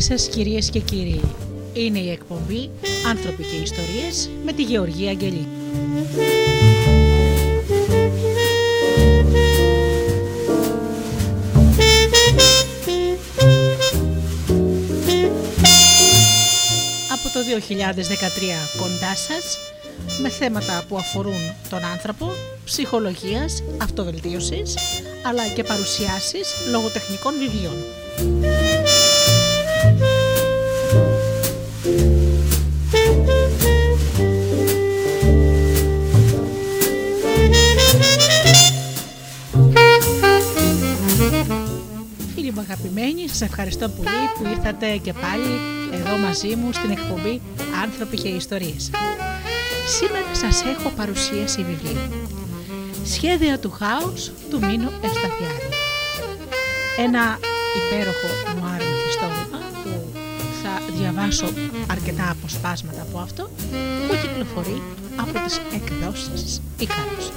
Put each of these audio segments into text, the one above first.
Καλησπέρα σας κυρίες και κύριοι. Είναι η εκπομπή «Άνθρωποι και Ιστορίες» με τη Γεωργία Αγγελή. Από το 2013 κοντά σας με θέματα που αφορούν τον άνθρωπο, ψυχολογίας, αυτοβελτίωσης, αλλά και παρουσιάσεις λογοτεχνικών βιβλίων. Σας ευχαριστώ πολύ που ήρθατε και πάλι εδώ μαζί μου στην εκπομπή «Άνθρωποι και Ιστορίες». Σήμερα σας έχω παρουσίαση βιβλίου. Σχέδια του χάους του Μίνο Ευσταθιάρη. Ένα υπέροχο νουάρ μυθιστόρημα που θα διαβάσω αρκετά αποσπάσματα από αυτό που κυκλοφορεί από τις εκδόσεις Ικάρος.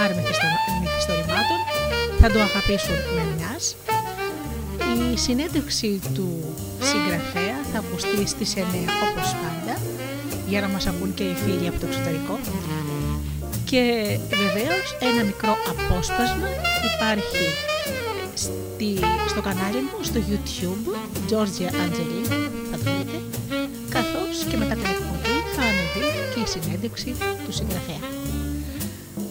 Των νουάρ μυθιστορημάτων θα το αγαπήσουν με μιας. Η συνέντευξη του συγγραφέα θα ακουστεί στις 9 όπως πάντα για να μας ακούν και οι φίλοι από το εξωτερικό και βεβαίως ένα μικρό απόσπασμα υπάρχει στη, στο κανάλι μου στο YouTube Georgia Angelina θα το δείτε καθώς και μετά την εκπομπή θα ανεβεί και η συνέντευξη του συγγραφέα.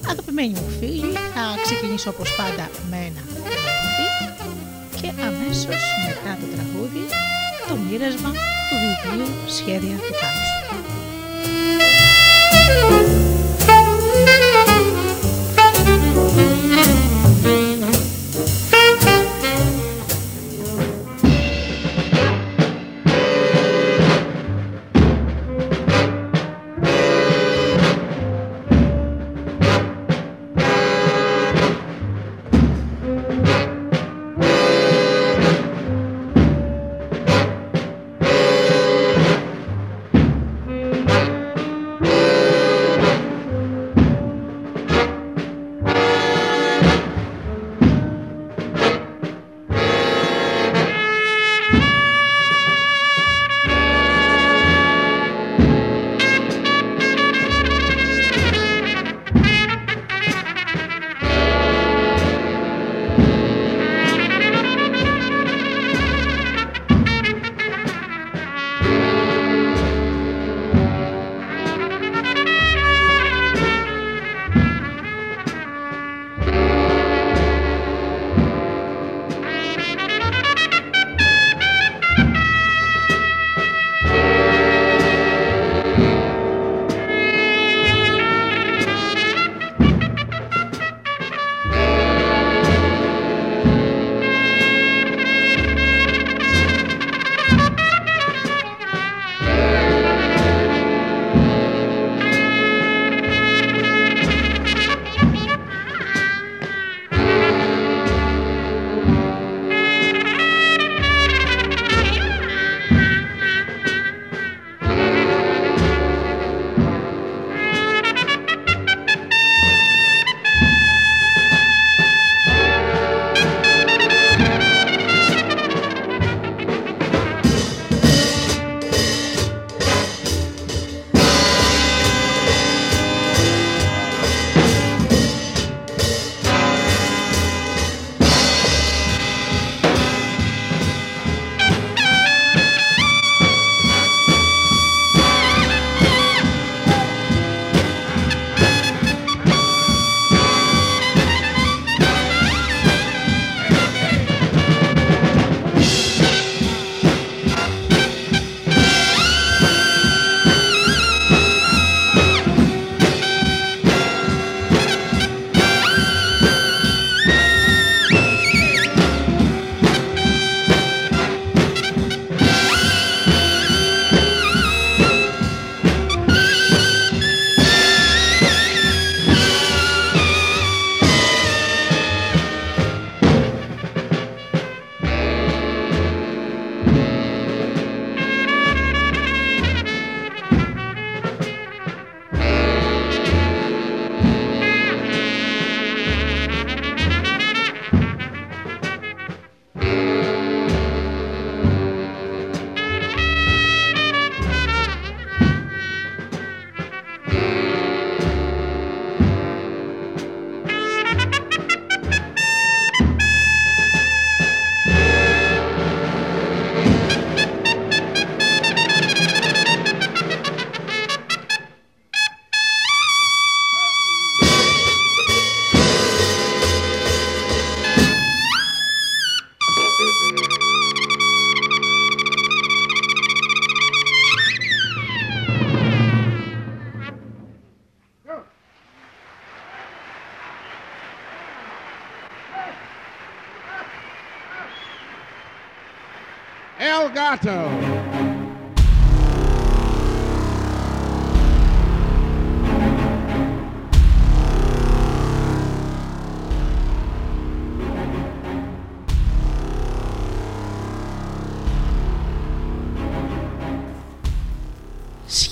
Αγαπημένοι μου φίλοι, θα ξεκινήσω όπως πάντα με ένα τραγούδι και αμέσως μετά το τραγούδι το μοίρασμα του βιβλίου «Σχέδια του Χάους».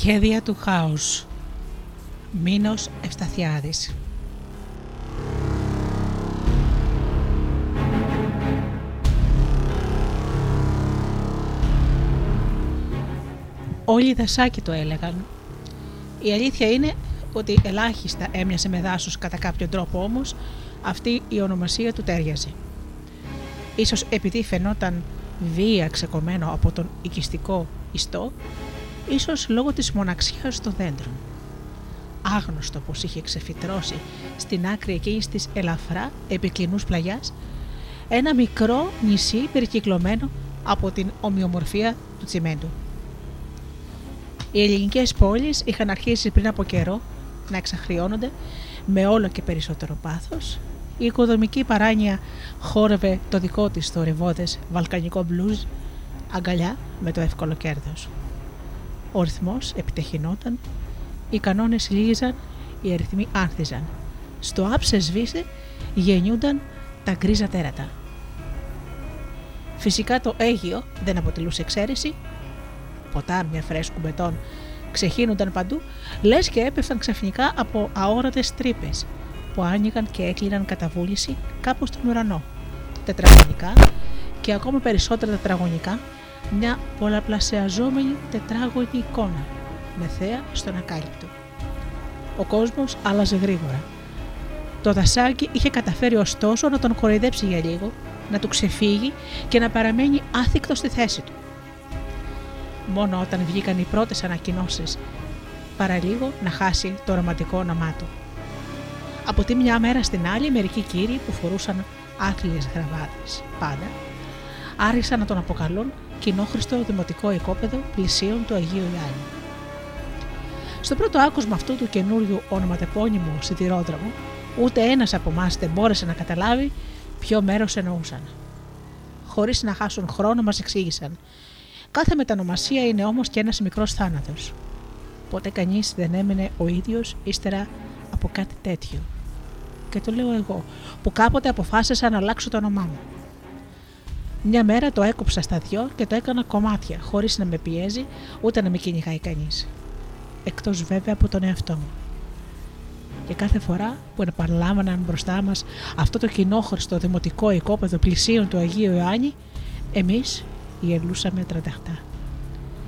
Σχέδια του χάους Μήνος Ευσταθιάδης Όλοι οι δασάκοι το έλεγαν. Η αλήθεια είναι ότι ελάχιστα έμοιασε με δάσος κατά κάποιο τρόπο όμως αυτή η ονομασία του τέριαζε. Ίσως επειδή φαινόταν βία ξεκομμένο από τον οικιστικό ιστό ίσως λόγω της μοναξιάς των δέντρων. Άγνωστο πως είχε ξεφυτρώσει στην άκρη εκείνης της ελαφρά επικλινούς πλαγιάς ένα μικρό νησί περικυκλωμένο από την ομοιομορφία του τσιμέντου. Οι ελληνικές πόλεις είχαν αρχίσει πριν από καιρό να εξαχριώνονται με όλο και περισσότερο πάθος. Η οικοδομική παράνοια χόρευε το δικό της θορυβόδες βαλκανικό μπλουζ αγκαλιά με το εύκολο κέρδος. Ο ρυθμός επιτεχινόταν, οι κανόνες λύγιζαν, οι αριθμοί άνθιζαν. Στο άψες σβήσε γεννιούνταν τα γκρίζα τέρατα. Φυσικά το Αίγιο δεν αποτελούσε εξαίρεση. Ποτάμια φρέσκου μπετών ξεχύνονταν παντού, λες και έπεφταν ξαφνικά από αόρατες τρύπες που άνοιγαν και έκλειναν κατά βούληση κάπου στον ουρανό. Τετραγωνικά και ακόμα περισσότερα τετραγωνικά μια πολλαπλασιαζόμενη τετράγωνη εικόνα με θέα στον ακάλυπτο. Ο κόσμος άλλαζε γρήγορα. Το δασάκι είχε καταφέρει ωστόσο να τον κοροϊδέψει για λίγο, να του ξεφύγει και να παραμένει άθικτο στη θέση του. Μόνο όταν βγήκαν οι πρώτες ανακοινώσεις, παραλίγο να χάσει το ρομαντικό όνομά του. Από τη μια μέρα στην άλλη, μερικοί κύριοι που φορούσαν άθλιες γραβάτες πάντα, άρχισαν να τον αποκαλούν κοινόχρηστο δημοτικό οικόπεδο πλησίων του Αγίου Ιάννη. Στο πρώτο άκουσμα αυτού του καινούριου ονοματεπώνυμου σιδηρόδρομου, ούτε ένας από εμάς δεν μπόρεσε να καταλάβει ποιο μέρος εννοούσαν. Χωρίς να χάσουν χρόνο, μας εξήγησαν. Κάθε μετανομασία είναι όμως και ένας μικρός θάνατος. Ποτέ κανείς δεν έμεινε ο ίδιος ύστερα από κάτι τέτοιο. Και το λέω εγώ, που κάποτε αποφάσισα να αλλάξω το όνομά μου. Μια μέρα το έκοψα στα δυο και το έκανα κομμάτια, χωρίς να με πιέζει ούτε να με κυνηγάει κανείς. Εκτός βέβαια από τον εαυτό μου. Και κάθε φορά που επαναλάμβαναν μπροστά μας αυτό το κοινόχρηστο δημοτικό οικόπεδο πλησίων του Αγίου Ιωάννη, εμείς γελούσαμε τρανταχτά.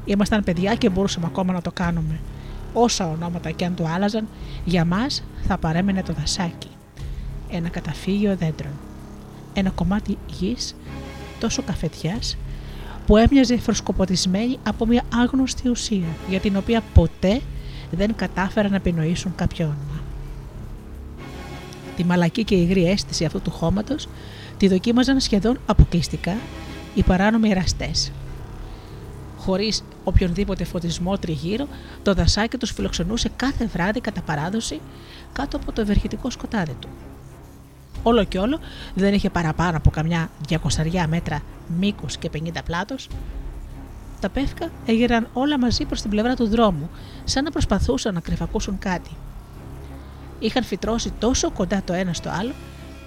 Ήμασταν παιδιά και μπορούσαμε ακόμα να το κάνουμε. Όσα ονόματα και αν το άλλαζαν, για μας θα παρέμενε το δασάκι. Ένα καταφύγιο δέντρων. Ένα κομμάτι γης τόσο καφετιάς που έμοιαζε φροσκοποτισμένη από μια άγνωστη ουσία για την οποία ποτέ δεν κατάφεραν να επινοήσουν κάποιο όνομα. Τη μαλακή και υγρή αίσθηση αυτού του χώματος τη δοκίμαζαν σχεδόν αποκλειστικά οι παράνομοι εραστές. Χωρίς οποιονδήποτε φωτισμό τριγύρω, το δασάκι τους φιλοξενούσε κάθε βράδυ κατά παράδοση κάτω από το ευεργετικό σκοτάδι του όλο και όλο δεν είχε παραπάνω από καμιά 200 μέτρα μήκος και 50 πλάτος. Τα πεύκα έγειραν όλα μαζί προς την πλευρά του δρόμου, σαν να προσπαθούσαν να κρυφακούσουν κάτι. Είχαν φυτρώσει τόσο κοντά το ένα στο άλλο,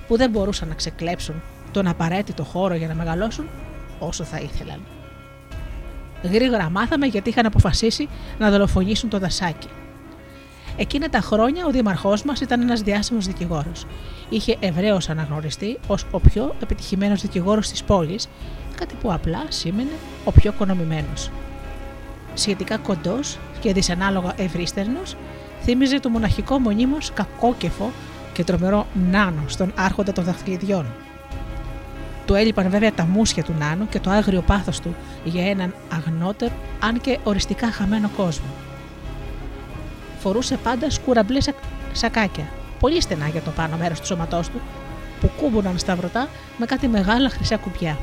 που δεν μπορούσαν να ξεκλέψουν τον απαραίτητο χώρο για να μεγαλώσουν όσο θα ήθελαν. Γρήγορα μάθαμε γιατί είχαν αποφασίσει να δολοφονήσουν το δασάκι. Εκείνα τα χρόνια ο δήμαρχός μας ήταν ένας διάσημος δικηγόρος. Είχε ευρέως αναγνωριστεί ως ο πιο επιτυχημένος δικηγόρος της πόλης, κάτι που απλά σήμαινε ο πιο οικονομημένο. Σχετικά κοντός και δυσανάλογα ευρύστερνος, θύμιζε το μοναχικό μονίμω κακόκεφο και τρομερό νάνο στον άρχοντα των δαχτυλιδιών. Του έλειπαν βέβαια τα μουσια του νάνου και το άγριο πάθος του για έναν αγνότερο, αν και οριστικά χαμένο κόσμο φορούσε πάντα σκουραμπλέ σακάκια, πολύ στενά για το πάνω μέρος του σώματός του, που κούμπουναν σταυρωτά με κάτι μεγάλα χρυσά κουπιά.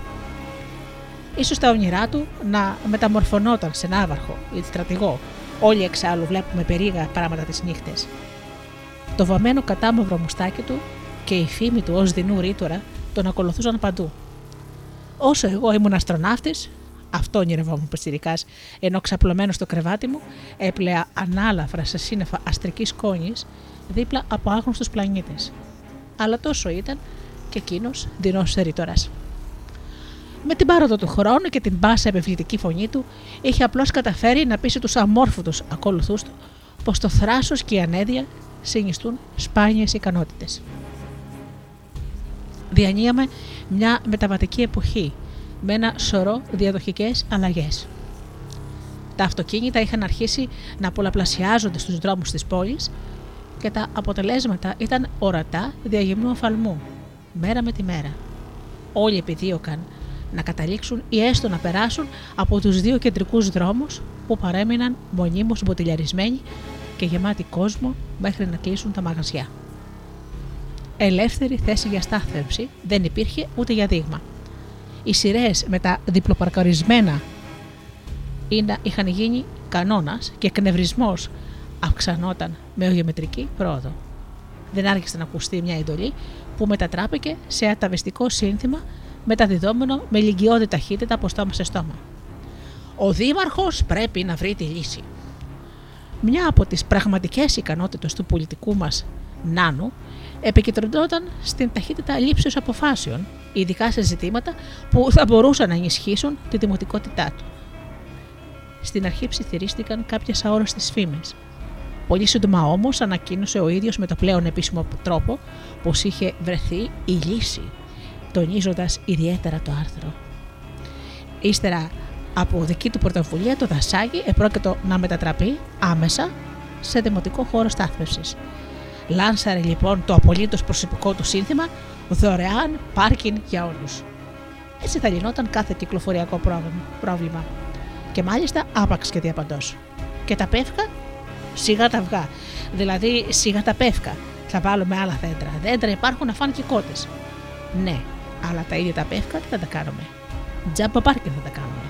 Ίσως τα όνειρά του να μεταμορφωνόταν σε ναύαρχο ή στρατηγό. Όλοι εξάλλου βλέπουμε περίγα πράγματα τις νύχτες. Το βαμμένο κατάμαυρο μουστάκι του και η φήμη του ως δεινού ρήτορα τον ακολουθούσαν παντού. Όσο εγώ ήμουν αστροναύτης, Αυτό ονειρευόμουν πεστηρικά, ενώ ξαπλωμένος στο κρεβάτι μου έπλεα ανάλαφρα σε σύννεφα αστρικής κόνης δίπλα από άγνωστους πλανήτες. Αλλά τόσο ήταν και εκείνος δεινός ερήτορα. Με την πάροδο του χρόνου και την μπάσα επιβλητική φωνή του, είχε απλώς καταφέρει να πείσει τους αμόρφωτους ακολουθούς του πως το θράσος και η ανέδεια συνιστούν σπάνιες ικανότητες. Διανύαμε μια μεταβατική εποχή με ένα σωρό διαδοχικές αλλαγές. Τα αυτοκίνητα είχαν αρχίσει να πολλαπλασιάζονται στους δρόμους της πόλης και τα αποτελέσματα ήταν ορατά διαγυμνού αφαλμού, μέρα με τη μέρα. Όλοι επιδίωκαν να καταλήξουν ή έστω να περάσουν από τους δύο κεντρικούς δρόμους που παρέμειναν μονίμως μποτιλιαρισμένοι και γεμάτοι κόσμο μέχρι να κλείσουν τα μαγαζιά. Ελεύθερη θέση για στάθμευση δεν υπήρχε ούτε για δείγμα. Οι σειρές με τα διπλοπαρκαρισμένα είχαν γίνει κανόνας και εκνευρισμός αυξανόταν με γεωμετρική πρόοδο. Δεν άρχισε να ακουστεί μια εντολή που μετατράπηκε σε αταβεστικό σύνθημα μεταδιδόμενο με λυγκιώδη ταχύτητα από στόμα σε στόμα. Ο Δήμαρχος πρέπει να βρει τη λύση. Μια από τις πραγματικές ικανότητες του πολιτικού μας νάνου επικεντρωνόταν στην ταχύτητα λήψεως αποφάσεων, ειδικά σε ζητήματα που θα μπορούσαν να ενισχύσουν τη δημοτικότητά του. Στην αρχή ψιθυρίστηκαν κάποιες αόριστες φήμες. Πολύ σύντομα όμως ανακοίνωσε ο ίδιος με το πλέον επίσημο τρόπο πως είχε βρεθεί η λύση, τονίζοντας ιδιαίτερα το άρθρο. Ύστερα από δική του πρωτοβουλία, το δασάκι επρόκειτο να μετατραπεί άμεσα σε δημοτικό χώρο στάθμευσης. Λάνσαρε λοιπόν το απολύτως προσωπικό του σύνθημα δωρεάν πάρκιν για όλους. Έτσι θα λυνόταν κάθε κυκλοφοριακό πρόβλημα. Και μάλιστα άπαξ και διαπαντός. Και τα πεύκα, σιγά τα αυγά. Δηλαδή, σιγά τα πεύκα. Θα βάλουμε άλλα δέντρα. Δέντρα υπάρχουν να φάνε και κότες. Ναι, αλλά τα ίδια τα πεύκα τι θα τα κάνουμε; Τζάμπα πάρκιν θα τα κάνουμε.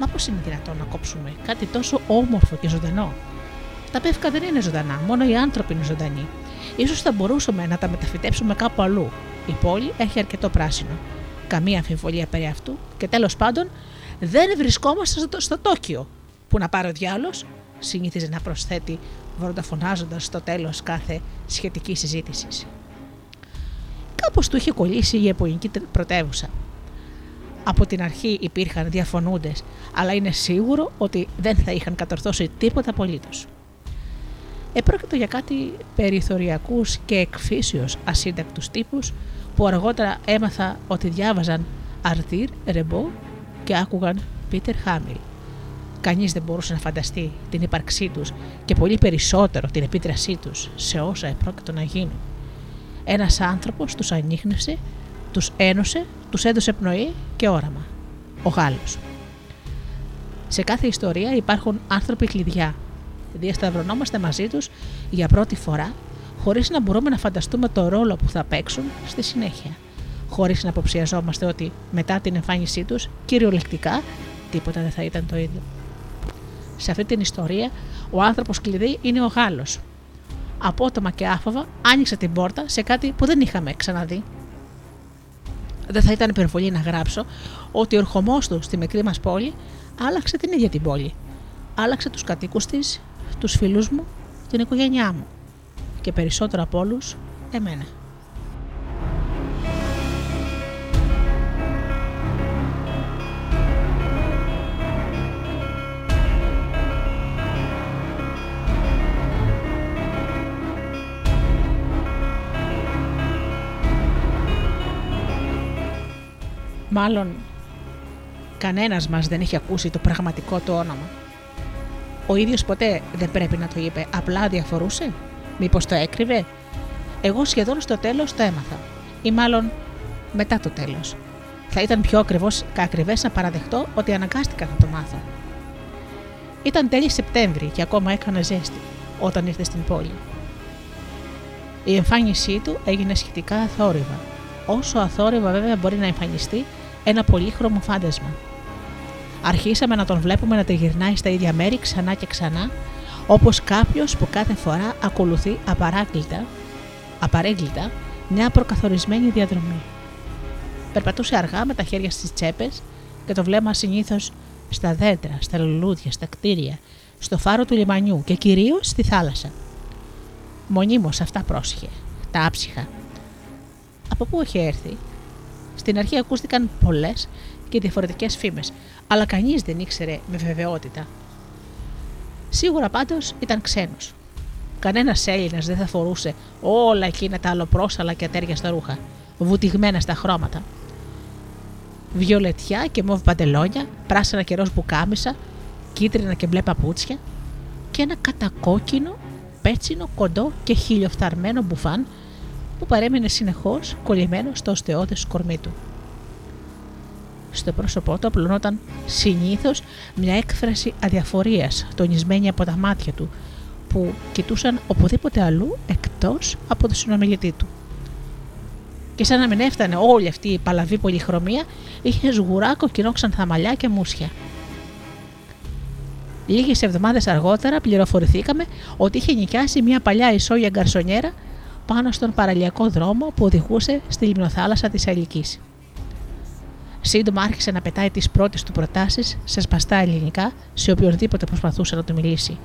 Μα πώς είναι δυνατόν να κόψουμε κάτι τόσο όμορφο και ζωντανό; Τα πεύκα δεν είναι ζωντανά, μόνο οι άνθρωποι είναι ζωντανοί. σω θα μπορούσαμε να τα μεταφυτέψουμε κάπου αλλού. Η πόλη έχει αρκετό πράσινο. Καμία αμφιβολία περί αυτού και τέλος πάντων δεν βρισκόμαστε στο, στο Τόκιο. Που να πάρει ο διάλος, συνήθιζε να προσθέτει βρονταφωνάζοντα στο τέλος κάθε σχετική συζήτησης. Κάπως του είχε κολλήσει η εποχική πρωτεύουσα. Από την αρχή υπήρχαν διαφωνούντες, αλλά είναι σίγουρο ότι δεν θα είχαν κατορθώσει τίποτα απολύτως. Επρόκειτο για κάτι περιθωριακούς και εκφύσεως ασύντακτους τύπους που αργότερα έμαθα ότι διάβαζαν Αρτήρ Ρεμπό και άκουγαν Πίτερ Χάμιλ. Κανείς δεν μπορούσε να φανταστεί την ύπαρξή τους και πολύ περισσότερο την επίδρασή τους σε όσα επρόκειτο να γίνουν. Ένας άνθρωπος τους ανείχνευσε, τους ένωσε, τους έδωσε πνοή και όραμα. Ο Γάλλος. Σε κάθε ιστορία υπάρχουν άνθρωποι κλειδιά διασταυρωνόμαστε μαζί τους για πρώτη φορά χωρίς να μπορούμε να φανταστούμε το ρόλο που θα παίξουν στη συνέχεια. Χωρίς να αποψιαζόμαστε ότι μετά την εμφάνισή τους, κυριολεκτικά, τίποτα δεν θα ήταν το ίδιο. Σε αυτή την ιστορία, ο άνθρωπος κλειδί είναι ο Γάλλος. Απότομα και άφοβα άνοιξε την πόρτα σε κάτι που δεν είχαμε ξαναδεί. Δεν θα ήταν υπερβολή να γράψω ότι ο ερχομός του στη μικρή μας πόλη άλλαξε την ίδια την πόλη. Άλλαξε τους κατοίκους της, τους φίλους μου, την οικογένειά μου και περισσότερο από όλους εμένα. Μάλλον κανένας μας δεν είχε ακούσει το πραγματικό του όνομα. Ο ίδιος ποτέ δεν πρέπει να το είπε, απλά διαφορούσε. Μήπως το έκρυβε. Εγώ σχεδόν στο τέλος το έμαθα. Ή μάλλον μετά το τέλος. Θα ήταν πιο ακριβές να παραδεχτώ ότι αναγκάστηκα να το μάθω. Ήταν τέλη Σεπτέμβρη και ακόμα έκανε ζέστη όταν ήρθε στην πόλη. Η εμφάνισή του έγινε σχετικά αθόρυβα. Όσο αθόρυβα βέβαια μπορεί να εμφανιστεί ένα πολύχρωμο φάντασμα. Αρχίσαμε να τον βλέπουμε να γυρνάει στα ίδια μέρη ξανά και ξανά, όπως κάποιος που κάθε φορά ακολουθεί απαράγκλητα, απαρέγκλητα μια προκαθορισμένη διαδρομή. Περπατούσε αργά με τα χέρια στις τσέπες, και το βλέμμα συνήθως στα δέντρα, στα λουλούδια, στα κτίρια, στο φάρο του λιμανιού και κυρίως στη θάλασσα. Μονίμως αυτά πρόσχε, τα άψυχα. Από πού είχε έρθει, στην αρχή ακούστηκαν πολλές και διαφορετικές φήμες, αλλά κανείς δεν ήξερε με βεβαιότητα. Σίγουρα πάντως ήταν ξένος. Κανένας Έλληνας δεν θα φορούσε όλα εκείνα τα αλλοπρόσαλα και ατέριαστα ρούχα, βουτυγμένα στα χρώματα. Βιολετιά και μοβ παντελόνια, πράσινα και ροζ μπουκάμισα, κίτρινα και μπλε παπούτσια και ένα κατακόκκινο, πέτσινο, κοντό και χιλιοφθαρμένο μπουφάν που παρέμεινε συνεχώς κολλημένο στο οστεώδε κορμί του. Στο πρόσωπό του απλωνόταν συνήθως μια έκφραση αδιαφορίας, τονισμένη από τα μάτια του, που κοιτούσαν οπουδήποτε αλλού εκτός από το συνομιλητή του. Και σαν να μην έφτανε όλη αυτή η παλαβή πολυχρωμία, είχε σγουράκο κοινό ξανθαμαλιά και μουσια. Λίγες εβδομάδες αργότερα πληροφορηθήκαμε ότι είχε νοικιάσει μια παλιά ισόγεια γκαρσονιέρα πάνω στον παραλιακό δρόμο που οδηγούσε στη λιμνοθάλασσα της Αλική. Σύντομα άρχισε να πετάει τις πρώτες του προτάσεις σε σπαστά ελληνικά σε οποιονδήποτε προσπαθούσε να του μιλήσει.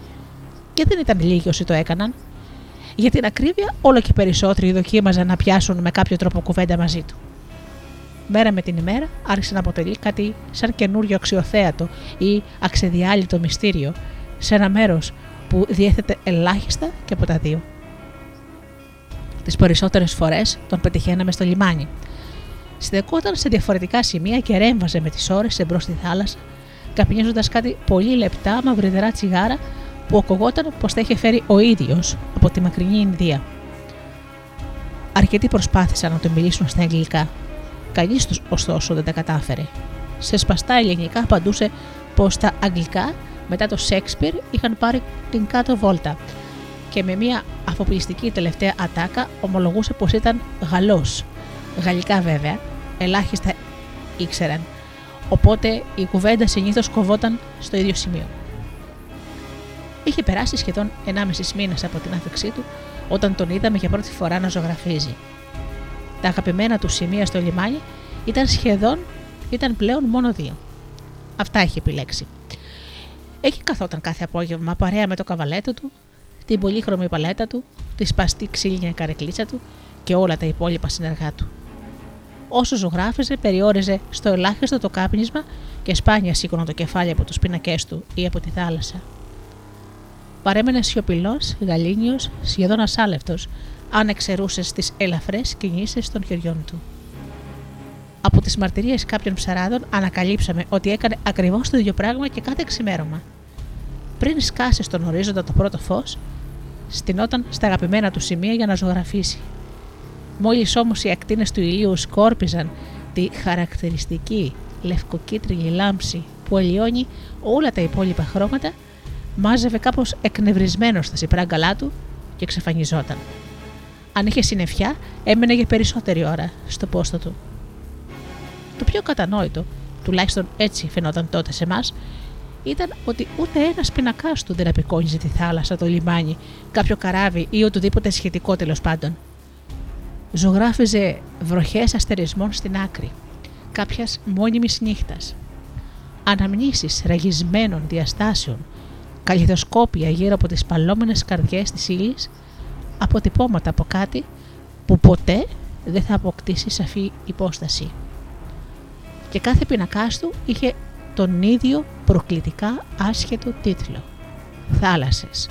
Και δεν ήταν λίγοι όσοι το έκαναν. Για την ακρίβεια, όλο και περισσότεροι δοκίμαζαν να πιάσουν με κάποιο τρόπο κουβέντα μαζί του. Μέρα με την ημέρα άρχισε να αποτελεί κάτι σαν καινούριο αξιοθέατο ή αξεδιάλειτο μυστήριο σε ένα μέρος που διέθετε ελάχιστα και από τα δύο. Τις περισσότερες φορές τον πετυχαίναμε στο λιμάνι. Στεκόταν σε διαφορετικά σημεία και ρέμβαζε με τις ώρες εμπρός στη θάλασσα, καπνίζοντας κάτι πολύ λεπτά μαυριδερά τσιγάρα που ακουγόταν πως τα είχε φέρει ο ίδιος από τη μακρινή Ινδία. Αρκετοί προσπάθησαν να του μιλήσουν στα αγγλικά. Κανείς τους, ωστόσο, δεν τα κατάφερε. Σε σπαστά ελληνικά απαντούσε πως τα αγγλικά μετά το Σέξπιρ είχαν πάρει την κάτω βόλτα και με μια αφοπλιστική τελευταία ατάκα ομολογούσε πως ήταν Γαλλός. Γαλλικά βέβαια, ελάχιστα ήξεραν, οπότε η κουβέντα συνήθως κοβόταν στο ίδιο σημείο. Είχε περάσει σχεδόν 1,5 μήνας από την άφηξή του όταν τον είδαμε για πρώτη φορά να ζωγραφίζει. Τα αγαπημένα του σημεία στο λιμάνι ήταν σχεδόν, ήταν πλέον μόνο δύο. Αυτά είχε επιλέξει. Εκεί καθόταν κάθε απόγευμα παρέα με το καβαλέτο του την πολύχρωμη παλέτα του, τη σπαστή ξύλινια καρεκλίτσα του και όλα τα υπόλοιπα συνεργά του. Όσο ζωγράφιζε, περιόριζε στο ελάχιστο το κάπνισμα και σπάνια σήκωνε το κεφάλι από τους πίνακές του ή από τη θάλασσα. Παρέμενε σιωπηλός, γαλήνιος, σχεδόν ασάλευτος, αν εξαιρούσες τις ελαφρές κινήσεις των χεριών του. Από τις μαρτυρίες κάποιων ψαράδων ανακαλύψαμε ότι έκανε ακριβώς το ίδιο πράγμα και κάθε ξημέρωμα. Πριν σκάσει στον ορίζοντα το πρώτο φως, στηνόταν στα αγαπημένα του σημεία για να ζωγραφίσει. Μόλις όμως οι ακτίνες του ηλίου σκόρπιζαν τη χαρακτηριστική λευκοκίτρινη λάμψη που αλλοιώνει όλα τα υπόλοιπα χρώματα, μάζευε κάπως εκνευρισμένος στα σιπράγκαλά του και εξαφανιζόταν. Αν είχε συννεφιά, έμενε για περισσότερη ώρα στο πόστο του. Το πιο κατανόητο, τουλάχιστον έτσι φαινόταν τότε σε εμάς, ήταν ότι ούτε ένας πινακάς του δεν απεικόνιζε τη θάλασσα, το λιμάνι, κάποιο καράβι ή οτιδήποτε σχετικό τέλος πάντων. Ζωγράφιζε βροχές αστερισμών στην άκρη, κάποιας μόνιμης νύχτας. Αναμνήσεις ραγισμένων διαστάσεων, καλλιδοσκόπια γύρω από τις παλόμενε καρδιές της ύλης, αποτυπώματα από κάτι που ποτέ δεν θα αποκτήσει σαφή υπόσταση. Και κάθε πινακάς του είχε τον ίδιο προκλητικά άσχετο τίτλο «Θάλασσες».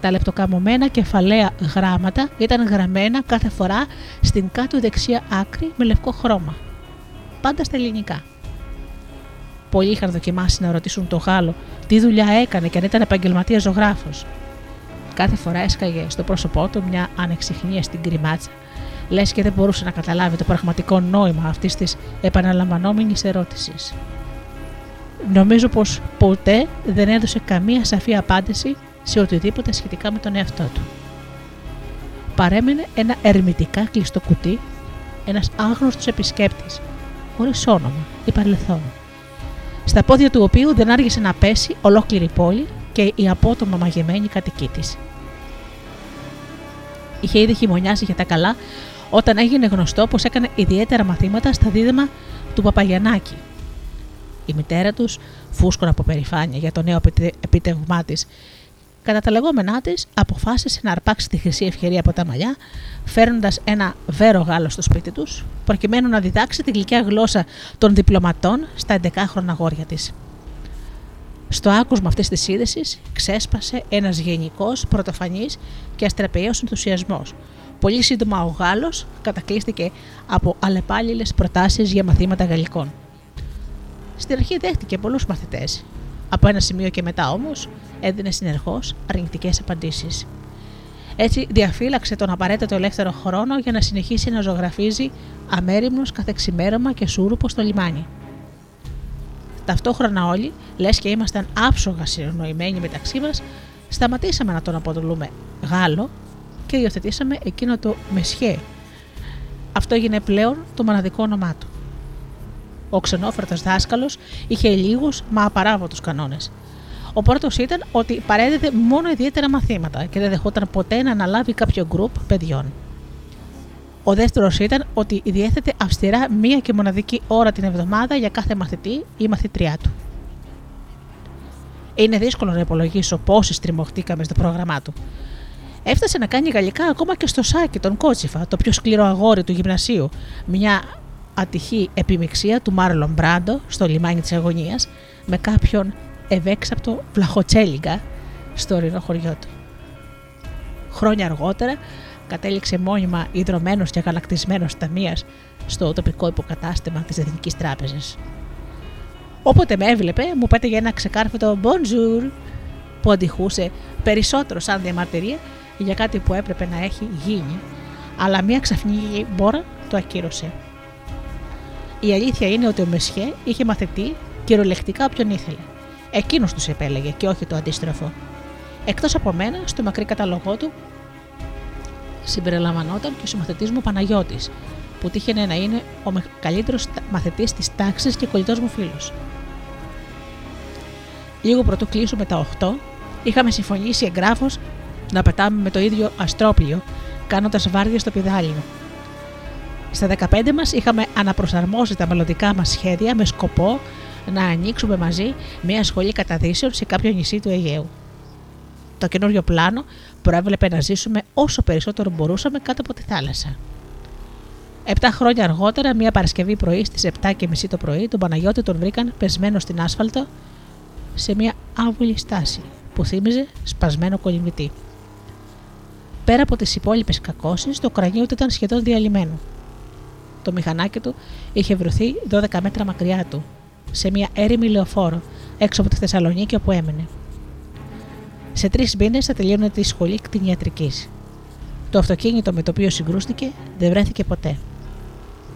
Τα λεπτοκαμωμένα κεφαλαία γράμματα ήταν γραμμένα κάθε φορά στην κάτω δεξιά άκρη με λευκό χρώμα. Πάντα στα ελληνικά. Πολλοί είχαν δοκιμάσει να ρωτήσουν τον Γάλλο τι δουλειά έκανε και αν ήταν επαγγελματίας ζωγράφος. Κάθε φορά έσκαγε στο πρόσωπό του μια ανεξιχνία στην κρυμάτσα λες και δεν μπορούσε να καταλάβει το πραγματικό νόημα αυτής της επαναλαμβανόμενης ερώτησης. Νομίζω πως ποτέ δεν έδωσε καμία σαφή απάντηση σε οτιδήποτε σχετικά με τον εαυτό του. Παρέμενε ένα ερμητικά κλειστό κουτί, ένας άγνωστος επισκέπτης, χωρίς όνομα ή παρελθόν, στα πόδια του οποίου δεν άργησε να πέσει ολόκληρη η πόλη και η απότομα μαγεμένη κατοική της. Είχε ήδη χειμωνιάσει για τα καλά όταν έγινε γνωστό πως έκανε ιδιαίτερα μαθήματα στα δίδυμα του Παπαγιανάκη. Η μητέρα τους φούσκωνε από περηφάνεια για το νέο επίτευγμά της. Κατά τα λεγόμενά της, αποφάσισε να αρπάξει τη χρυσή ευκαιρία από τα μαλλιά, φέρνοντας ένα βέρο Γάλλο στο σπίτι τους, προκειμένου να διδάξει τη γλυκιά γλώσσα των διπλωματών στα 11χρονα αγόρια της. Στο άκουσμα αυτής της είδησης ξέσπασε ένας γενικός, πρωτοφανής και αστραπέο ενθουσιασμός. Πολύ σύντομα ο Γάλλος κατακλείστηκε από αλλεπάλληλες προτάσεις για μαθήματα γαλλικών. Στην αρχή δέχτηκε πολλούς μαθητές. Από ένα σημείο και μετά όμως έδινε συνεχώς αρνητικές απαντήσεις. Έτσι διαφύλαξε τον απαραίτητο ελεύθερο χρόνο για να συνεχίσει να ζωγραφίζει αμέριμνος κάθε ξημέρωμα και σούρουπο στο λιμάνι. Ταυτόχρονα όλοι, λες και ήμασταν άψογα συνοημένοι μεταξύ μας, σταματήσαμε να τον αποτελούμε Γάλλο και υιοθετήσαμε εκείνο το Μεσχέ. Αυτό έγινε πλέον το μοναδικό όνομά του. Ο ξενόφερτο δάσκαλος είχε λίγους μα απαράβατους κανόνες. Ο πρώτος ήταν ότι παρέδιδε μόνο ιδιαίτερα μαθήματα και δεν δεχόταν ποτέ να αναλάβει κάποιο γκρουπ παιδιών. Ο δεύτερος ήταν ότι διέθετε αυστηρά μία και μοναδική ώρα την εβδομάδα για κάθε μαθητή ή μαθητριά του. Είναι δύσκολο να υπολογίσω πόσοι τριμωχτήκαμε στο πρόγραμμά του. Έφτασε να κάνει γαλλικά ακόμα και στο σάκι τον Κότσιφα, το πιο σκληρό αγόρι του γυμνασίου, μια ατυχή επιμηξία του Μάρλον Μπράντο στο λιμάνι της αγωνίας με κάποιον ευέξαπτο βλαχοτσέλιγκα στο ορεινό χωριό του. Χρόνια αργότερα κατέληξε μόνιμα ιδρωμένος και αγαλακτισμένος ταμείας στο τοπικό υποκατάστημα της Εθνικής Τράπεζας. Όποτε με έβλεπε, μου πέτεγε ένα ξεκάρφωτο bonjour που αντιχούσε περισσότερο σαν διαμαρτυρία για κάτι που έπρεπε να έχει γίνει, αλλά μια ξαφνική μπόρα το ακύρωσε. Η αλήθεια είναι ότι ο Μεσχέ είχε μαθητή κυριολεκτικά όποιον ήθελε. Εκείνος τους επέλεγε και όχι το αντίστροφο. Εκτός από μένα, στο μακρύ καταλογό του συμπεριλαμβανόταν και ο συμμαθητής μου Παναγιώτης, που τύχαινε να είναι ο καλύτερος μαθητής της τάξης και κολλητός μου φίλος. Λίγο πρωτού κλείσουμε τα 8, είχαμε συμφωνήσει εγγράφο να πετάμε με το ίδιο αστρόπλιο, κάνοντας βάρδια στο πιδάλιο. Στα 15 μας είχαμε αναπροσαρμόσει τα μελλοντικά μας σχέδια με σκοπό να ανοίξουμε μαζί μια σχολή καταδύσεων σε κάποιο νησί του Αιγαίου. Το καινούριο πλάνο προέβλεπε να ζήσουμε όσο περισσότερο μπορούσαμε κάτω από τη θάλασσα. Επτά χρόνια αργότερα, μια Παρασκευή πρωί στις 7.30 το πρωί, τον Παναγιώτη τον βρήκαν πεσμένο στην άσφαλτο σε μια άβουλη στάση που θύμιζε σπασμένο κολυμβητή. Πέρα από τις υπόλοιπες κακώσεις, το κρανίο του ήταν σχεδόν διαλυμένο. Το μηχανάκι του είχε βρεθεί 12 μέτρα μακριά του, σε μια έρημη λεωφόρο, έξω από τη Θεσσαλονίκη όπου έμενε. Σε τρεις μήνες θα τελείωνε τη σχολή κτηνιατρικής. Το αυτοκίνητο με το οποίο συγκρούστηκε δεν βρέθηκε ποτέ.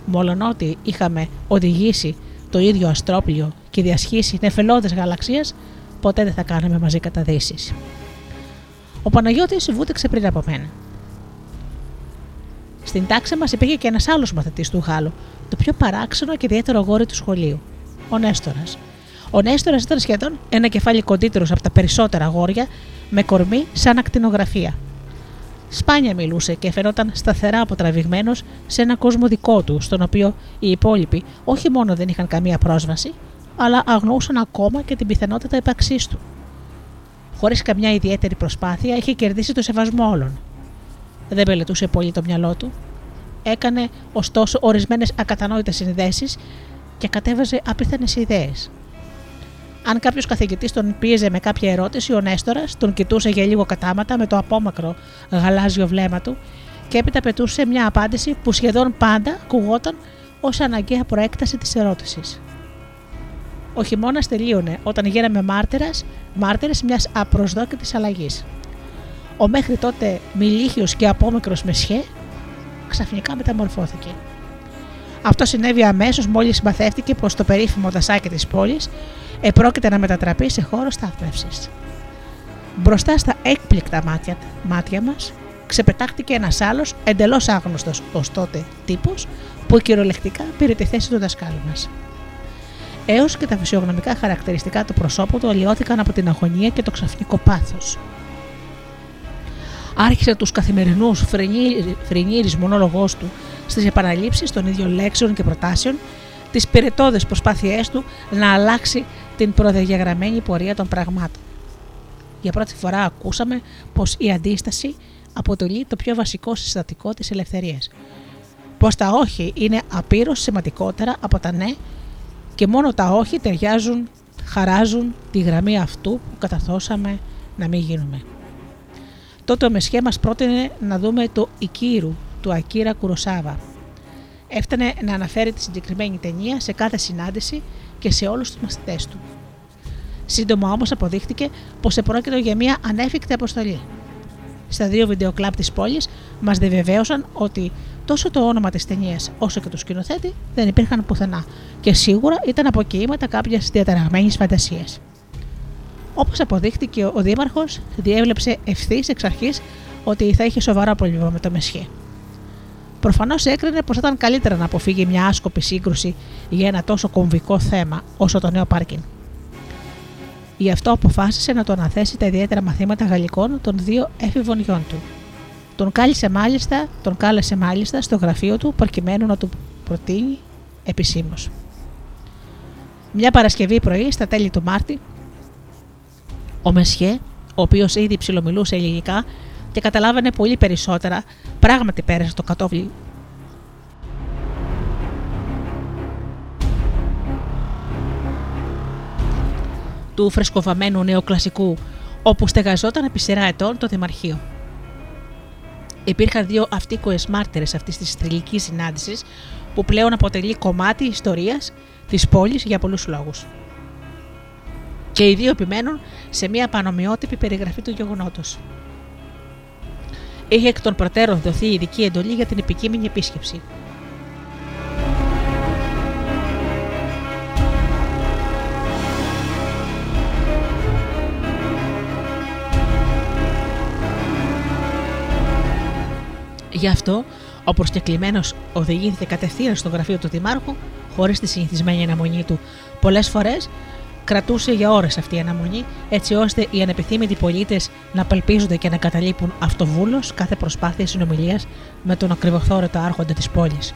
Μόλον ότι είχαμε οδηγήσει το ίδιο αστρόπλιο και διασχίσει νεφελώδες γαλαξία, ποτέ δεν θα κάναμε μαζί καταδύσει. Ο Παναγιώτης βούτεξε πριν από μένα. Στην τάξη μας υπήρχε και ένας άλλος μαθητής του Γάλλου, το πιο παράξενο και ιδιαίτερο γόρι του σχολείου, ο Νέστορας. Ο Νέστορας ήταν σχεδόν ένα κεφάλι κοντύτερος από τα περισσότερα αγόρια, με κορμί σαν ακτινογραφία. Σπάνια μιλούσε και φαινόταν σταθερά αποτραβηγμένος σε ένα κόσμο δικό του, στον οποίο οι υπόλοιποι όχι μόνο δεν είχαν καμία πρόσβαση, αλλά αγνοούσαν ακόμα και την πιθανότητα ύπαρξής του. Χωρίς καμιά ιδιαίτερη προσπάθεια, είχε κερδίσει το σεβασμό όλων. Δεν πελετούσε πολύ το μυαλό του. Έκανε ωστόσο ορισμένες ακατανόητες συνδέσεις και κατέβαζε απίθανες ιδέες. Αν κάποιος καθηγητής τον πίεζε με κάποια ερώτηση, ο Νέστορας τον κοιτούσε για λίγο κατάματα με το απόμακρο γαλάζιο βλέμμα του και έπειτα πετούσε μια απάντηση που σχεδόν πάντα ακουγόταν ως αναγκαία προέκταση της ερώτησης. Ο χειμώνας τελείωνε όταν γίναμε μάρτυρε μιας απροσδόκητης αλλαγής. Ο μέχρι τότε μιλίχιο και απόμικρος Μεσχέ ξαφνικά μεταμορφώθηκε. Αυτό συνέβη αμέσως μόλις μαθεύτηκε πως το περίφημο δασάκι της πόλης επρόκειται να μετατραπεί σε χώρο στάθμευσης. Μπροστά στα έκπληκτα μάτια, μάτια μας ξεπετάχτηκε ένας άλλος εντελώς άγνωστος ως τότε τύπος που κυριολεκτικά πήρε τη θέση του δασκάλου μας. Έως και τα φυσιογνωμικά χαρακτηριστικά του προσώπου του αλλοιώθηκαν από την αγωνία και το ξαφνικό πάθος. Άρχισε τους καθημερινούς φρενήρι μονόλογός του στις επαναλήψεις των ίδιων λέξεων και προτάσεων τις πυρετόδε προσπάθειές του να αλλάξει την προδιαγραμμένη πορεία των πραγμάτων. Για πρώτη φορά ακούσαμε πως η αντίσταση αποτελεί το πιο βασικό συστατικό της ελευθερίας. Πως τα όχι είναι απείρως σημαντικότερα από τα ναι και μόνο τα όχι ταιριάζουν, χαράζουν τη γραμμή αυτού που καταθώσαμε να μην γίνουμε. Τότε ο Μεσχέ μας πρότεινε να δούμε το Ικύρου του Ακύρα Κουροσάβα. Έφτανε να αναφέρει τη συγκεκριμένη ταινία σε κάθε συνάντηση και σε όλους τους μαθητές του. Σύντομα όμως αποδείχτηκε πως επρόκειτο για μια ανέφικτη αποστολή. Στα δύο βιντεοκλάπ της πόλης μας διαβεβαίωσαν ότι τόσο το όνομα της ταινίας όσο και του σκηνοθέτη δεν υπήρχαν πουθενά και σίγουρα ήταν αποκοίηματα κάποιας διαταραγμένης φαντασίας. Όπως αποδείχτηκε, ο Δήμαρχος διέβλεψε ευθύς εξ αρχής ότι θα είχε σοβαρά πρόβλημα με το Μεσχέ. Προφανώς έκρινε πως ήταν καλύτερα να αποφύγει μια άσκοπη σύγκρουση για ένα τόσο κομβικό θέμα όσο το νέο πάρκινγκ. Γι' αυτό αποφάσισε να το αναθέσει τα ιδιαίτερα μαθήματα γαλλικών των δύο έφηβων γιών του. Τον κάλεσε μάλιστα, τον κάλεσε μάλιστα στο γραφείο του προκειμένου να του προτείνει επισήμως. Μια Παρασκευή πρωί, στα τέλη του Μάρτη, ο Μεσιέ, ο οποίος ήδη ψιλομιλούσε ελληνικά και καταλάβαινε πολύ περισσότερα, πράγματι πέρασε το κατόβλι του φρεσκοβαμένου νεοκλασικού, όπου στεγαζόταν επί σειρά ετών το Δημαρχείο. Υπήρχαν δύο αυτίκοες μάρτυρες αυτής της θρηλυκής συνάντησης, που πλέον αποτελεί κομμάτι ιστορίας της πόλης για πολλούς λόγους. Και οι δύο επιμένουν σε μια πανομοιότυπη περιγραφή του γεγονότος. Είχε εκ των προτέρων δοθεί ειδική εντολή για την επικείμενη επίσκεψη. Γι' αυτό ο προσκεκλημένο οδηγήθηκε κατευθείαν στο γραφείο του Δημάρχου, χωρίς τη συνηθισμένη αναμονή του. Πολλές φορές κρατούσε για ώρες αυτή η αναμονή, έτσι ώστε οι ανεπιθύμητοι πολίτες να απελπίζονται και να καταλείπουν αυτοβούλω κάθε προσπάθεια συνομιλίας με τον ακριβοθόρετο άρχοντα της πόλης.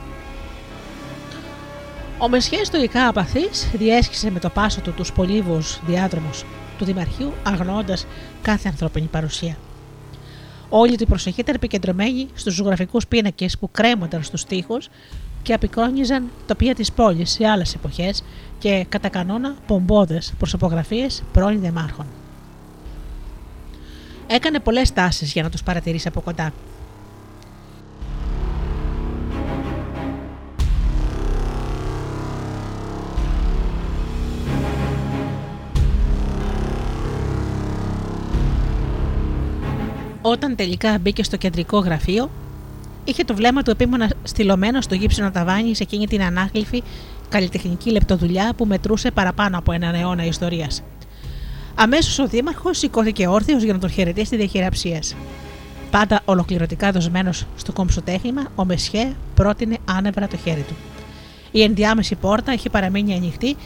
Ο Μεσχέ stoικά απαθής διέσχισε με το πάσο του τους πολύβους διάδρομους του Δημαρχείου, αγνοώντα κάθε ανθρώπινη παρουσία. Όλη την προσοχή ήταν επικεντρωμένη στους ζωγραφικούς πίνακες που κρέμονταν στους τοίχους και απεικόνιζαν τοπία της πόλης σε άλλες εποχές και κατά κανόνα πομπόδες προσωπογραφίε πρώην δημάρχων. Έκανε πολλές τάσεις για να τους παρατηρήσει από κοντά. Όταν τελικά μπήκε στο κεντρικό γραφείο, είχε το βλέμμα του επίμονα στυλωμένο στο γύψινο ταβάνι σε εκείνη την ανάγλυφη καλλιτεχνική λεπτοδουλειά που μετρούσε παραπάνω από έναν αιώνα ιστορίας. Αμέσως ο Δήμαρχος σηκώθηκε όρθιος για να τον χαιρετήσει τη διαχειραψία. Πάντα ολοκληρωτικά δοσμένος στο κομψοτέχνημα, ο Μεσχέ πρότεινε άνευρα το χέρι του. Η ενδιάμεση πόρτα είχε παραμείνει ανοιχτή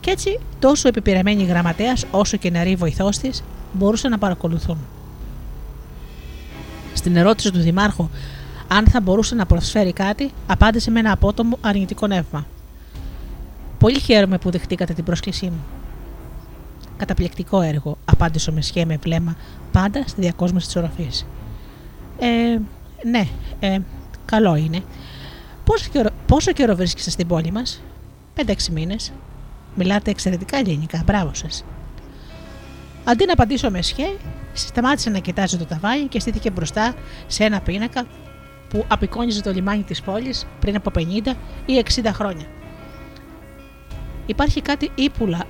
και έτσι τόσο επιπειραμένη γραμματέας όσο και νεαρή βοηθός της μπορούσαν να παρακολουθούν. Στην ερώτηση του Δημάρχου αν θα μπορούσε να προσφέρει κάτι, απάντησε με ένα απότομο αρνητικό νεύμα. Πολύ χαίρομαι που δεχτήκατε την πρόσκλησή μου. Καταπληκτικό έργο, απάντησε ο Μεσχέ με βλέμμα πάντα στη διακόσμηση της οροφής. Ε, ναι, ε, καλό είναι. Πόσο καιρό, πόσο καιρό βρίσκεστε στην πόλη μας, 5-6 μήνες. Μιλάτε εξαιρετικά ελληνικά, μπράβο σας. Αντί να απαντήσω ο Μεσχέ, σταμάτησε να κοιτάζει το ταβάνι και στήθηκε μπροστά σε ένα πίνακα που απεικόνιζε το λιμάνι της πόλης πριν από 50 ή 60 χρόνια. Υπάρχει κάτι ύπουλα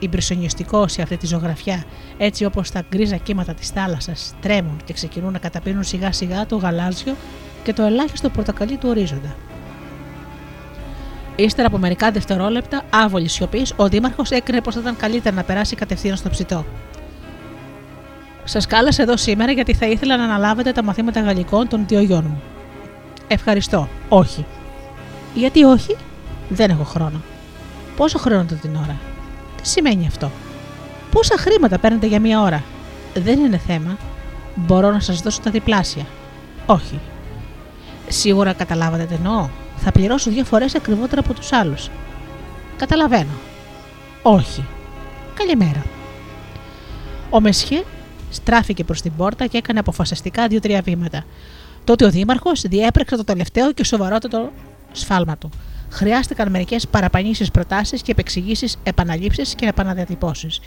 εμπρισονιστικό σε αυτή τη ζωγραφιά, έτσι όπως τα γκρίζα κύματα της θάλασσας τρέμουν και ξεκινούν να καταπίνουν σιγά σιγά το γαλάζιο και το ελάχιστο πορτοκαλί του ορίζοντα. Ύστερα από μερικά δευτερόλεπτα άβολης σιωπής, ο Δήμαρχος έκρινε πως θα ήταν καλύτερα να περάσει κατευθείαν στο ψητό. Σας κάλεσα εδώ σήμερα γιατί θα ήθελα να αναλάβετε τα μαθήματα γαλλικών των δύο γιών μου. Ευχαριστώ. Όχι. Γιατί όχι, δεν έχω χρόνο. Πόσο χρόνο την ώρα; Τι σημαίνει αυτό; Πόσα χρήματα παίρνετε για μία ώρα; Δεν είναι θέμα. Μπορώ να σας δώσω τα διπλάσια. Όχι. Σίγουρα καταλάβατε τι εννοώ. Θα πληρώσω δύο φορές ακριβότερα από τους άλλους. Καταλαβαίνω. Όχι. Καλημέρα. Ο Μεσχέ στράφηκε προς την πόρτα και έκανε αποφασιστικά δύο-τρία βήματα. Τότε ο Δήμαρχος διέπρεξε το τελευταίο και σοβαρότερο σφάλμα του. Χρειάστηκαν μερικές παραπανήσεις προτάσεις και επεξηγήσεις, επαναλήψεις και επαναδιατυπώσεις.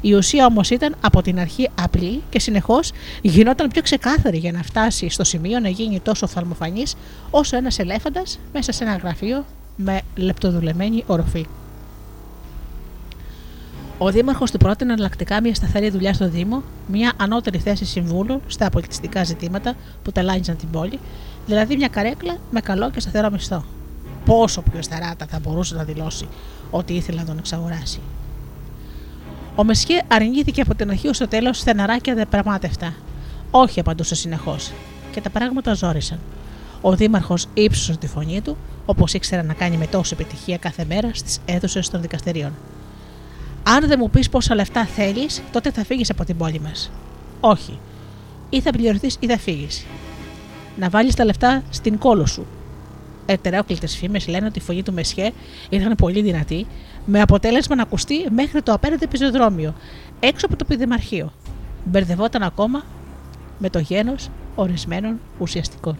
Η ουσία όμως ήταν από την αρχή απλή και συνεχώς γινόταν πιο ξεκάθαρη για να φτάσει στο σημείο να γίνει τόσο φθαλμοφανή όσο ένας ελέφαντας μέσα σε ένα γραφείο με λεπτοδουλεμένη οροφή. Ο Δήμαρχος του πρότεινε εναλλακτικά μια σταθερή δουλειά στο Δήμο, μια ανώτερη θέση συμβούλου στα πολιτιστικά ζητήματα που ταλάνιζαν την πόλη, δηλαδή μια καρέκλα με καλό και σταθερό μισθό. Πόσο πιο στεράτα θα μπορούσε να δηλώσει ότι ήθελε να τον εξαγοράσει. Ο Μεσχέ αρνήθηκε από την αρχή ως το τέλος στεναρά και αδεπραγμάτευτα. Όχι, απαντούσε συνεχώς. Και τα πράγματα ζόρισαν. Ο Δήμαρχος ύψωσε τη φωνή του, όπως ήξερε να κάνει με τόση επιτυχία κάθε μέρα στις αίθουσες των δικαστηρίων. Αν δεν μου πεις πόσα λεφτά θέλεις, τότε θα φύγεις από την πόλη μας. Όχι. Ή θα πληρωθείς ή θα φύγεις. Να βάλεις τα λεφτά στην κόλο σου. Ετερόκλητες φήμες λένε ότι η φωνή του Μεσχέ ήταν πολύ δυνατή, με αποτέλεσμα να ακουστεί μέχρι το απέναντι πεζοδρόμιο, έξω από το πιδημαρχείο. Μπερδευόταν ακόμα με το γένος ορισμένων ουσιαστικών.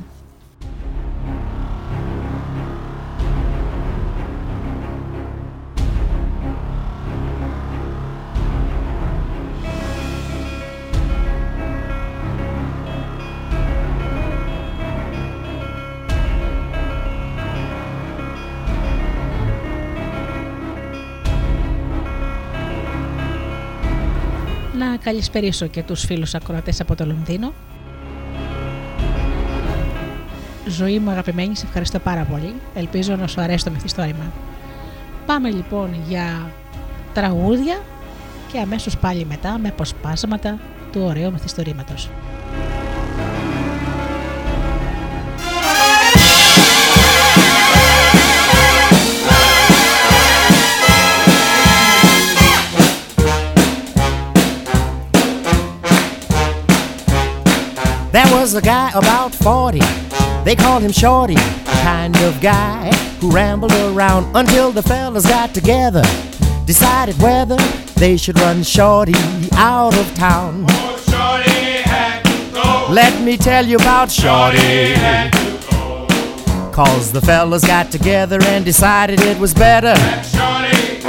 Να καλησπερίσω και τους φίλους ακροατές από το Λονδίνο. Ζωή μου αγαπημένη, σε ευχαριστώ πάρα πολύ. Ελπίζω να σου αρέσει το μυθιστόρημα. Πάμε λοιπόν για τραγούδια και αμέσως πάλι μετά με αποσπάσματα του ωραίου μυθιστορήματος. Was a guy about 40, they called him Shorty, kind of guy who rambled around until the fellas got together, decided whether they should run Shorty out of town. Oh, Shorty. Let me tell you about Shorty. go. Cause the fellas got together and decided it was better. Shorty.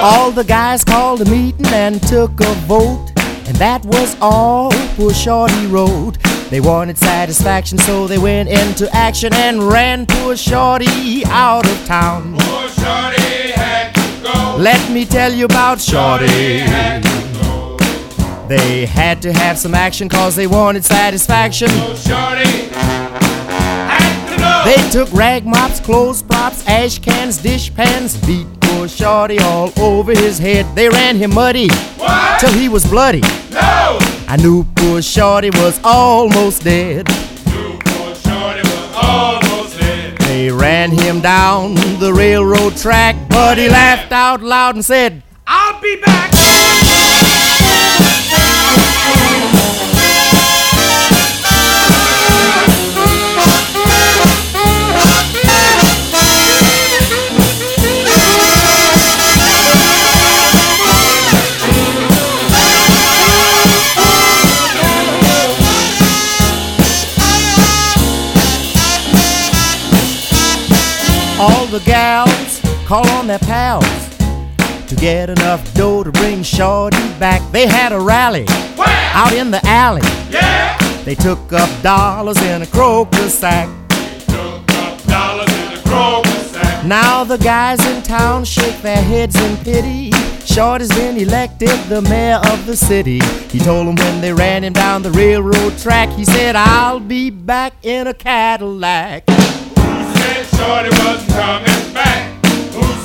All the guys called a meeting and took a vote. And that was all poor Shorty wrote. They wanted satisfaction, so they went into action and ran poor Shorty out of town. Oh, Shorty had to go. Let me tell you about Shorty. Had to go. They had to have some action cause they wanted satisfaction. Oh, Shorty had to know. They took rag mops, clothes props, ash cans, dish pans, beat poor Shorty all over his head. They ran him muddy What? till he was bloody. No. I knew poor Shorty was almost dead. New poor Shorty was almost dead. They ran him down the railroad track, but he laughed out loud and said, I'll be back. Their pals to get enough dough to bring Shorty back. They had a rally Where? out in the alley. Yeah. They took up dollars in a crocus sack. Took up dollars in the Kroger sack. Now the guys in town shake their heads in pity. Shorty's been elected the mayor of the city. He told them when they ran him down the railroad track, he said, I'll be back in a Cadillac. Who said Shorty wasn't coming back?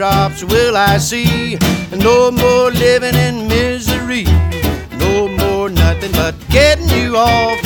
will I see, no more living in misery. No more nothing but getting you off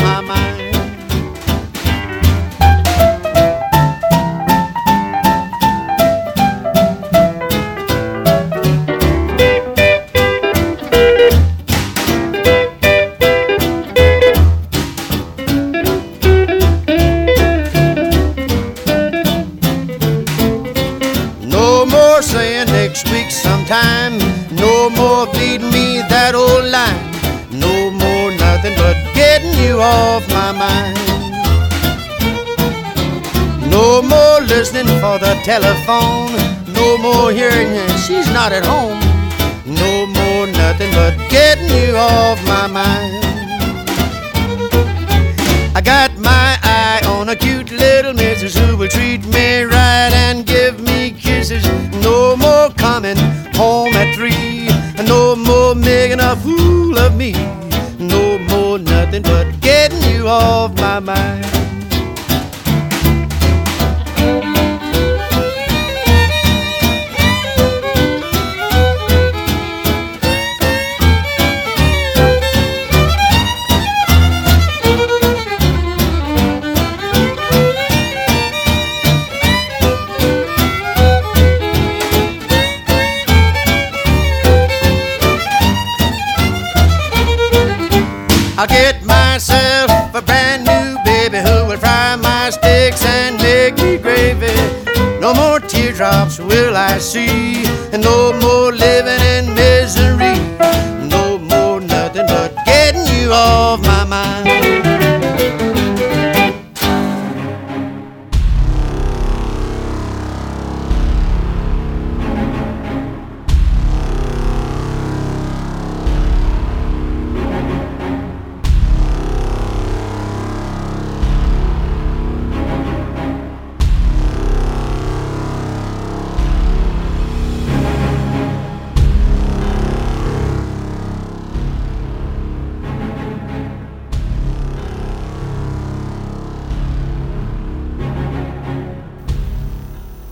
not at home.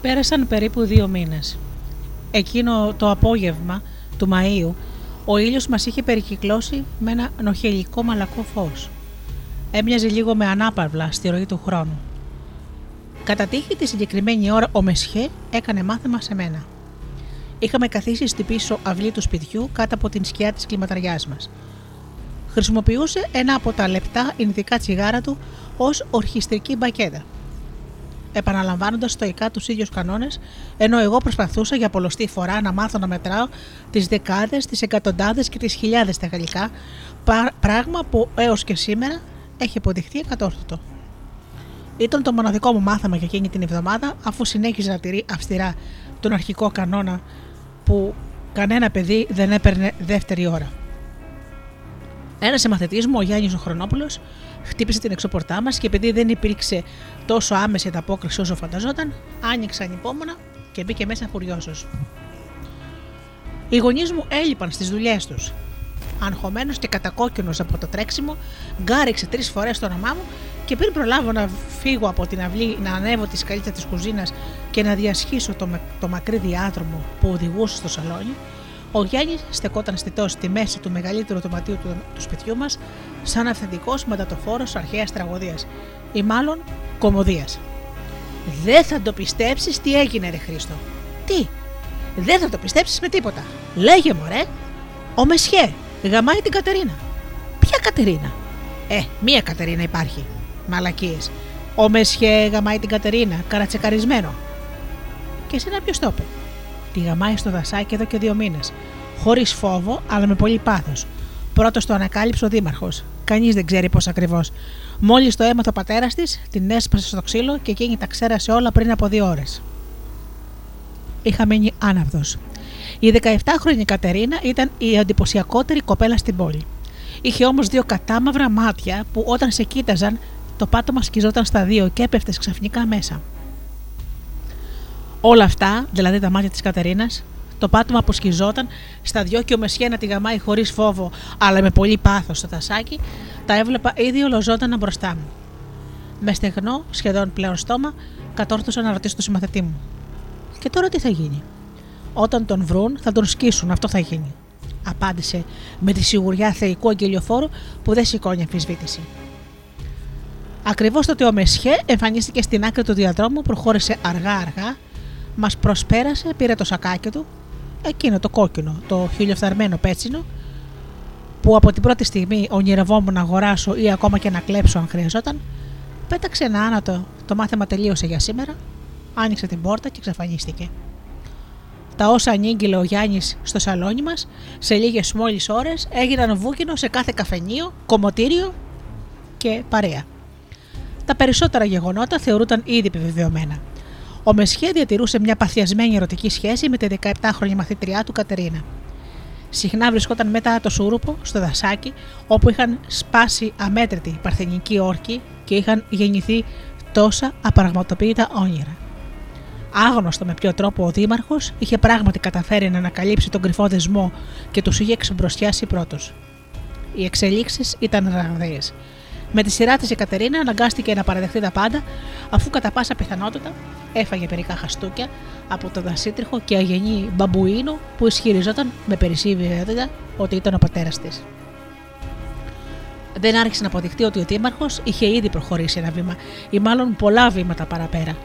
Πέρασαν περίπου δύο μήνες. Εκείνο το απόγευμα του Μαΐου, ο ήλιος μας είχε περικυκλώσει με ένα νοχελικό μαλακό φως. Έμοιαζε λίγο με ανάπαυλα στη ροή του χρόνου. Κατά τύχη τη συγκεκριμένη ώρα ο Μεσχέ έκανε μάθημα σε μένα. Είχαμε καθίσει στην πίσω αυλή του σπιτιού κάτω από την σκιά της κλιματαριάς μας. Χρησιμοποιούσε ένα από τα λεπτά ινδικά τσιγάρα του ως ορχιστρική μπακέτα επαναλαμβάνοντας στοικά τους ίδιους κανόνες, ενώ εγώ προσπαθούσα για πολλωστή φορά να μάθω να μετράω τις δεκάδες, τις εκατοντάδες και τις χιλιάδες στα γαλλικά, πα- πράγμα που έως και σήμερα έχει αποδειχθεί εκατόρθωτο. Ήταν το μοναδικό μου μάθημα για εκείνη την εβδομάδα, αφού συνέχιζα να τηρεί αυστηρά τον αρχικό κανόνα που κανένα παιδί δεν έπαιρνε δεύτερη ώρα. Ένας συμμαθητής μου, ο Γιάννης ο Χρονόπουλο, χτύπησε την εξωπορτά μας και επειδή δεν υπήρξε τόσο άμεση ανταπόκριση όσο φανταζόταν, άνοιξε ανυπόμονα και μπήκε μέσα φουριώσο. Οι γονείς μου έλειπαν στις δουλειές τους. Αγχωμένος και κατακόκκινος από το τρέξιμο, γκάριξε τρεις φορές το όνομά μου και πριν προλάβω να φύγω από την αυλή, να ανέβω τη σκαλίτσα της κουζίνας και να διασχίσω το, με- το μακρύ διάδρομο που οδηγούσε στο σαλόνι, ο Γιάννης στεκόταν στιτό στη μέση του μεγαλύτερου δωματίου του, του σπιτιού μας, σαν αυθεντικός μετατοφόρος αρχαίας τραγωδίας, ή μάλλον κομμωδίας. Δεν θα το πιστέψεις τι έγινε, ρε Χρήστο. Τι, δεν θα το πιστέψεις με τίποτα. Λέγε μου, ρε. Ο Μεσχέ γαμάει την Κατερίνα. Ποια Κατερίνα. Ε, μία Κατερίνα υπάρχει. Μαλακίες. Ο Μεσχέ γαμάει την Κατερίνα, καρατσεκαρισμένο. Και εσένα ποιο το είπε. Τη γαμάει στο δασάκι εδώ και δύο μήνες. Χωρίς φόβο, αλλά με πολύ πάθος. Πρώτος το ανακάλυψε ο Δήμαρχος. Κανείς δεν ξέρει πώς ακριβώς. Μόλις το έμαθε ο πατέρας της, την έσπασε στο ξύλο και εκείνη τα ξέρασε όλα πριν από δύο ώρες. Είχα μείνει άναυδος. Η 17χρονη Κατερίνα ήταν η εντυπωσιακότερη κοπέλα στην πόλη. Είχε όμως δύο κατάμαυρα μάτια που όταν σε κοίταζαν το πάτωμα σκιζόταν στα δύο και έπεφτε ξαφνικά μέσα. Όλα αυτά, δηλαδή τα μάτια της Κατερίνας, το πάτωμα που σκιζόταν στα δυο και ο Μεσχέ να τη γαμάει χωρίς φόβο, αλλά με πολύ πάθος στο τασάκι, τα έβλεπα ήδη ολοζώντανα μπροστά μου. Με στεγνό, σχεδόν πλέον στόμα, κατόρθωσα να ρωτήσω το συμμαθητή μου. Και τώρα τι θα γίνει; Όταν τον βρουν, θα τον σκίσουν, αυτό θα γίνει. Απάντησε με τη σιγουριά θεϊκού αγγελιοφόρου που δεν σηκώνει αμφισβήτηση. Ακριβώς τότε ο Μεσχέ εμφανίστηκε στην άκρη του διαδρόμου, προχώρησε αργά-αργά, μας προσπέρασε, πήρε το σακάκι του, εκείνο το κόκκινο, το χιλιοφθαρμένο πέτσινο, που από την πρώτη στιγμή ονειρευόμουν να αγοράσω ή ακόμα και να κλέψω αν χρειαζόταν, πέταξε ένα άνατο, το μάθημα τελείωσε για σήμερα, άνοιξε την πόρτα και εξαφανίστηκε. Τα όσα ανήγγειλε ο Γιάννης στο σαλόνι μας, σε λίγες μόλις ώρες έγιναν βούκινο σε κάθε καφενείο, κομμωτήριο και παρέα. Τα περισσότερα γεγονότα θεωρούνταν ήδη επιβεβαιωμένα. Ο Μεσχέ διατηρούσε μια παθιασμένη ερωτική σχέση με τη 17χρονη μαθητριά του Κατερίνα. Συχνά βρισκόταν μετά το Σούρουπο, στο δασάκι, όπου είχαν σπάσει αμέτρητοι παρθενικοί όρκοι και είχαν γεννηθεί τόσα απαραγματοποιητά όνειρα. Άγνωστο με ποιο τρόπο ο Δήμαρχος είχε πράγματι καταφέρει να ανακαλύψει τον κρυφό δεσμό και τους είχε ξεμπροστιάσει πρώτος. Οι εξελίξεις ήταν ραγδαίες. Με τη σειρά της η Κατερίνα αναγκάστηκε να παραδεχτεί τα πάντα, αφού κατά πάσα πιθανότητα έφαγε μερικά χαστούκια από το δασίτριχο και αγενή μπαμπουίνο που ισχυριζόταν με περισσή βεβαιότητα ότι ήταν ο πατέρας της. Δεν άρχισε να αποδειχτεί ότι ο Δήμαρχος είχε ήδη προχωρήσει ένα βήμα, ή μάλλον πολλά βήματα παραπέρα.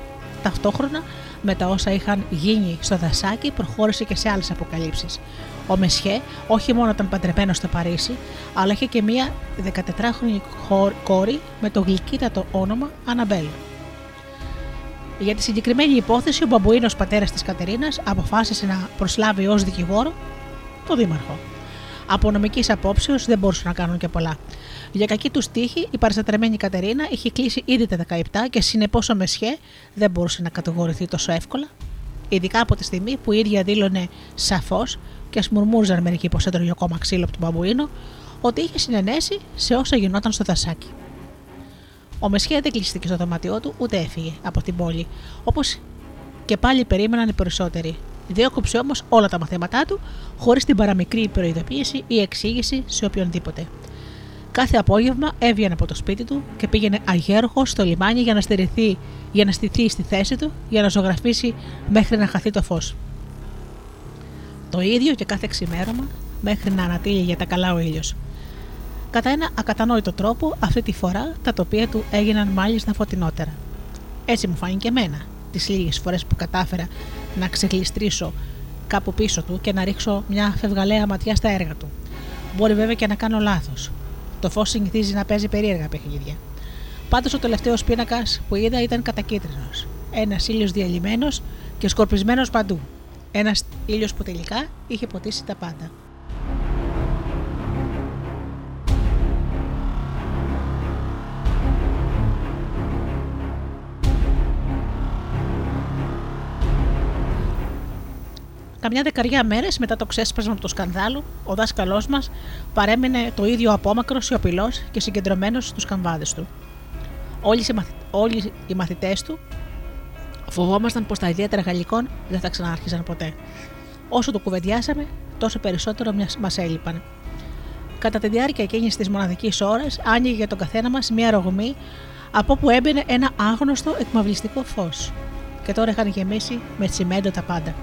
Ταυτόχρονα με τα όσα είχαν γίνει στο δασάκι, προχώρησε και σε άλλες αποκαλύψεις. Ο Μεσχέ όχι μόνο ήταν παντρεμένο στο Παρίσι, αλλά είχε και μία 14χρονη κόρη με το γλυκύτατο όνομα Αναμπέλ. Για τη συγκεκριμένη υπόθεση, ο μπαμπουίνος πατέρας της Κατερίνας αποφάσισε να προσλάβει ως δικηγόρο το Δήμαρχο. Από νομικής απόψεως δεν μπορούσαν να κάνουν και πολλά. Για κακή τους τύχη, η παραστατρεμένη Κατερίνα είχε κλείσει ήδη τα 17 και συνεπώς ο Μεσχέ δεν μπορούσε να κατηγορηθεί τόσο εύκολα, ειδικά από τη στιγμή που η ίδια δήλωνε σαφώς και ας μουρμούριζαν μερικοί πως έτρωγε ακόμα ξύλο από τον μπαμπουίνο, ότι είχε συνενέσει σε όσα γινόταν στο δασάκι. Ο Μεσχέ δεν κλειστήκε στο δωμάτιό του ούτε έφυγε από την πόλη, όπως και πάλι περίμεναν οι περισσότεροι. Διέκοψε όμως όλα τα μαθήματά του, χωρίς την παραμικρή προειδοποίηση ή εξήγηση σε οποιονδήποτε. Κάθε απόγευμα έβγαινε από το σπίτι του και πήγαινε αγέροχο στο λιμάνι για να στερηθεί, για να στηθεί στη θέση του, για να ζωγραφίσει μέχρι να χαθεί το φως. Το ίδιο και κάθε ξημέρωμα μέχρι να ανατείλει για τα καλά ο ήλιος. Κατά ένα ακατανόητο τρόπο, αυτή τη φορά τα τοπία του έγιναν μάλιστα φωτεινότερα. Έτσι μου φάνηκε εμένα, τις λίγες φορές που κατάφερα να ξεγλιστρήσω κάπου πίσω του και να ρίξω μια φευγαλαία ματιά στα έργα του. Μπορεί βέβαια και να κάνω λάθος. Το φως συνηθίζει να παίζει περίεργα παιχνίδια. Πάντως ο τελευταίος πίνακας που είδα ήταν κατακίτρινος. Ένας ήλιος διαλυμένος και σκορπισμένος παντού. Ένας ήλιος που τελικά είχε ποτίσει τα πάντα. Καμιά δεκαριά μέρες μετά το ξέσπασμα του σκανδάλου, ο δάσκαλός μας παρέμεινε το ίδιο απόμακρος, σιωπηλός και συγκεντρωμένος στους καμβάδες του. Όλοι, όλοι οι μαθητές του φοβόμασταν πως τα ιδιαίτερα γαλλικών δεν θα ξανάρχιζαν ποτέ. Όσο το κουβεντιάσαμε, τόσο περισσότερο μας έλειπαν. Κατά τη διάρκεια εκείνης της μοναδικής ώρας, άνοιγε για τον καθένα μας μία ρογμή από όπου έμπαινε ένα άγνωστο εκμαυλιστικό φως. Και τώρα είχαν γεμίσει με τσιμέντο τα πάντα.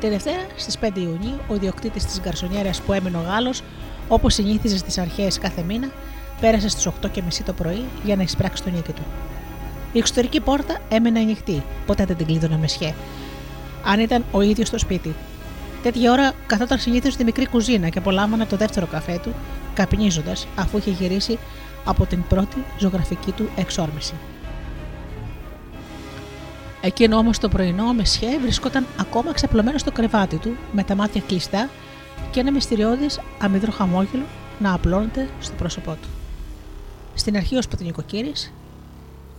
Τη Δευτέρα στις 5 Ιουνίου, ο ιδιοκτήτης της γκαρσονιέρας που έμεινε ο Γάλλος, όπως συνήθιζε στις αρχέ κάθε μήνα, πέρασε στις 8.30 το πρωί για να εισπράξει τον νίκη του. Η εξωτερική πόρτα έμενε ανοιχτή. Ποτέ δεν την κλείδωνε με σχέ. Αν ήταν ο ίδιος στο σπίτι. Τέτοια ώρα καθόταν συνήθως στη μικρή κουζίνα και απολάμβανε το δεύτερο καφέ του, καπνίζοντας αφού είχε γυρίσει από την πρώτη ζωγραφική του εξόρμηση. Εκείνο όμως το πρωινό ο Μεσχέ βρισκόταν ακόμα ξαπλωμένο στο κρεβάτι του, με τα μάτια κλειστά και ένα μυστηριώδης αμυδρό χαμόγελο να απλώνεται στο πρόσωπό του. Στην αρχή, ως νοικοκύρη,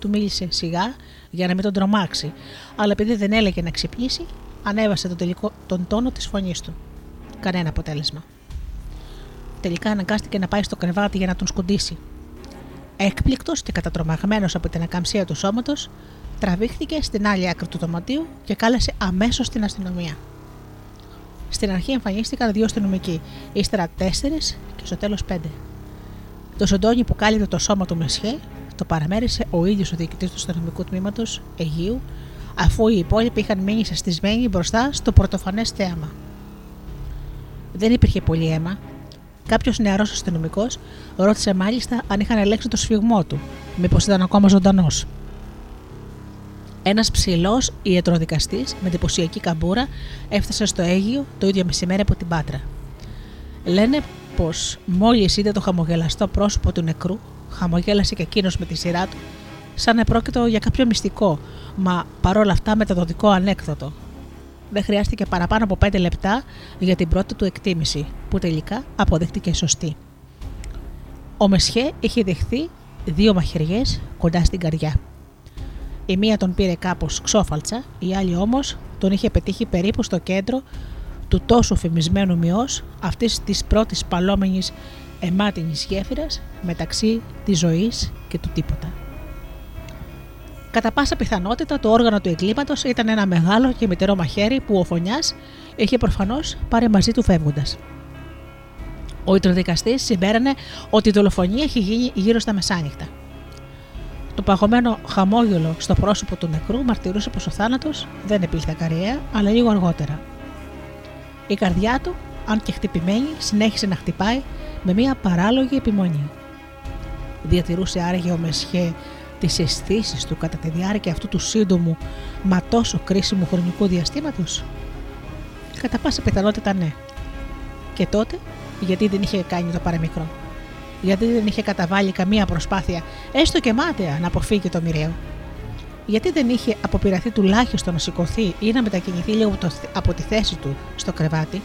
του μίλησε σιγά για να μην τον τρομάξει, αλλά επειδή δεν έλεγε να ξυπνήσει, ανέβασε τον, τελικό, τον τόνο της φωνής του. Κανένα αποτέλεσμα. Τελικά αναγκάστηκε να πάει στο κρεβάτι για να τον σκουντήσει. Έκπληκτος και κατατρομαγμένος από την ακαμψία του σώματος, τραβήχθηκε στην άλλη άκρη του δωματίου και κάλεσε αμέσως την αστυνομία. Στην αρχή εμφανίστηκαν δύο αστυνομικοί, ύστερα τέσσερις και στο τέλος πέντε. Το σοντόνι που κάλυπτε το σώμα του Μεσχέ το παραμέρισε ο ίδιος ο διοικητής του αστυνομικού τμήματος Αιγείου, αφού οι υπόλοιποι είχαν μείνει σαστισμένοι μπροστά στο πρωτοφανές θέαμα. Δεν υπήρχε πολύ αίμα. Κάποιος νεαρός αστυνομικός ρώτησε μάλιστα αν είχαν ελέγξει το σφιγμό του, μήπως ήταν ακόμα ζωντανός. Ένας ψηλός ιατροδικαστής με εντυπωσιακή καμπούρα έφτασε στο Αίγιο το ίδιο μεσημέρι από την Πάτρα. Λένε πως μόλις είδε το χαμογελαστό πρόσωπο του νεκρού, χαμογέλασε και εκείνος με τη σειρά του, σαν να πρόκειτο για κάποιο μυστικό, μα παρόλα αυτά μεταδοτικό ανέκδοτο. Δεν χρειάστηκε παραπάνω από 5 λεπτά για την πρώτη του εκτίμηση, που τελικά αποδείχτηκε σωστή. Ο Μεσχέ είχε δεχθεί δύο μαχαιριές κοντά στην καρδιά. Η μία τον πήρε κάπως ξόφαλτσα, η άλλη όμως τον είχε πετύχει περίπου στο κέντρο του τόσο φημισμένου μειός αυτής της πρώτης παλόμενης αιμάτινης γέφυρας μεταξύ της ζωής και του τίποτα. Κατά πάσα πιθανότητα το όργανο του εγκλήματος ήταν ένα μεγάλο και μητερό μαχαίρι που ο Φωνιάς είχε προφανώς πάρει μαζί του φεύγοντας. Ο ιτροδικαστής συμπέρανε ότι η δολοφονία έχει γίνει γύρω στα μεσάνυχτα. Το παγωμένο χαμόγελο στο πρόσωπο του νεκρού μαρτυρούσε πως ο θάνατος δεν επήλθε καριέα, αλλά λίγο αργότερα. Η καρδιά του, αν και χτυπημένη, συνέχισε να χτυπάει με μια παράλογη επιμονή. Διατηρούσε άραγε ο Μεσχέ τις αισθήσεις του κατά τη διάρκεια αυτού του σύντομου μα τόσο κρίσιμου χρονικού διαστήματος. Κατά πάσα πιθανότητα ναι. Και τότε, γιατί δεν είχε κάνει το παραμικρό γιατί δεν είχε καταβάλει καμία προσπάθεια, έστω και μάταια, να αποφύγει το μοιραίο. Γιατί δεν είχε αποπειραθεί τουλάχιστον να σηκωθεί ή να μετακινηθεί λίγο από τη θέση του στο κρεβάτι,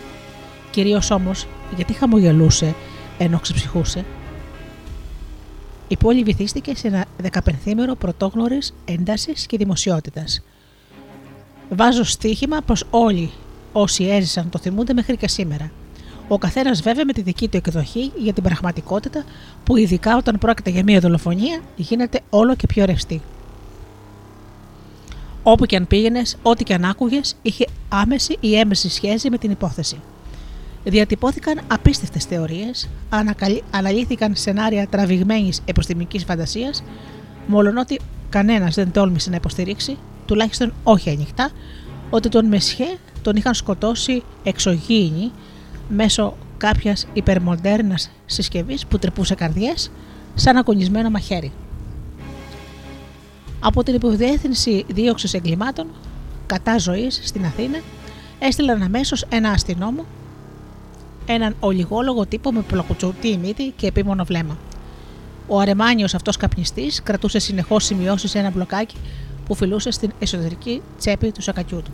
κυρίως όμως γιατί χαμογελούσε ενώ ξεψυχούσε. Η πόλη βυθίστηκε σε ένα δεκαπενθήμερο πρωτόγνωρης έντασης και δημοσιότητας. Βάζω στοίχημα πως όλοι όσοι έζησαν το θυμούνται μέχρι και σήμερα. Ο καθένας βέβαια με τη δική του εκδοχή για την πραγματικότητα που ειδικά όταν πρόκειται για μια δολοφονία γίνεται όλο και πιο ρευστή. Όπου και αν πήγαινες, ό,τι και αν άκουγες, είχε άμεση ή έμεση σχέση με την υπόθεση. Διατυπώθηκαν απίστευτες θεωρίες, αναλύθηκαν σενάρια τραβηγμένης επιστημικής φαντασίας, μολονότι κανένας δεν τόλμησε να υποστηρίξει, τουλάχιστον όχι ανοιχτά, ότι τον Μεσχέ τον είχαν σκοτώσει εξωγήινοι μέσω κάποιας υπερμοντέρνας συσκευής που τρεπούσε καρδιές σαν ακονισμένο μαχαίρι. Από την υποδιεύθυνση δίωξης εγκλημάτων κατά ζωής στην Αθήνα έστειλαν αμέσως ένα αστυνόμο, έναν ολιγόλογο τύπο με πλακουτσουτή μύτη και επίμονο βλέμμα. Ο αρεμάνιος αυτός καπνιστής κρατούσε συνεχώς σημειώσεις σε ένα μπλοκάκι που φιλούσε στην εσωτερική τσέπη του σακατιού του.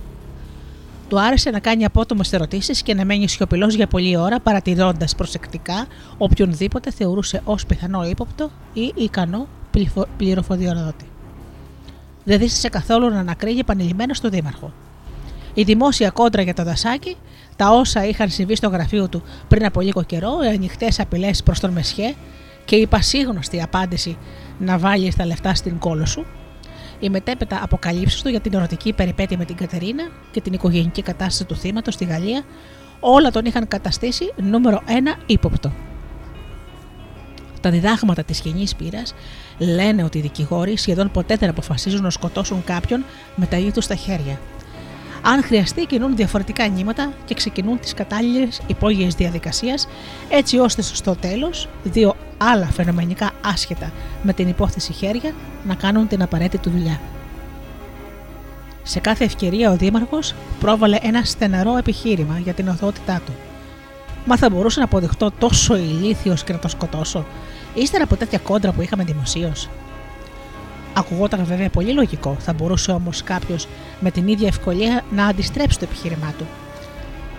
Του άρεσε να κάνει απότομες ερωτήσεις και να μένει σιωπηλός για πολλή ώρα, παρατηρώντας προσεκτικά οποιονδήποτε θεωρούσε ως πιθανό ύποπτο ή ικανό πληροφοριοδότη. Δεν δίστασε καθόλου να ανακρύγει επανειλημμένα στο Δήμαρχο. Η δημόσια κόντρα για το δασάκι, τα όσα είχαν συμβεί στο γραφείο του πριν από λίγο καιρό, οι ανοιχτές απειλές προς τον Μεσχέ και η πασίγνωστη απάντηση να βάλει τα λεφτά στην κόλο σου, οι μετέπειτα αποκαλύψεις του για την ερωτική περιπέτεια με την Κατερίνα και την οικογενική κατάσταση του θύματος στη Γαλλία, όλα τον είχαν καταστήσει νούμερο ένα ύποπτο. Τα διδάγματα της κοινή πείρας λένε ότι οι δικηγόροι σχεδόν ποτέ δεν αποφασίζουν να σκοτώσουν κάποιον με τα ίδια τους στα χέρια. Αν χρειαστεί, κινούν διαφορετικά νήματα και ξεκινούν τις κατάλληλες υπόγειες διαδικασίε, έτσι ώστε στο τέλος δύο άλλα φαινομενικά άσχετα με την υπόθεση χέρια να κάνουν την απαραίτητη δουλειά. Σε κάθε ευκαιρία ο Δήμαρχος πρόβαλε ένα στεναρό επιχείρημα για την οθότητά του. Μα θα μπορούσα να αποδειχτώ τόσο ηλίθιος και να το σκοτώσω, ύστερα από τέτοια κόντρα που είχαμε δημοσίως. Ακουγόταν βέβαια πολύ λογικό, θα μπορούσε όμως κάποιος με την ίδια ευκολία να αντιστρέψει το επιχείρημά του.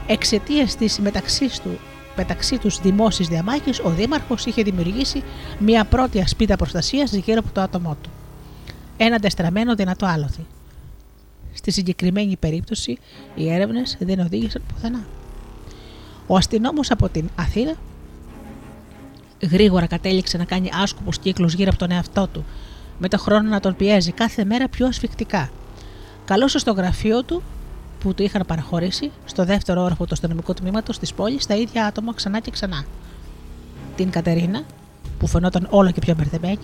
Εξαιτίας της μεταξύ του μεταξύ τους δημόσιε διαμάχε, ο Δήμαρχος είχε δημιουργήσει μια πρώτη ασπίδα προστασίας γύρω από το άτομό του. Ένα αντεστραμμένο δυνατό άλοθη. Στη συγκεκριμένη περίπτωση, οι έρευνες δεν οδήγησαν πουθενά. Ο αστυνόμος από την Αθήνα γρήγορα κατέληξε να κάνει άσκοπου κύκλου γύρω από τον εαυτό του, με το χρόνο να τον πιέζει κάθε μέρα πιο ασφικτικά. Καλώσε στο γραφείο του που του είχαν παραχωρήσει στο δεύτερο όροφο του αστυνομικού τμήματος της πόλης τα ίδια άτομα ξανά και ξανά. Την Κατερίνα, που φαινόταν όλο και πιο μπερδεμένη,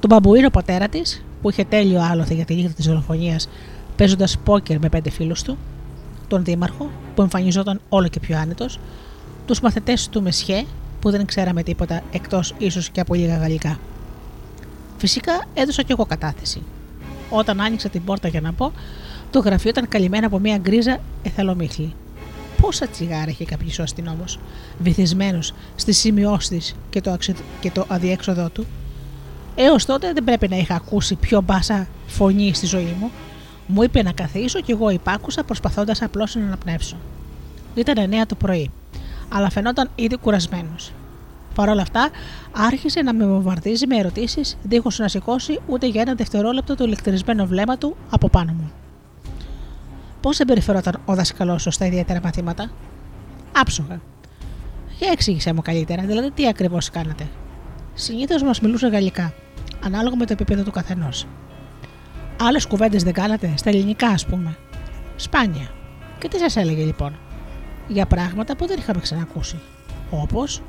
τον μπαμπουίνο πατέρα της, που είχε τέλειο άλοθη για τη νύχτα της δολοφονίας παίζοντας πόκερ με πέντε φίλους του, τον Δήμαρχο, που εμφανιζόταν όλο και πιο άνετος, τους μαθητές του Μεσχέ, που δεν ξέραμε τίποτα εκτός ίσως και από λίγα γαλλικά. Φυσικά έδωσα κι εγώ κατάθεση. Όταν άνοιξα την πόρτα για να πω, το γραφείο ήταν καλυμμένο από μια γκρίζα εθαλομίχλη. Πόσα τσιγάρα είχε κάποιο ο αστυνόμος, βυθισμένος στις σημειώσεις και, το και το αδιέξοδό του; Έως τότε δεν πρέπει να είχα ακούσει πιο μπάσα φωνή στη ζωή μου. Μου είπε να καθίσω και εγώ υπάκουσα προσπαθώντας απλώς να αναπνεύσω. Ήταν 9 το πρωί, αλλά φαινόταν ήδη κουρασμένος. Παρ' όλα αυτά, άρχισε να με βομβαρδίζει με ερωτήσεις, δίχως να σηκώσει ούτε για ένα δευτερόλεπτο το ηλεκτρισμένο βλέμμα του από πάνω μου. Πώς συμπεριφερόταν ο δάσκαλό σου στα ιδιαίτερα μαθήματα, Άψογα. Για εξήγησέ μου καλύτερα, δηλαδή τι ακριβώς κάνατε. Συνήθως μας μιλούσε γαλλικά, ανάλογα με το επίπεδο του καθενός. Άλλες κουβέντες δεν κάνατε, στα ελληνικά ας πούμε. Σπάνια. Και τι σας έλεγε λοιπόν; Για πράγματα που δεν είχαμε ξανακούσει. Όπως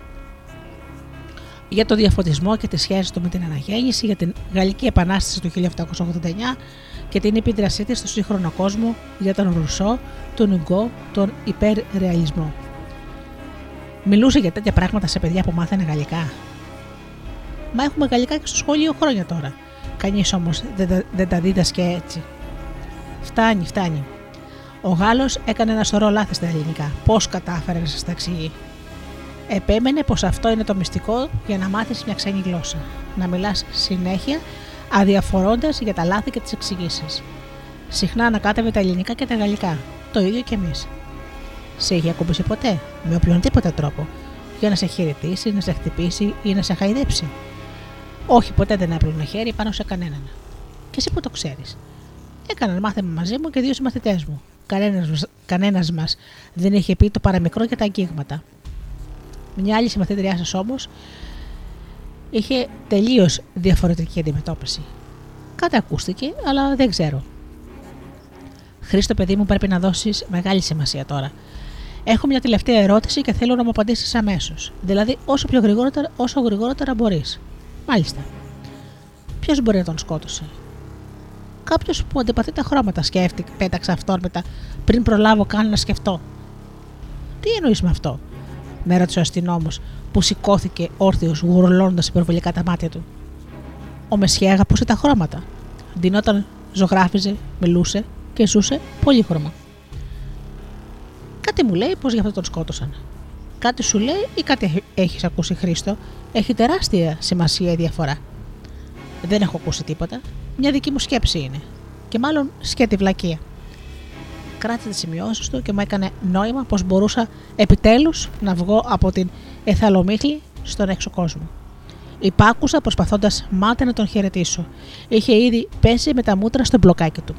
για το διαφωτισμό και τη σχέση του με την αναγέννηση, για την Γαλλική Επανάσταση του 1889 και την επίδρασή της στο σύγχρονο κόσμο για τον Ρουσό, τον Ουγκό, τον υπερρεαλισμό. Μιλούσε για τέτοια πράγματα σε παιδιά που μάθανε γαλλικά. Μα έχουμε γαλλικά και στο σχολείο χρόνια τώρα. Κανείς όμως δεν, δεν τα δίδασκε έτσι. Φτάνει, φτάνει. Ο Γάλλος έκανε ένα σωρό λάθη στα ελληνικά. Πώς κατάφερε να σας τα εξηγεί. Επέμενε πως αυτό είναι το μυστικό για να μάθεις μια ξένη γλώσσα. Να μιλάς συνέχεια αδιαφορώντας για τα λάθη και τις εξηγήσεις. Συχνά ανακάτευε τα ελληνικά και τα γαλλικά. Το ίδιο και εμείς. Σε είχε ακούμπησε ποτέ, με οποιονδήποτε τρόπο, για να σε χαιρετήσει, να σε χτυπήσει ή να σε χαϊδέψει. Όχι, ποτέ δεν έπλωνε χέρι πάνω σε κανέναν. Και εσύ που το ξέρεις. Έκαναν μάθημα μαζί μου και δύο συμμαθητές μου. Κανένας μας δεν είχε πει το παραμικρό για τα αγγίγματα. Μια άλλη συμμαθήτριά σας όμως είχε τελείως διαφορετική αντιμετώπιση. Κάτι ακούστηκε, αλλά δεν ξέρω. Χρήστο, παιδί μου, πρέπει να δώσεις μεγάλη σημασία τώρα. Έχω μια τελευταία ερώτηση και θέλω να μου απαντήσεις αμέσως. Δηλαδή, όσο πιο γρηγορότερα, όσο γρηγορότερα μπορείς. Μάλιστα. Ποιος μπορεί να τον σκότωσε; Κάποιος που αντιπαθεί τα χρώματα, σκέφτηκε, πέταξε αυτόρμητα πριν προλάβω καν να σκεφτώ. Τι εννοείς με αυτό, με ρώτησε ο αστυνόμος που σηκώθηκε όρθιος γουρλώνοντας υπερβολικά τα μάτια του. Ο Μεσχέ αγαπούσε τα χρώματα. Ντυνόταν, ζωγράφιζε, μιλούσε και ζούσε χρώμα. Κάτι μου λέει πως γι' αυτό τον σκότωσαν. Κάτι σου λέει ή κάτι έχεις ακούσει, Χρήστο. Έχει τεράστια σημασία η διαφορά. Δεν έχω ακούσει τίποτα. Μια δική μου σκέψη είναι. Και μάλλον σκέτη βλακεία. Κράτησε τις σημειώσεις του και μου έκανε νόημα πως μπορούσα επιτέλους να βγω από την εθαλομίχλη στον έξω κόσμο. Υπάκουσα προσπαθώντας μάται να τον χαιρετήσω. Είχε ήδη πέσει με τα μούτρα στο μπλοκάκι του.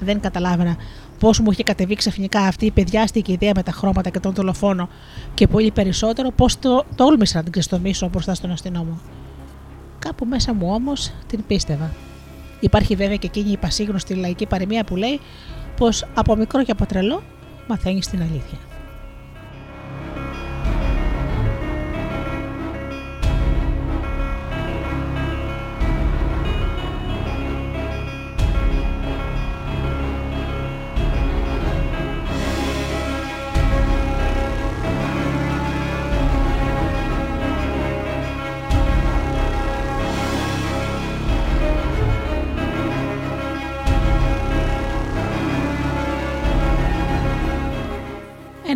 Δεν καταλάβαινα πώ μου είχε κατεβεί ξαφνικά αυτή η παιδιάστικη ιδέα με τα χρώματα και τον δολοφόνο και πολύ περισσότερο πώ το τόλμησα να την ξεστομίσω μπροστά στον αστυνόμο. Κάπου μέσα μου όμως την πίστευα. Υπάρχει βέβαια και εκείνη η πασίγνωστη λαϊκή παροιμία που λέει πω από μικρό και από τρελό μαθαίνεις την αλήθεια.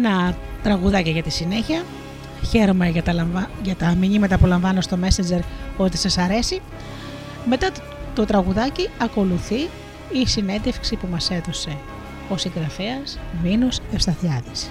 Ένα τραγουδάκι για τη συνέχεια. Χαίρομαι για τα, λαμβα... για τα μηνύματα που λαμβάνω στο Messenger ότι σας αρέσει. Μετά το τραγουδάκι ακολουθεί η συνέντευξη που μας έδωσε ο συγγραφέας Μίνος Ευσταθιάδης.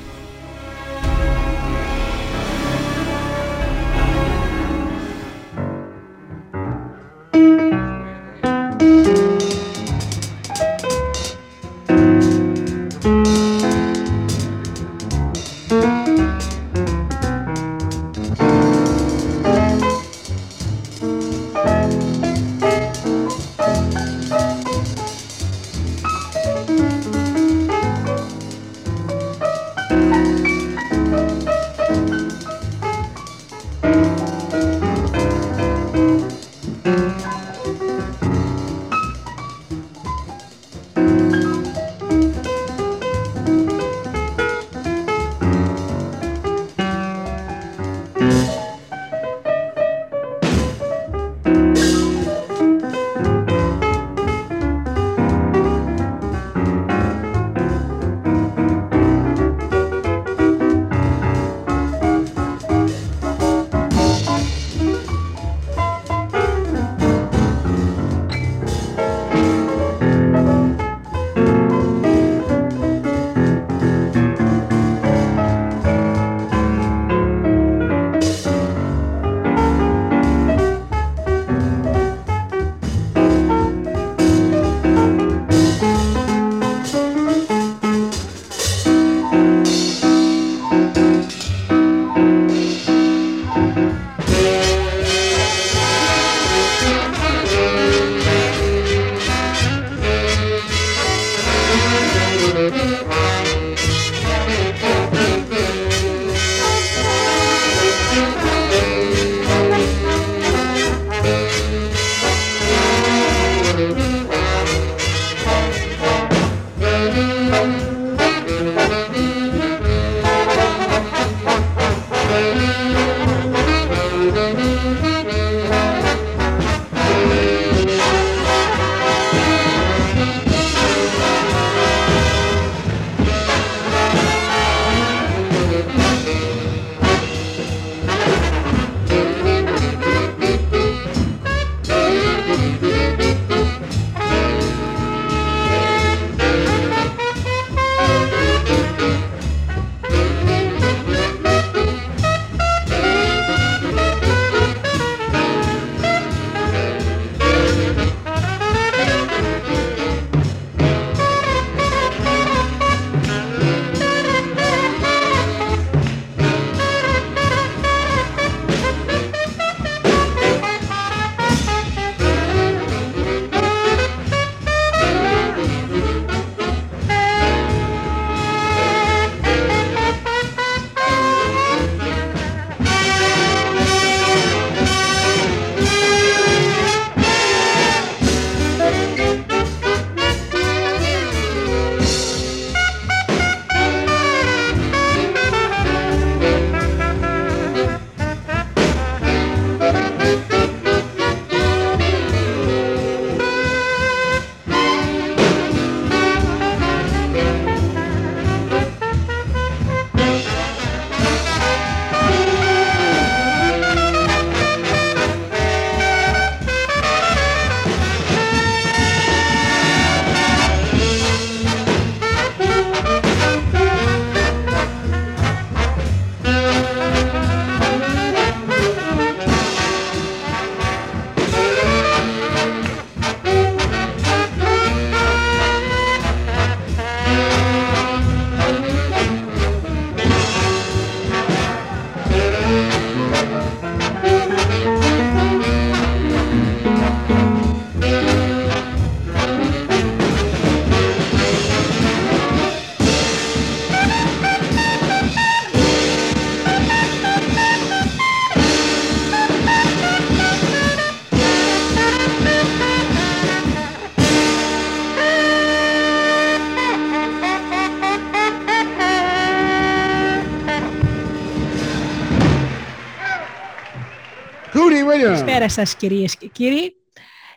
Καλησπέρα σας κυρίες και κύριοι.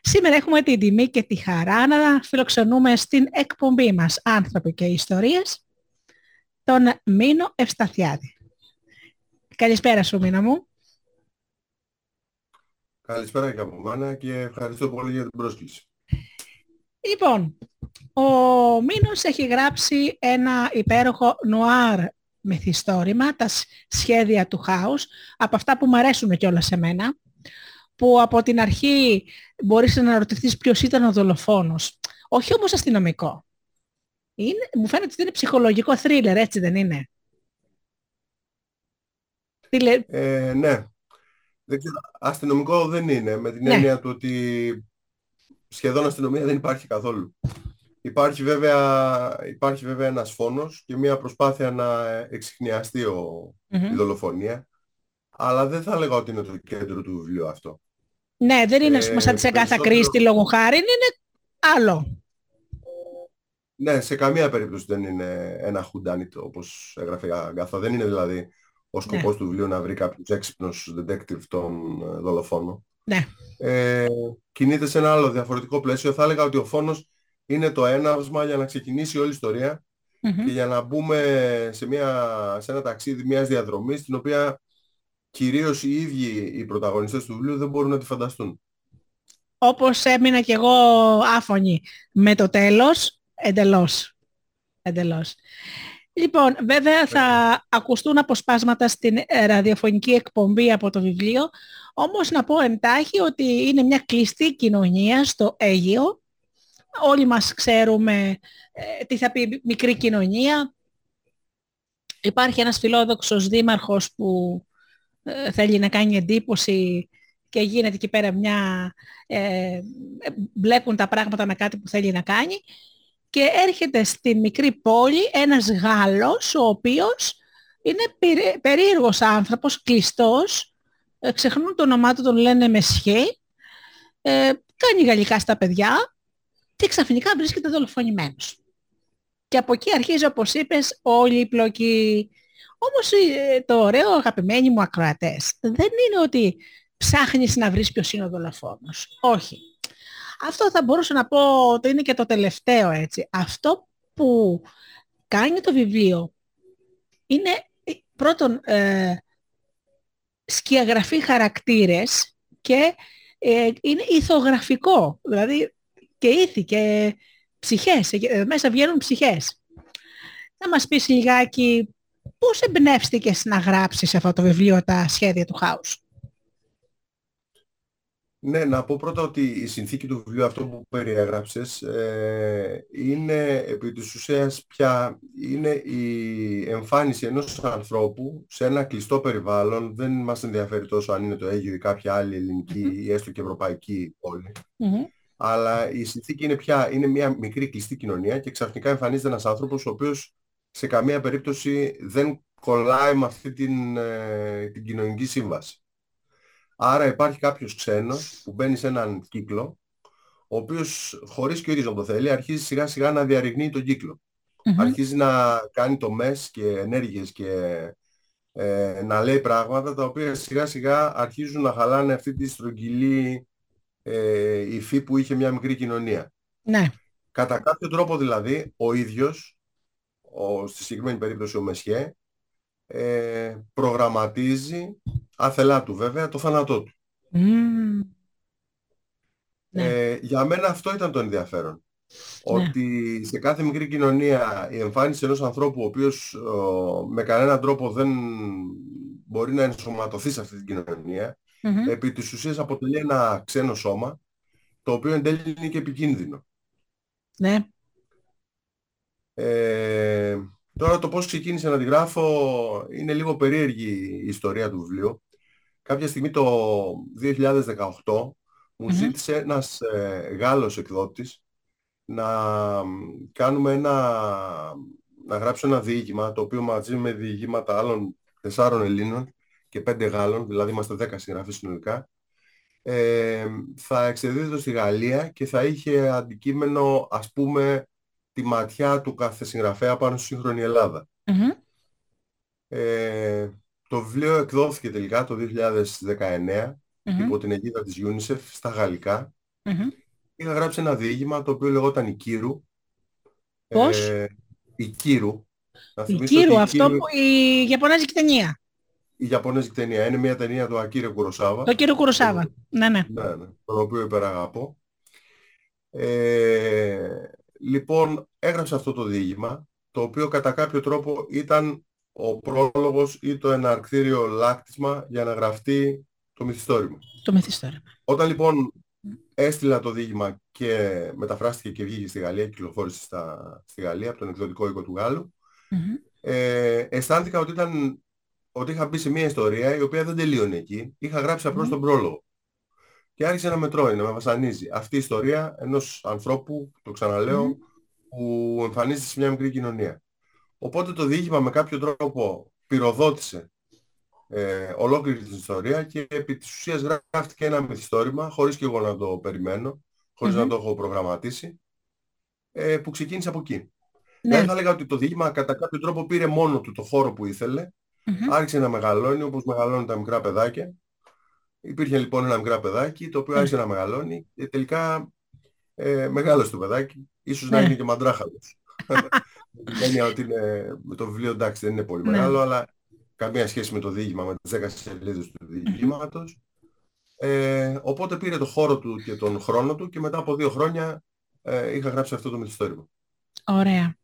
Σήμερα έχουμε την τιμή και τη χαρά να φιλοξενούμε στην εκπομπή μας «Άνθρωποι και Ιστορίες» τον Μίνο Ευσταθιάδη. Καλησπέρα σου Μίνο μου. Καλησπέρα και από μένα και ευχαριστώ πολύ για την πρόσκληση. Λοιπόν, ο Μίνος έχει γράψει ένα υπέροχο νουάρ μυθιστόρημα, τα σχέδια του χάους, από αυτά που μου αρέσουν κιόλας σε μένα, που από την αρχή μπορείς να ρωτηθείς ποιος ήταν ο δολοφόνος. Όχι όμως αστυνομικό. Είναι, μου φαίνεται ότι είναι ψυχολογικό θρίλερ, έτσι δεν είναι; Τι λέ... Ε, ναι. Δεν ξέρω, αστυνομικό δεν είναι, με την Ναι. έννοια του ότι σχεδόν αστυνομία δεν υπάρχει καθόλου. Υπάρχει βέβαια, υπάρχει βέβαια ένας φόνος και μια προσπάθεια να εξηχνιαστεί ο, Μμμ. η δολοφονία, αλλά δεν θα έλεγα ότι είναι το κέντρο του βιβλίου αυτό. Ναι, δεν είναι ας πούμε, σαν Ε, της Αγκάθα περισσότερο- Κρίστη λόγω χάρη, είναι άλλο. Ναι, σε καμία περίπτωση δεν είναι ένα whodunit όπως έγραφε η Αγκάθα. Δεν είναι δηλαδή ο σκοπός Ναι. του βιβλίου να βρει κάποιος έξυπνος detective τον ε, δολοφόνο. Ναι. Ε, κινείται σε ένα άλλο διαφορετικό πλαίσιο. Θα έλεγα ότι ο φόνος είναι το έναυσμα για να ξεκινήσει όλη η ιστορία Μμμ. και για να μπούμε σε, μια, σε ένα ταξίδι μιας διαδρομής την οποία κυρίως οι ίδιοι οι πρωταγωνιστές του βιβλίου δεν μπορούν να τη φανταστούν. Όπως έμεινα κι εγώ άφωνη με το τέλος, εντελώς. Εντελώς. Λοιπόν, βέβαια θα ακουστούν αποσπάσματα στην ε, ραδιοφωνική εκπομπή από το βιβλίο, όμως να πω εντάχει ότι είναι μια κλειστή κοινωνία στο Αίγυο. Όλοι μας ξέρουμε ε, τι θα πει μικρή κοινωνία. Υπάρχει ένας φιλόδοξος δήμαρχος που ε, θέλει να κάνει εντύπωση και γίνεται εκεί πέρα μια... Ε, μπλέκουν τα πράγματα με κάτι που θέλει να κάνει και έρχεται στη μικρή πόλη ένας Γάλλος ο οποίος είναι περί- περίεργος άνθρωπος, κλειστός, ε, ξεχνούν το όνομά του, τον λένε Μεσχέ, ε, κάνει γαλλικά στα παιδιά και ξαφνικά βρίσκεται δολοφονημένος. Και από εκεί αρχίζει, όπως είπες, όλη η πλοκή. Όμως ε, το ωραίο, αγαπημένοι μου ακροατές, δεν είναι ότι ψάχνεις να βρεις ποιος είναι ο δολοφόνος. Όχι. Αυτό θα μπορούσα να πω ότι είναι και το τελευταίο έτσι. Αυτό που κάνει το βιβλίο είναι ε, πρώτον ε, σκιαγραφεί χαρακτήρες και ε, είναι ηθογραφικό. Δηλαδή και ήθη και ψυχές. ε, Μέσα βγαίνουν ψυχές. Θα μας πεις λιγάκι πώς εμπνεύστηκες να γράψεις αυτό το βιβλίο τα σχέδια του Χάους; Ναι, να πω πρώτα ότι η συνθήκη του βιβλίου αυτό που περιέγραψες ε, είναι επί της ουσίας πια είναι η εμφάνιση ενός ανθρώπου σε ένα κλειστό περιβάλλον. Δεν μας ενδιαφέρει τόσο αν είναι το Αίγυο ή κάποια άλλη ελληνική ή έστω και ευρωπαϊκή πόλη. Μμμ. Αλλά η συνθήκη είναι πια είναι μια μικρή κλειστή κοινωνία και ξαφνικά εμφανίζεται ένας άνθρωπος ο οποίος σε καμία περίπτωση δεν κολλάει με αυτή την, ε, την κοινωνική σύμβαση. Άρα υπάρχει κάποιος ξένος που μπαίνει σε έναν κύκλο, ο οποίος χωρίς και ο ίδιος να το θέλει, αρχίζει σιγά σιγά να διαρριγνύει τον κύκλο. Μμμ. Αρχίζει να κάνει τομές και ενέργειες και ε, να λέει πράγματα τα οποία σιγά σιγά αρχίζουν να χαλάνε αυτή τη στρογγυλή ε, υφή που είχε μια μικρή κοινωνία. Ναι. Κατά κάποιο τρόπο δηλαδή ο ίδιος, ο, στη συγκεκριμένη περίπτωση ο Μεσχέ, ε, προγραμματίζει, άθελά του βέβαια, το θάνατό του. Μμμ. Ναι. Ε, για μένα αυτό ήταν το ενδιαφέρον. Ότι σε κάθε μικρή κοινωνία η εμφάνιση ενός ανθρώπου ο οποίος ο, με κανέναν τρόπο δεν μπορεί να ενσωματωθεί σε αυτή την κοινωνία, Μμμ. επί της ουσίας αποτελεί ένα ξένο σώμα, το οποίο εν τέλει είναι και επικίνδυνο. Ναι. Ε, τώρα το πώς ξεκίνησα να τη γράφω είναι λίγο περίεργη η ιστορία του βιβλίου. Κάποια στιγμή το 2018 μου Μμμ. ζήτησε ένας ε, Γάλλος εκδότης να κάνουμε ένα, να γράψω ένα διήγημα το οποίο μαζί με διηγήματα άλλων τεσσάρων Ελλήνων και πέντε Γάλλων, δηλαδή είμαστε δέκα συγγραφείς συνολικά, ε, θα εξεδίδεται στη Γαλλία και θα είχε αντικείμενο ας πούμε τη ματιά του κάθε συγγραφέα πάνω στη σύγχρονη Ελλάδα. Μμμ. Ε, το βιβλίο εκδόθηκε τελικά το 2019 Μμμ. υπό την αιγίδα της UNICEF στα γαλλικά. Μμμ. Είχα γράψει ένα διήγημα το οποίο λεγόταν η Κύρου. Πώς; Ε, η Κύρου. Να Η θυμίσω Κύρου ότι η αυτό Κύρου- που η Ιαπωνέζικη ταινία. η Ιαπωνέζικη ταινία είναι μια ταινία του Ακύρε Κουροσάβα. Το κύριο Κουροσάβα. Ναι, ναι. Ναι, ναι, τον οποίο υπεραγαπώ. Ε, λοιπόν, έγραψε αυτό το διήγημα, το οποίο κατά κάποιο τρόπο ήταν ο πρόλογος ή το εναρκτήριο λάκτισμα για να γραφτεί το μυθιστόρημα. Το μυθιστόρημα. Όταν λοιπόν έστειλα το διήγημα και μεταφράστηκε και βγήκε στη Γαλλία, κυκλοφόρησε στα, στη Γαλλία από τον εκδοτικό οίκο του Γάλλου, Μμμ. ε, αισθάνθηκα ότι, ήταν, ότι είχα μπει σε μια ιστορία η οποία δεν τελείωνε εκεί. Είχα γράψει απλώς τον πρόλογο. Και άρχισε να με τρώει, να με βασανίζει. Αυτή η ιστορία ενός ανθρώπου, το ξαναλέω, που εμφανίζεται σε μια μικρή κοινωνία. Οπότε το διήγημα με κάποιο τρόπο πυροδότησε ε, ολόκληρη την ιστορία και επί της ουσίας γράφτηκε ένα μυθιστόρημα, χωρίς και εγώ να το περιμένω, χωρίς Μμμ. να το έχω προγραμματίσει, ε, που ξεκίνησε από εκεί. Ναι. Δεν θα έλεγα ότι το διήγημα κατά κάποιο τρόπο πήρε μόνο του το χώρο που ήθελε, Μμμ. άρχισε να μεγαλώνει όπως μεγαλώνουν τα μικρά παιδάκια. Υπήρχε λοιπόν ένα μικρό παιδάκι το οποίο Ναι. άρχισε να μεγαλώνει και τελικά ε, μεγάλωσε το παιδάκι, ίσως να Ναι. είναι και μαντράχαλος. Με την έννοια ότι είναι, με το βιβλίο εντάξει δεν είναι πολύ Ναι. μεγάλο, αλλά καμία σχέση με το διήγημα, με τις 10 σελίδες του διηγήματος. Ε, οπότε πήρε το χώρο του και τον χρόνο του και μετά από δύο χρόνια ε, είχα γράψει αυτό το μυθιστόρημα. Ωραία.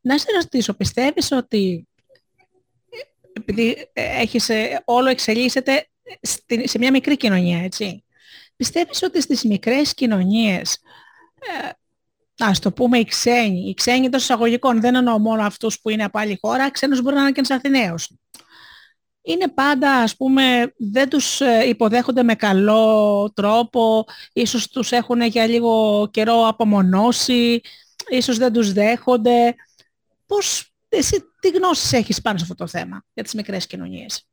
Να σε ρωτήσω, πιστεύεις ότι επειδή ε, έχεις, ε, όλο εξελίσσεται στη- σε μια μικρή κοινωνία, έτσι. Πιστεύεις ότι στις μικρές κοινωνίες, ε, ας το πούμε οι ξένοι, οι ξένοι εντός εισαγωγικών, δεν εννοώ μόνο αυτούς που είναι από άλλη χώρα, ξένος μπορεί να είναι και ένας Αθηναίος. Είναι πάντα, ας πούμε, δεν τους ε, υποδέχονται με καλό τρόπο, ίσως τους έχουν για λίγο καιρό απομονώσει, ίσως δεν τους δέχονται. Πώς, εσύ τι γνώσεις έχεις πάνω σε αυτό το θέμα για τις μικρές κοινωνίες;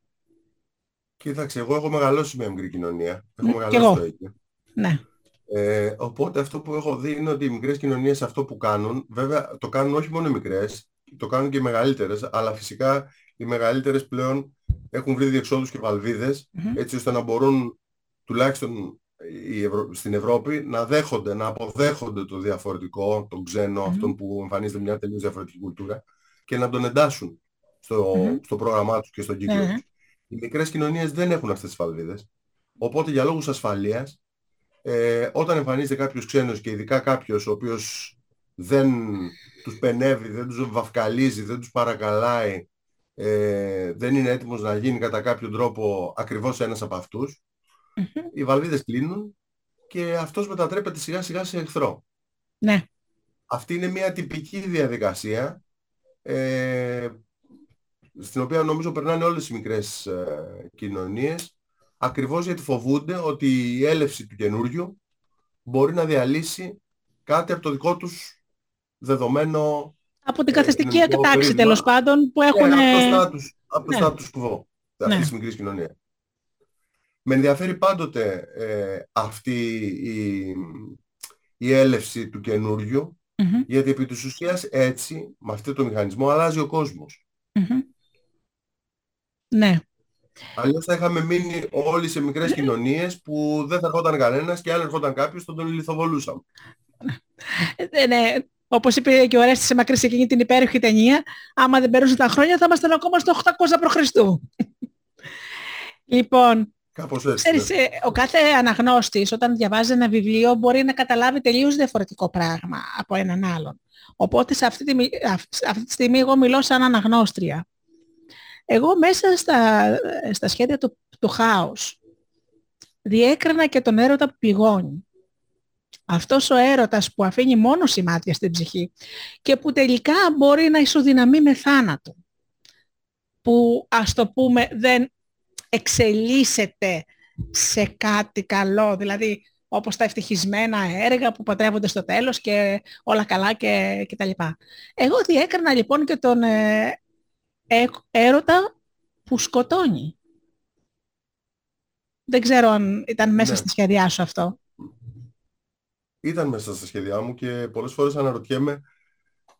Κοίταξε, εγώ έχω μεγαλώσει σε μια μικρή κοινωνία. Έχω Ναι, κι μεγαλώσει εγώ. στο Αίγυπτο. Ναι. Ε, οπότε αυτό που έχω δει είναι ότι οι μικρές κοινωνίες αυτό που κάνουν, βέβαια το κάνουν όχι μόνο οι μικρές, το κάνουν και οι μεγαλύτερες, αλλά φυσικά οι μεγαλύτερες πλέον έχουν βρει διεξόδους και βαλβίδες, Μμμ. έτσι ώστε να μπορούν τουλάχιστον η Ευρω- στην Ευρώπη να δέχονται, να αποδέχονται το διαφορετικό, τον ξένο, Μμμ. αυτόν που εμφανίζεται μια τελείως διαφορετική κουλτούρα και να τον εντάσσουν στο, Μμμ. στο πρόγραμμά τους και στον κύκλο Ναι, ναι. τους. Οι μικρές κοινωνίες δεν έχουν αυτές τις βαλβίδες. Οπότε για λόγους ασφαλείας, ε, όταν εμφανίζεται κάποιος ξένος και ειδικά κάποιος ο οποίος δεν τους πενεύει, δεν τους βαφκαλίζει, δεν τους παρακαλάει, ε, δεν είναι έτοιμος να γίνει κατά κάποιο τρόπο ακριβώς ένας από αυτούς, Μμμ. οι βαλβίδες κλείνουν και αυτός μετατρέπεται σιγά σιγά σε εχθρό. Ναι. Αυτή είναι μια τυπική διαδικασία ε, στην οποία νομίζω περνάνε όλες οι μικρές ε, κοινωνίες ακριβώς γιατί φοβούνται ότι η έλευση του καινούριου μπορεί να διαλύσει κάτι από το δικό τους δεδομένο Από την Ε, καθεστική κοινωνικό τάξη περίγμα. τέλος πάντων που έχουν... ναι, από το status, από το ναι. status quo Ναι. αυτής της μικρής κοινωνίας. Με ενδιαφέρει πάντοτε ε, αυτή η, η έλευση του καινούριου Μμμ. γιατί επί της ουσίας έτσι, με αυτό το μηχανισμό, αλλάζει ο κόσμος. Μμμ. Ναι. Αλλιώς θα είχαμε μείνει όλοι σε μικρές κοινωνίες που δεν θα ερχόταν κανένας και αν ερχόταν κάποιος θα τον λιθοβολούσαμε. Ε, ναι. Όπως είπε και ο Ρέστης σε μακρύς σε εκείνη την υπέροχη ταινία, άμα δεν περούσαν τα χρόνια θα ήμασταν ακόμα στο 800 π.Χ. λοιπόν, Κάπως έτσι. ξέρεις, ναι. ε, ο κάθε αναγνώστης όταν διαβάζει ένα βιβλίο μπορεί να καταλάβει τελείως διαφορετικό πράγμα από έναν άλλον. Οπότε σε αυτή τη, μι- αυ- σε αυτή τη στιγμή εγώ μιλώ σαν αναγνώστρια. Εγώ μέσα στα, στα σχέδια του, του χάους διέκρανα και τον έρωτα που πηγώνει. Αυτός ο έρωτας που αφήνει μόνο σημάδια στην ψυχή και που τελικά μπορεί να ισοδυναμεί με θάνατο. Που ας το πούμε δεν εξελίσσεται σε κάτι καλό, δηλαδή όπως τα ευτυχισμένα έργα που πατρεύονται στο τέλος και όλα καλά και, και τα λοιπά. Εγώ διέκρανα λοιπόν και τον ε, ε- έρωτα που σκοτώνει. Δεν ξέρω αν ήταν μέσα Ναι. στη σχέδιά σου αυτό. Ήταν μέσα στα σχέδιά μου και πολλές φορές αναρωτιέμαι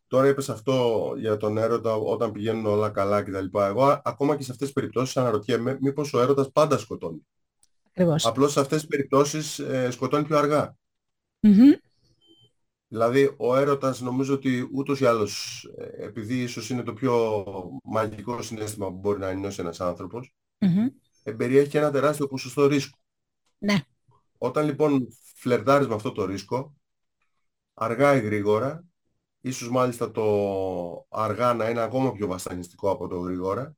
Τώρα είπες αυτό για τον έρωτα όταν πηγαίνουν όλα καλά κτλ. Εγώ α- ακόμα και σε αυτές τις περιπτώσεις αναρωτιέμαι μήπως ο έρωτας πάντα σκοτώνει. Ακριβώς. Απλώς σε αυτές τις περιπτώσεις ε, σκοτώνει πιο αργά. Μμμ. Δηλαδή ο έρωτας νομίζω ότι ούτως ή άλλως, ε, επειδή ίσως είναι το πιο μαγικό συνέστημα που μπορεί να νιώσει ένας άνθρωπος, Μμμ. ε, περιέχει και ένα τεράστιο ποσοστό ρίσκου. Ναι. Όταν λοιπόν φλερτάρεις με αυτό το ρίσκο, αργά ή γρήγορα, ίσως μάλιστα το αργά να είναι ακόμα πιο βασανιστικό από το γρήγορα,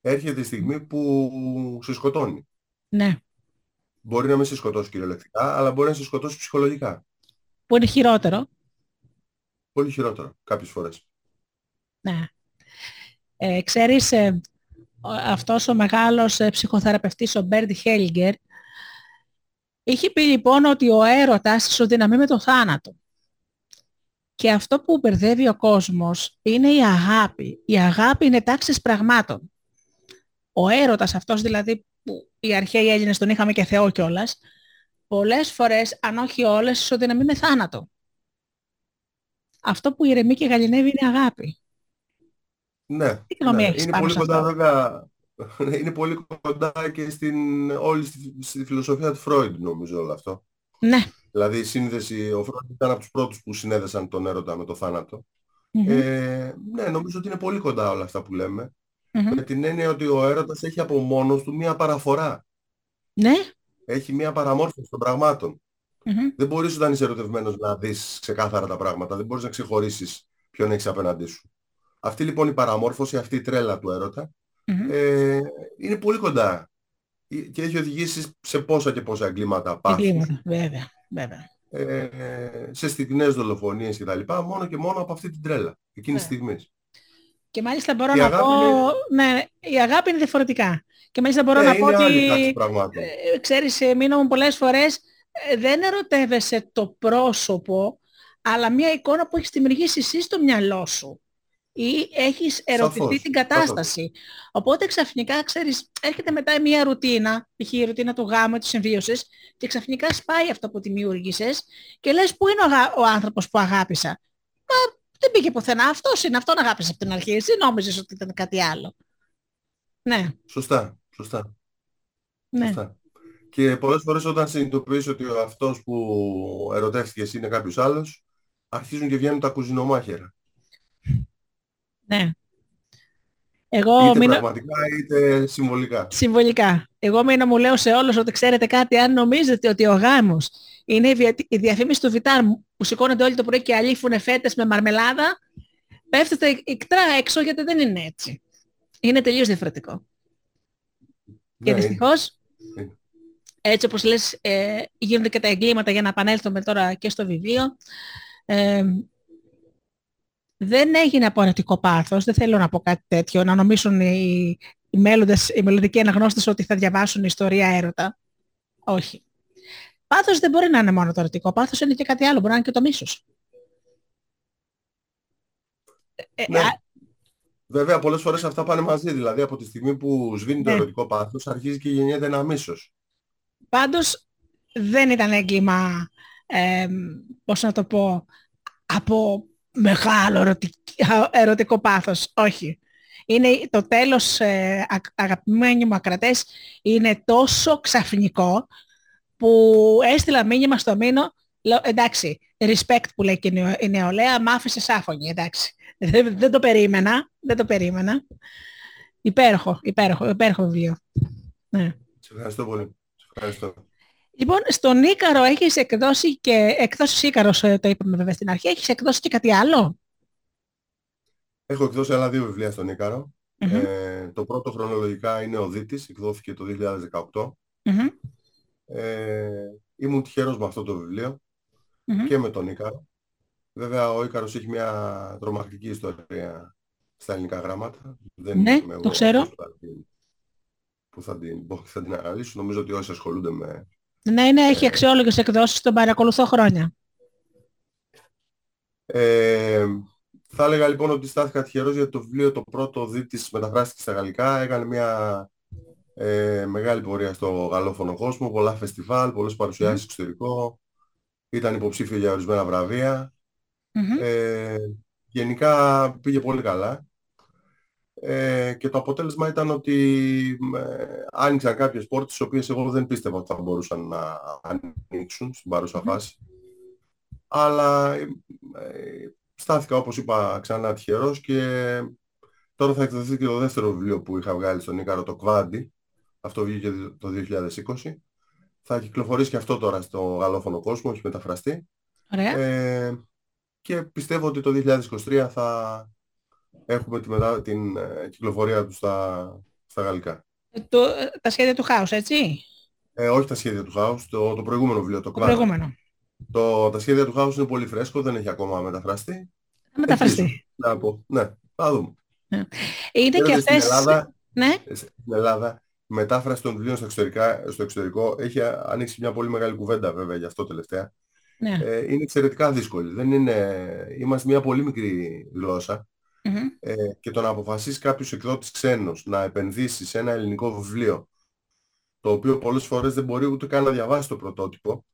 έρχεται η στιγμή που σε σκοτώνει. Ναι. Μπορεί να μην σε σκοτώσει κυριολεκτικά, αλλά μπορεί να σε σκοτώσει ψυχολογικά. Που είναι χειρότερο. Πολύ χειρότερο κάποιες φορές. Ναι. Ε, ξέρεις, ε, ο- αυτός ο μεγάλος ε, ψυχοθεραπευτής, ο Μπέρντι Χέλιγκερ, είχε πει λοιπόν ότι ο έρωτας ισοδυναμεί με το θάνατο. Και αυτό που μπερδεύει ο κόσμος είναι η αγάπη. Η αγάπη είναι τάξης πραγμάτων. Ο έρωτας αυτός δηλαδή που οι αρχαίοι Έλληνες τον είχαμε και Θεό κιόλας, πολλές φορές, αν όχι όλες, ισοδυναμεί με θάνατο. Αυτό που ηρεμεί και γαλινεύει είναι αγάπη. Ναι, Τι γνώμη ναι. έχεις είναι πάνω πολύ σε κοντά αυτό; βέβαια, είναι πολύ κοντά και στην όλη στη, στη φιλοσοφία του Φρόιντ νομίζω όλο αυτό. Ναι. Δηλαδή η σύνδεση, ο Φρόιντ ήταν από τους πρώτους που συνέδεσαν τον έρωτα με το θάνατο. Μμμ. Ε, ναι, νομίζω ότι είναι πολύ κοντά όλα αυτά που λέμε. Μμμ. Με την έννοια ότι ο έρωτας έχει από μόνος του μία παραφορά. Ναι. Έχει μία παραμόρφωση των πραγμάτων. Μμμ. Δεν μπορείς όταν είσαι ερωτευμένος να δεις ξεκάθαρα τα πράγματα. Δεν μπορείς να ξεχωρίσεις ποιον έχεις απέναντί σου. Αυτή λοιπόν η παραμόρφωση, αυτή η τρέλα του έρωτα, Μμμ. ε, είναι πολύ κοντά Ε, και έχει οδηγήσει σε πόσα και πόσα εγκλήματα πάθους, Εγκλήματα, βέβαια, βέβαια. ε, σε στιγνές δολοφονίες κτλ. Μόνο και μόνο από αυτή την τρέλα, εκείνης Ναι. της στιγμής. Και μάλιστα μπορώ Η να αγάπη πω, είναι- ναι, η αγάπη είναι διαφορετικά. Και μάλιστα μπορώ Ε, να πω είναι άλλη τάξη ότι, πραγμάτων. ε, ξέρεις, ε, μείνω μου πολλές φορές, ε, δεν ερωτεύεσαι το πρόσωπο, αλλά μια εικόνα που έχεις δημιουργήσει εσύ στο μυαλό σου. Ή έχεις ερωτηθεί Σαφώς, την κατάσταση. Οπότε ξαφνικά, ξέρεις, έρχεται μετά μια ρουτίνα, π.χ. η ρουτίνα του γάμου, της συμβίωσης, και ξαφνικά σπάει αυτό που δημιούργησες και λες πού είναι ο, αγα- ο άνθρωπος που αγάπησα; Μα δεν πήγε πουθενά. Αυτός είναι, αυτόν αγάπησε από την αρχή. Εσύ νόμιζες ότι ήταν κάτι άλλο. Ναι, Σωστά, σωστά, ναι. σωστά. Και πολλές φορές όταν συνειδητοποιείς ότι ο αυτός που ερωτεύτηκες είναι κάποιος άλλος, αρχίζουν και βγαίνουν τα κουζινομάχερα. ναι. Εγώ Είτε μείνω... πραγματικά είτε συμβολικά. Συμβολικά. Εγώ μείνω μου λέω σε όλους ότι ξέρετε κάτι, αν νομίζετε ότι ο γάμος είναι η, δια... η διαφήμιση του Βιτάρ που σηκώνονται όλοι το πρωί και αλήφουν φέτες με μαρμελάδα, πέφτετε ικτρά έξω γιατί δεν είναι έτσι. Είναι τελείως διαφορετικό. Και Ναι, δυστυχώς, είναι. έτσι όπως λες, ε, γίνονται και τα εγκλήματα για να επανέλθουμε τώρα και στο βιβλίο. Ε, δεν έγινε από ερωτικό πάθος, δεν θέλω να πω κάτι τέτοιο, να νομίσουν οι, οι, μέλλοντες, οι μελλοντικοί αναγνώστες ότι θα διαβάσουν ιστορία έρωτα. Όχι. Πάθος δεν μπορεί να είναι μόνο το ερωτικό, πάθος είναι και κάτι άλλο, μπορεί να είναι και το μίσος. Ε, Ναι. α- Βέβαια πολλές φορές αυτά πάνε μαζί. Δηλαδή από τη στιγμή που σβήνει το Ναι. ερωτικό πάθος αρχίζει και γεννιέται ένα μίσος. Πάντως δεν ήταν έγκλημα, ε, πώς να το πω, από μεγάλο ερωτικ- ερωτικό πάθος. Όχι. Είναι το τέλος, ε, α- αγαπημένοι μου ακρατές, είναι τόσο ξαφνικό που έστειλα μήνυμα στο μήνο, λέω, εντάξει, respect που λέει και η νεο- η νεολαία, μ' άφησες άφωνη, εντάξει. Δεν, δεν το περίμενα, δεν το περίμενα. Υπέροχο, υπέροχο, υπέροχο βιβλίο. Ναι. Σε ευχαριστώ πολύ. Σε ευχαριστώ. Λοιπόν, στον Ίκαρο έχεις εκδώσει και, εκτός Ίκαρος ε, το είπαμε βέβαια στην αρχή, έχεις εκδώσει και κάτι άλλο; Έχω εκδώσει άλλα δύο βιβλία στον Ίκαρο. Μμμ, Ε, το πρώτο χρονολογικά είναι ο Δίτης, εκδόθηκε το 2018. μμμ, Ε, ήμουν τυχερός με αυτό το βιβλίο μμμ. και με τον Ίκαρο. Βέβαια ο Ίκαρος έχει μια τρομακτική ιστορία στα ελληνικά γράμματα. Δεν Ναι, είμαι το εγώ ξέρω. αυτός που θα την- που θα την, πω και θα την αναλύσω. Νομίζω ότι όσοι ασχολούνται με... Ναι, ναι, έχει αξιόλογες εκδόσεις, τον παρακολουθώ χρόνια. Ε, θα έλεγα λοιπόν ότι στάθηκα τυχερός γιατί το βιβλίο το πρώτο δίτης μεταφράστηκε στα γαλλικά. Έκανε μια ε, μεγάλη πορεία στο γαλλόφωνο κόσμο, πολλά φεστιβάλ, πολλές παρουσιάσεις στο εξωτερικό. Ήταν υποψήφιο για ορισμένα βραβεία. Μμμ. Ε, γενικά πήγε πολύ καλά. Ε, και το αποτέλεσμα ήταν ότι ε, άνοιξαν κάποιες πόρτες τις οποίες εγώ δεν πίστευα ότι θα μπορούσαν να ανοίξουν στην παρούσα Μμμ. φάση. αλλά ε, στάθηκα όπως είπα ξανά τυχερός και τώρα θα εκδοθεί και το δεύτερο βιβλίο που είχα βγάλει στον Ίκαρο, το Κβάντι. Αυτό βγήκε το 2020. Θα κυκλοφορήσει και αυτό τώρα στο γαλλόφωνο κόσμο, έχει μεταφραστεί. Ωραία. Ε, και πιστεύω ότι το 2023 θα έχουμε τη μετα... την ε, κυκλοφορία του στα, στα γαλλικά. Ε, το, ε, τα σχέδια του χάους, έτσι; Ε, όχι τα σχέδια του χάους, το, το προηγούμενο βιβλίο, το, Το προηγούμενο. Το, τα σχέδια του χάους είναι πολύ φρέσκο, δεν έχει ακόμα μεταφραστεί. Θα μεταφραστεί. Ελπίζω Να πω, ναι, θα δούμε. Είναι και Ξέρετε, στην αυτές... Ελλάδα, Ναι, στην Ελλάδα η μετάφραση των βιβλίων στο, εξωτερικά, στο εξωτερικό έχει ανοίξει μια πολύ μεγάλη κουβέντα βέβαια γι' αυτό τελευταία. Ναι. Ε, είναι εξαιρετικά δύσκολη. Δεν είναι... Είμαστε μια πολύ μικρή γλώσσα Μμμ. ε, και το να αποφασίσεις κάποιος εκδότης ξένος να επενδύσεις σε ένα ελληνικό βιβλίο το οποίο πολλές φορές δεν μπορεί ούτε καν να διαβάσει το πρωτότυπο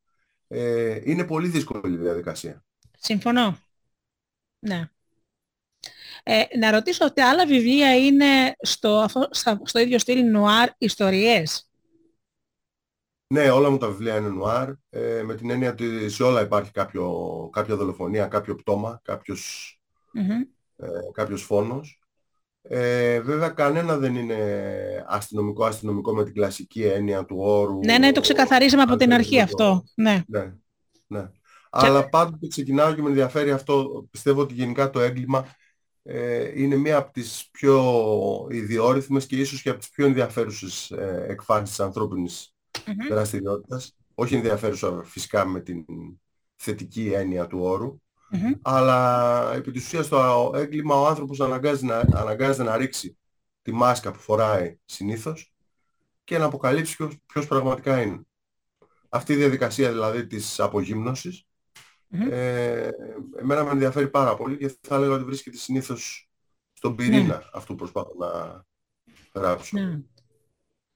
ε, είναι πολύ δύσκολη η διαδικασία. Συμφωνώ. Ναι. Ε, να ρωτήσω ότι άλλα βιβλία είναι στο, αφο- στα- στο ίδιο στυλ νουάρ ιστορίες. Ναι, όλα μου τα βιβλία είναι νουάρ, ε, με την έννοια ότι σε όλα υπάρχει κάποιο, κάποια δολοφονία, κάποιο πτώμα, κάποιος, Μμμ. ε, κάποιος φόνος. Ε, βέβαια κανένα δεν είναι αστυνομικό, αστυνομικό με την κλασική έννοια του όρου. Ναι, ναι, το ξεκαθαρίσαμε από την αρχή Αντίθετο. αυτό. Ναι. Ναι, ναι. Αλλά πάντοτε ξεκινάω και με ενδιαφέρει αυτό. Πιστεύω ότι γενικά το έγκλημα ε, είναι μία από τις πιο ιδιόρυθμες και ίσως και από τις πιο ενδιαφέρουσες ε, εκφάνσεις της ανθρώπινης Μμμ. δραστηριότητας. Όχι ενδιαφέρουσα φυσικά με την θετική έννοια του όρου, Μμμ. αλλά επί της ουσίας το έγκλημα ο άνθρωπος αναγκάζει να, αναγκάζεται να ρίξει τη μάσκα που φοράει συνήθως και να αποκαλύψει ποιος, ποιος πραγματικά είναι. Αυτή η διαδικασία δηλαδή της απογύμνωσης Μμμ. ε, εμένα με ενδιαφέρει πάρα πολύ και θα έλεγα ότι βρίσκεται συνήθως στον πυρήνα αυτού που προσπαθώ να γράψω.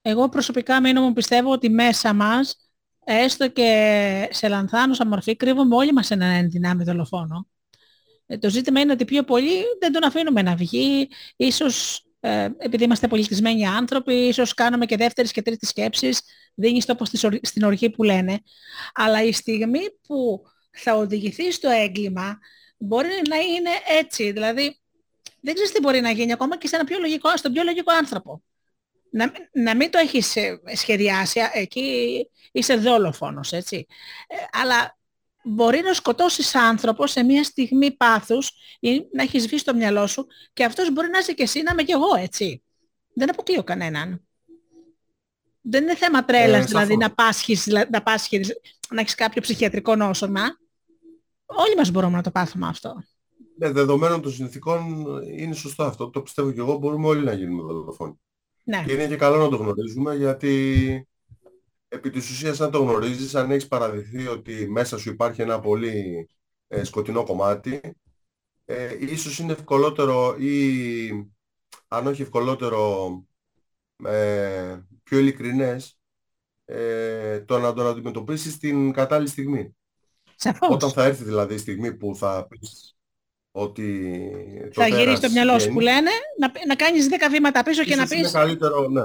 Ναι. Εγώ προσωπικά μείνω μου πιστεύω ότι μέσα μας, έστω και σε λανθάνουσα μορφή, κρύβουμε όλοι μας έναν ενδυνάμει δολοφόνο. Ε, το ζήτημα είναι ότι πιο πολύ δεν τον αφήνουμε να βγει, ίσως ε, επειδή είμαστε πολιτισμένοι άνθρωποι, ίσως κάνουμε και δεύτερες και τρίτες σκέψεις, δίνεις τόπο στις ορ- στην οργή που λένε. Αλλά η στιγμή που θα οδηγηθεί στο έγκλημα μπορεί να είναι έτσι. Δηλαδή, δεν ξέρεις τι μπορεί να γίνει ακόμα και σε ένα πιο λογικό, στον πιο λογικό άνθρωπο. Να, να μην το έχεις ε, σχεδιάσει, α, εκεί είσαι δόλοφόνος, έτσι. Ε, αλλά μπορεί να σκοτώσεις άνθρωπος σε μια στιγμή πάθους ή να έχεις βγει στο μυαλό σου και αυτός μπορεί να είσαι και εσύ, να είμαι και εγώ, έτσι. Δεν αποκλείω κανέναν. Δεν είναι θέμα τρέλας, Ε, δηλαδή σαφώς. να πάσχεις, δηλα- να πάσχεις, να έχεις κάποιο ψυχιατρικό νόσημα. Όλοι μας μπορούμε να το πάθουμε αυτό. Ναι, δεδομένων των συνθήκων είναι σωστό αυτό. Το πιστεύω και εγώ. Μπορούμε όλοι να γίνουμε δολοφόνοι. Ναι. Και είναι και καλό να το γνωρίζουμε γιατί επί της ουσίας αν το γνωρίζεις, αν έχεις παραδειχθεί ότι μέσα σου υπάρχει ένα πολύ ε, σκοτεινό κομμάτι, ε, ίσως είναι ευκολότερο ή αν όχι ευκολότερο, ε, πιο ειλικρινές, ε, το να τον αντιμετωπίσεις την κατάλληλη στιγμή. Σαφώς. Όταν θα έρθει δηλαδή η στιγμή που θα πεις ότι το θα γυρίσει τέρας το μυαλό σου που βγαίνει, λένε, να, να κάνεις 10 βήματα πίσω και να ίσως είναι πεις καλύτερο, ναι.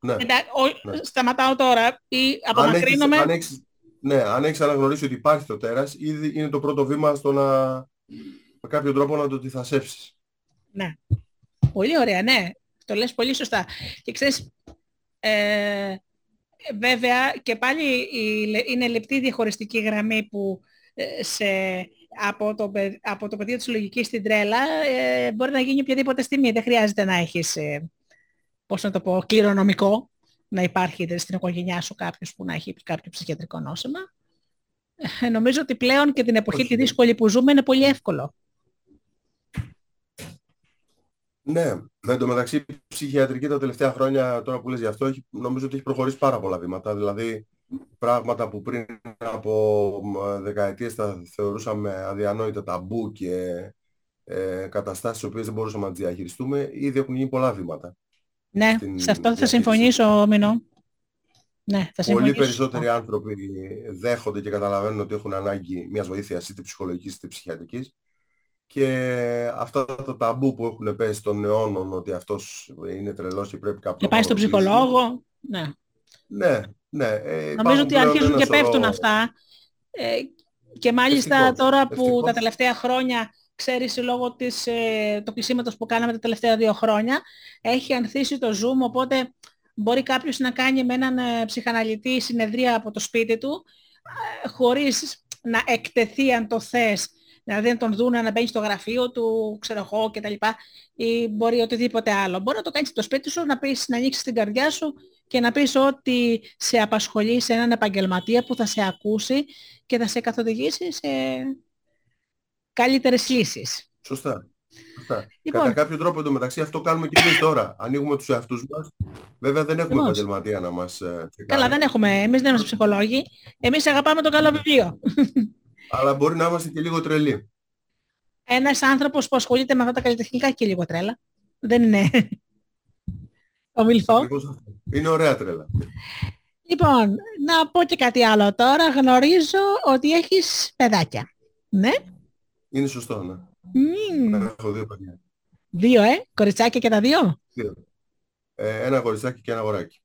ναι. «Εντά- ο- Ναι. σταματάω τώρα ή αν έχεις, απομακρύνομαι. αν έχεις, ναι, αν έχεις αναγνωρίσει ότι υπάρχει το τέρας, ήδη είναι το πρώτο βήμα στο να με κάποιο τρόπο να το αντιθασέψεις. Ναι. Πολύ ωραία, ναι. Το λες πολύ σωστά. Και ξέρεις, ε, βέβαια και πάλι η λε- είναι λεπτή η διαχωριστική γραμμή που ε, σε, από, το, πε- από το πεδίο της λογικής στην τρέλα ε, μπορεί να γίνει οποιαδήποτε στιγμή. Δεν χρειάζεται να έχεις, ε, πώς να το πω, κληρονομικό, να υπάρχει δηλαδή, στην οικογένειά σου κάποιος που να έχει κάποιο ψυχιατρικό νόσημα. Ε, νομίζω ότι πλέον και την εποχή Όχι. τη δύσκολη που ζούμε είναι πολύ εύκολο. Ναι, εν τω μεταξύ η ψυχιατρική τα τελευταία χρόνια, τώρα που λες γι' αυτό, έχει, νομίζω ότι έχει προχωρήσει πάρα πολλά βήματα. Δηλαδή πράγματα που πριν από μ, δεκαετίες τα θεωρούσαμε αδιανόητα ταμπού και ε, καταστάσεις τις οποίες δεν μπορούσαμε να τις διαχειριστούμε, ήδη έχουν γίνει πολλά βήματα. Ναι, στην σε αυτό θα διαχείριση. συμφωνήσω, Μινώ. Ναι, θα Πολύ συμφωνήσω. περισσότεροι άνθρωποι δέχονται και καταλαβαίνουν ότι έχουν ανάγκη μιας βοήθειας είτε ψυχολογικής είτε ψυχιατρικής και αυτά τα ταμπού που έχουν πέσει των αιώνων ότι αυτός είναι τρελός και πρέπει κάπου Και να πάει στον παροπλήσει. ψυχολόγο. Ναι. Ναι, ναι. ε, Νομίζω υπάρχουν ότι πλέον αρχίζουν ένα και σωρό- πέφτουν αυτά. Ε, Και μάλιστα Ευτυχώς, τώρα που ευτυχώς. τα τελευταία χρόνια, ξέρεις, λόγω της, ε, του κλεισίματος που κάναμε τα τελευταία δύο χρόνια, έχει ανθίσει το Zoom, οπότε μπορεί κάποιος να κάνει με έναν ε, ψυχαναλυτή συνεδρία από το σπίτι του, ε, χωρίς να εκτεθεί αν το θες, δηλαδή να τον δουν να μπαίνει στο γραφείο του, ξέρω εγώ κτλ. ή μπορεί οτιδήποτε άλλο. Μπορεί να το κάνεις στο σπίτι σου, να, πεις, να ανοίξεις την καρδιά σου και να πεις ότι σε απασχολεί σε έναν επαγγελματία που θα σε ακούσει και θα σε καθοδηγήσει σε καλύτερες λύσεις. Σωστά. Σωστά. Λοιπόν. Κατά κάποιο τρόπο εντωμεταξύ αυτό κάνουμε και εμείς τώρα. Ανοίγουμε τους εαυτούς μας. Βέβαια δεν έχουμε Ακριβώς. επαγγελματία να μας ε, τσεκάρει. Καλά, δεν έχουμε, εμείς δεν είμαστε ψυχολόγοι. Εμείς αγαπάμε το καλό βιβλίο. Αλλά μπορεί να είμαστε και λίγο τρελοί. Ένας άνθρωπος που ασχολείται με αυτά τα καλλιτεχνικά και λίγο τρέλα. Δεν είναι ομιλφό. Ακριβώς αυτό. Είναι ωραία τρέλα. Λοιπόν, να πω και κάτι άλλο τώρα. Γνωρίζω ότι έχεις παιδάκια. Ναι. Είναι σωστό, ναι. Μμμ. Έχω δύο παιδιά. Δύο, ε. Κοριτσάκια και τα δύο. Δύο. Ε, ένα κοριτσάκι και ένα αγοράκι.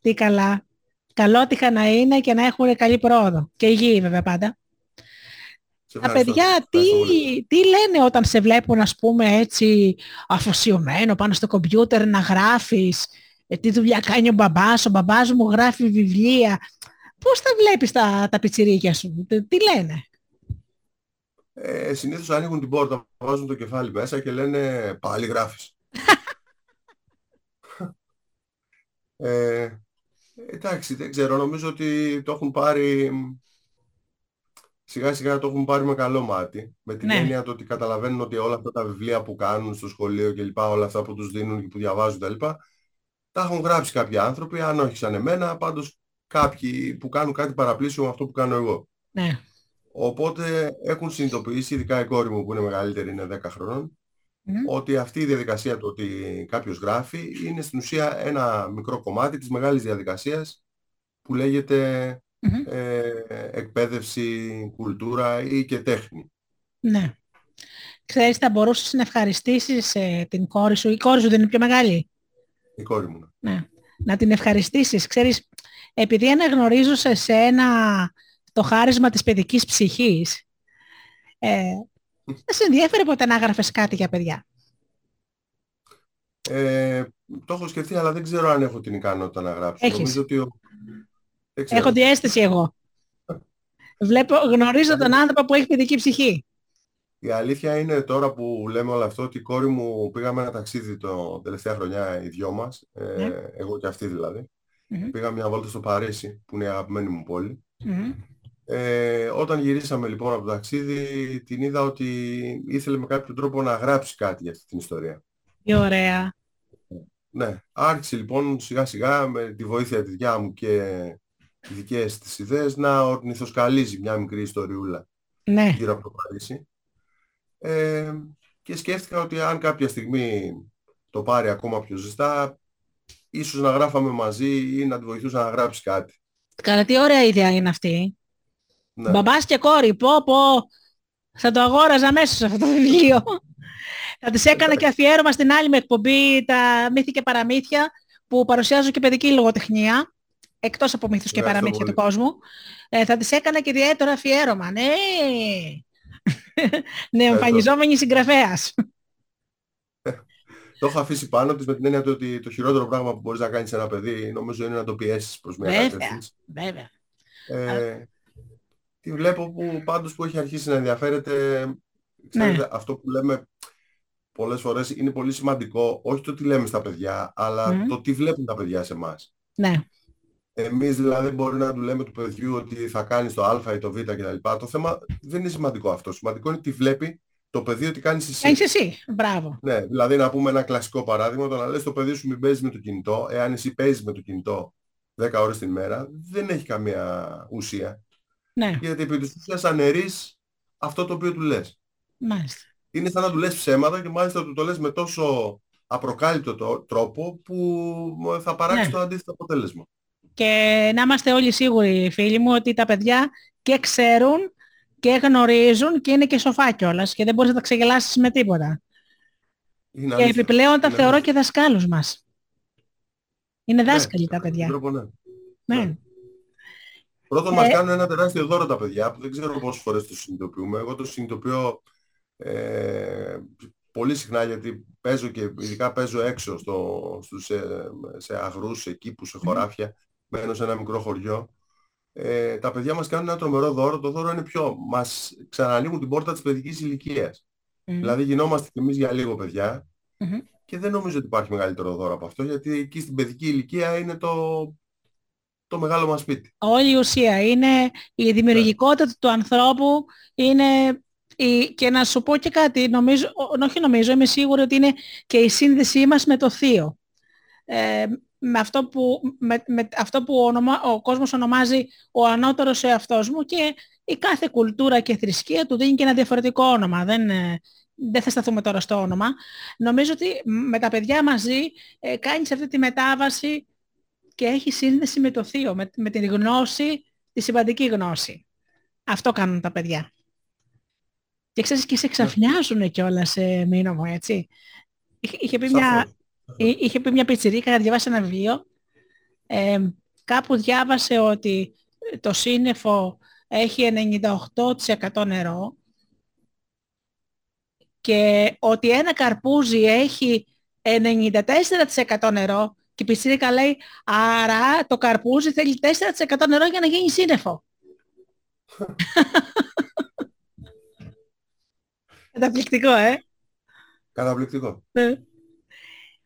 Τι καλά. Καλότυχα να είναι και να έχουν καλή πρόοδο. Και υγιή βέβαια πάντα. Σε Τα ευχαριστώ. παιδιά τι, Ευχαριστώ πολύ. τι λένε όταν σε βλέπουν ας πούμε έτσι αφοσιωμένο πάνω στο κομπιούτερ να γράφεις ε, τι δουλειά κάνει ο μπαμπάς, ο μπαμπάς μου γράφει βιβλία. Πώς τα βλέπεις τα, τα πιτσιρίκια σου, τι, τι λένε; Ε, συνήθως ανοίγουν την πόρτα, βάζουν το κεφάλι μέσα και λένε πάλι γράφεις. ε, εντάξει, δεν ξέρω, νομίζω ότι το έχουν πάρει σιγά σιγά το έχουν πάρει με καλό μάτι. Με την Ναι. έννοια το ότι καταλαβαίνουν ότι όλα αυτά τα βιβλία που κάνουν στο σχολείο και λοιπά, όλα αυτά που τους δίνουν και που διαβάζουν τα λοιπά, τα έχουν γράψει κάποιοι άνθρωποι, αν όχι σαν εμένα, πάντως κάποιοι που κάνουν κάτι παραπλήσιο με αυτό που κάνω εγώ. Ναι. Οπότε έχουν συνειδητοποιήσει, ειδικά η κόρη μου που είναι μεγαλύτερη, είναι 10 χρονών, Μμ. ότι αυτή η διαδικασία του ότι κάποιος γράφει είναι στην ουσία ένα μικρό κομμάτι της μεγάλης διαδικασίας που λέγεται Μμμ. ε, εκπαίδευση, κουλτούρα ή και τέχνη. Ναι. Ξέρεις, θα μπορούσες να ευχαριστήσεις ε, την κόρη σου. Η κόρη σου δεν είναι πιο μεγάλη; Η κόρη μου. Ναι. Να την ευχαριστήσεις. Ξέρεις, επειδή αναγνωρίζω σε σένα το χάρισμα της παιδικής ψυχής, ε, δεν σε ενδιαφέρει ποτέ να γράφεις κάτι για παιδιά; Ε, το έχω σκεφτεί, αλλά δεν ξέρω αν έχω την ικανότητα να γράψω. Έχεις. Νομίζω ότι... ο- Δεν ξέρω. Έχω διέστηση εγώ. Βλέπω, γνωρίζω τον άνθρωπο που έχει παιδική ψυχή. Η αλήθεια είναι τώρα που λέμε όλο αυτό ότι η κόρη μου πήγαμε ένα ταξίδι το τελευταία χρονιά οι δυο μας, ε, Ναι. εγώ και αυτή δηλαδή. Μμμ. Πήγαμε μια βόλτα στο Παρίσι που είναι η αγαπημένη μου πόλη. Μμμ. Ε, όταν γυρίσαμε λοιπόν από το ταξίδι την είδα ότι ήθελε με κάποιο τρόπο να γράψει κάτι για αυτή την ιστορία. Τι ωραία. Ναι, άρχισε λοιπόν σιγά σιγά με τη βοήθεια της δικιά μου και τις δικές της ιδέες να ορνηθοσκαλίζει μια μικρή ιστοριούλα Ναι. γύρω από το Παρίσι. Ε, και σκέφτηκα ότι αν κάποια στιγμή το πάρει ακόμα πιο ζεστά, ίσως να γράφαμε μαζί ή να τη βοηθούσα να γράψει κάτι. Καλά, τι ωραία ιδέα είναι αυτή. Ναι. Μπαμπάς και κόρη, πω πω, θα το αγόραζα αμέσως αυτό το βιβλίο. θα τις έκανα και αφιέρωμα στην άλλη με εκπομπή τα μύθη και παραμύθια που παρουσιάζω και παιδική λογοτεχνία, εκτός από μύθους και Ευχαριστώ παραμύθια του πολύ. κόσμου. Ε, θα τις έκανα και ιδιαίτερο αφιέρωμα. Ναι, ναι εμφανιζόμενη συγγραφέας. Το έχω αφήσει πάνω της με την έννοια του ότι το χειρότερο πράγμα που μπορείς να κάνεις σε ένα παιδί νομίζω είναι να το πιέσεις προς μια Βέβαια. κατεύθυνση. Βέβαια. Ε, τη βλέπω που πάντως που έχει αρχίσει να ενδιαφέρεται, ξέρετε, αυτό που λέμε πολλές φορές είναι πολύ σημαντικό, όχι το τι λέμε στα παιδιά, αλλά Μμμ. το τι βλέπουν τα παιδιά σε εμάς. Ναι. Εμείς δηλαδή μπορεί να του λέμε του παιδιού ότι θα κάνεις το α ή το β κτλ. Το θέμα δεν είναι σημαντικό αυτό. Σημαντικό είναι τι βλέπει το παιδί ότι κάνεις εσύ. Κάνεις εσύ. Μπράβο. Ναι, δηλαδή να πούμε ένα κλασικό παράδειγμα, το να λες το παιδί σου μην παίζεις με το κινητό, εάν εσύ παίζεις με το κινητό 10 ώρες την μέρα, δεν έχει καμία ουσία. Ναι, Γιατί επί της ουσίας αναιρείς αυτό το οποίο του λες. μάλιστα. Είναι σαν να του λες ψέματα και μάλιστα του το λες με τόσο απροκάλυπτο το- τρόπο που θα παράξει Ναι. το αντίθετο αποτέλεσμα. Και να είμαστε όλοι σίγουροι, φίλοι μου, ότι τα παιδιά και ξέρουν και γνωρίζουν και είναι και σοφά κιόλας και δεν μπορείς να τα ξεγελάσεις με τίποτα. Είναι Και αλήθεια. επιπλέον τα Είναι θεωρώ αλήθεια. και δασκάλους μας. Είναι Ναι, δάσκαλοι σε τα αυτόν τον παιδιά. τρόπο, ναι. Ναι. ναι. Πρώτον, μας Ε. κάνουν ένα τεράστιο δώρο τα παιδιά που δεν ξέρω πόσες φορές το συνειδητοποιούμε. Εγώ το συνειδητοποιώ ε, πολύ συχνά γιατί παίζω και ειδικά παίζω έξω στο, στους, σε, σε αγρούς, σε κήπους, σε χωράφια. Μένω σε ένα μικρό χωριό. Ε, τα παιδιά μας κάνουν ένα τρομερό δώρο. Το δώρο είναι ποιο. Μας ξανανοίγουν την πόρτα της παιδικής ηλικίας. Μμμ. Δηλαδή γινόμαστε κι εμείς για λίγο παιδιά Μμμ. και δεν νομίζω ότι υπάρχει μεγαλύτερο δώρο από αυτό γιατί εκεί στην παιδική ηλικία είναι το, το μεγάλο μας σπίτι. Όλη η ουσία είναι η δημιουργικότητα του ανθρώπου, είναι η... και να σου πω και κάτι, νομίζω, ό- όχι νομίζω, είμαι σίγουρη ότι είναι και η σύνδεσή μας με το θείο. Ε, με αυτό που, με, με αυτό που ονομα, ο κόσμος ονομάζει ο ανώτερος εαυτός μου και η κάθε κουλτούρα και θρησκεία του δίνει και ένα διαφορετικό όνομα. Δεν, ε, δεν θα σταθούμε τώρα στο όνομα. Νομίζω ότι με τα παιδιά μαζί ε, κάνεις αυτή τη μετάβαση και έχεις σύνδεση με το θείο, με, με την γνώση, τη σημαντική γνώση. Αυτό κάνουν τα παιδιά. Και ξέρεις και σε ξαφνιάζουν κιόλας σε μήνο μου, έτσι. Είχε, είχε, πει μια, Σαφώς. εί- είχε πει μια πιτσιρίκα να διαβάσει ένα βιβλίο. Ε, κάπου διάβασε ότι το σύννεφο έχει 98% νερό και ότι ένα καρπούζι έχει 94% νερό και η πιτσίρικα λέει άρα το καρπούζι θέλει 4% νερό για να γίνει σύννεφο. Καταπληκτικό, ε. Καταπληκτικό. Ε.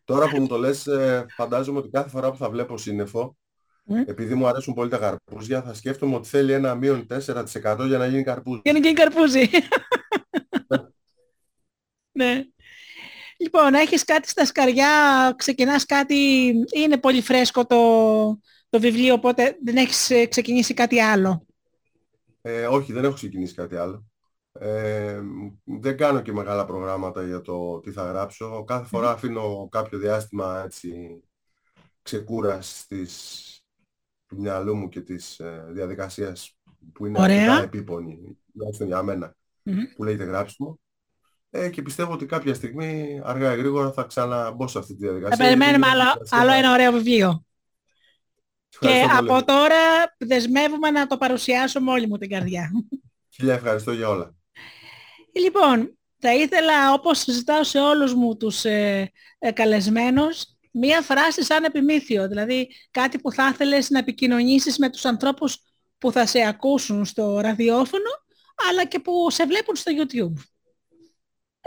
Τώρα που μου το λες, ε, φαντάζομαι ότι κάθε φορά που θα βλέπω σύννεφο, Μμ. επειδή μου αρέσουν πολύ τα καρπούζια, θα σκέφτομαι ότι θέλει ένα μείον 4% για να γίνει καρπούζι. Για να γίνει καρπούζι. ναι. Λοιπόν, έχεις κάτι στα σκαριά, ξεκινάς κάτι, είναι πολύ φρέσκο το, το βιβλίο, οπότε δεν έχεις ε, ξεκινήσει κάτι άλλο. Ε, όχι, δεν έχω ξεκινήσει κάτι άλλο. Ε, δεν κάνω και μεγάλα προγράμματα για το τι θα γράψω. Κάθε φορά αφήνω κάποιο διάστημα έτσι ξεκούρασης της, του μυαλού μου και της ε, διαδικασίας που είναι Ωραία. αρκετά επίπονη, τουλάχιστον για μένα, Μμμ. που λέγεται γράψιμο. Ε, και πιστεύω ότι κάποια στιγμή, αργά ή γρήγορα, θα ξαναμπω σε αυτή τη διαδικασία. Θα περιμένουμε γιατί είναι άλλο, διαδικασία- άλλο ένα ωραίο βιβλίο. Και Ευχαριστώ πολύ. από τώρα δεσμεύουμε να το παρουσιάσω με όλη μου την καρδιά. Χίλια ευχαριστώ για όλα. Λοιπόν, θα ήθελα όπως συζητάω σε όλους μου τους ε, ε, καλεσμένους μία φράση σαν επιμήθειο, δηλαδή κάτι που θα ήθελες να επικοινωνήσεις με τους ανθρώπους που θα σε ακούσουν στο ραδιόφωνο αλλά και που σε βλέπουν στο YouTube.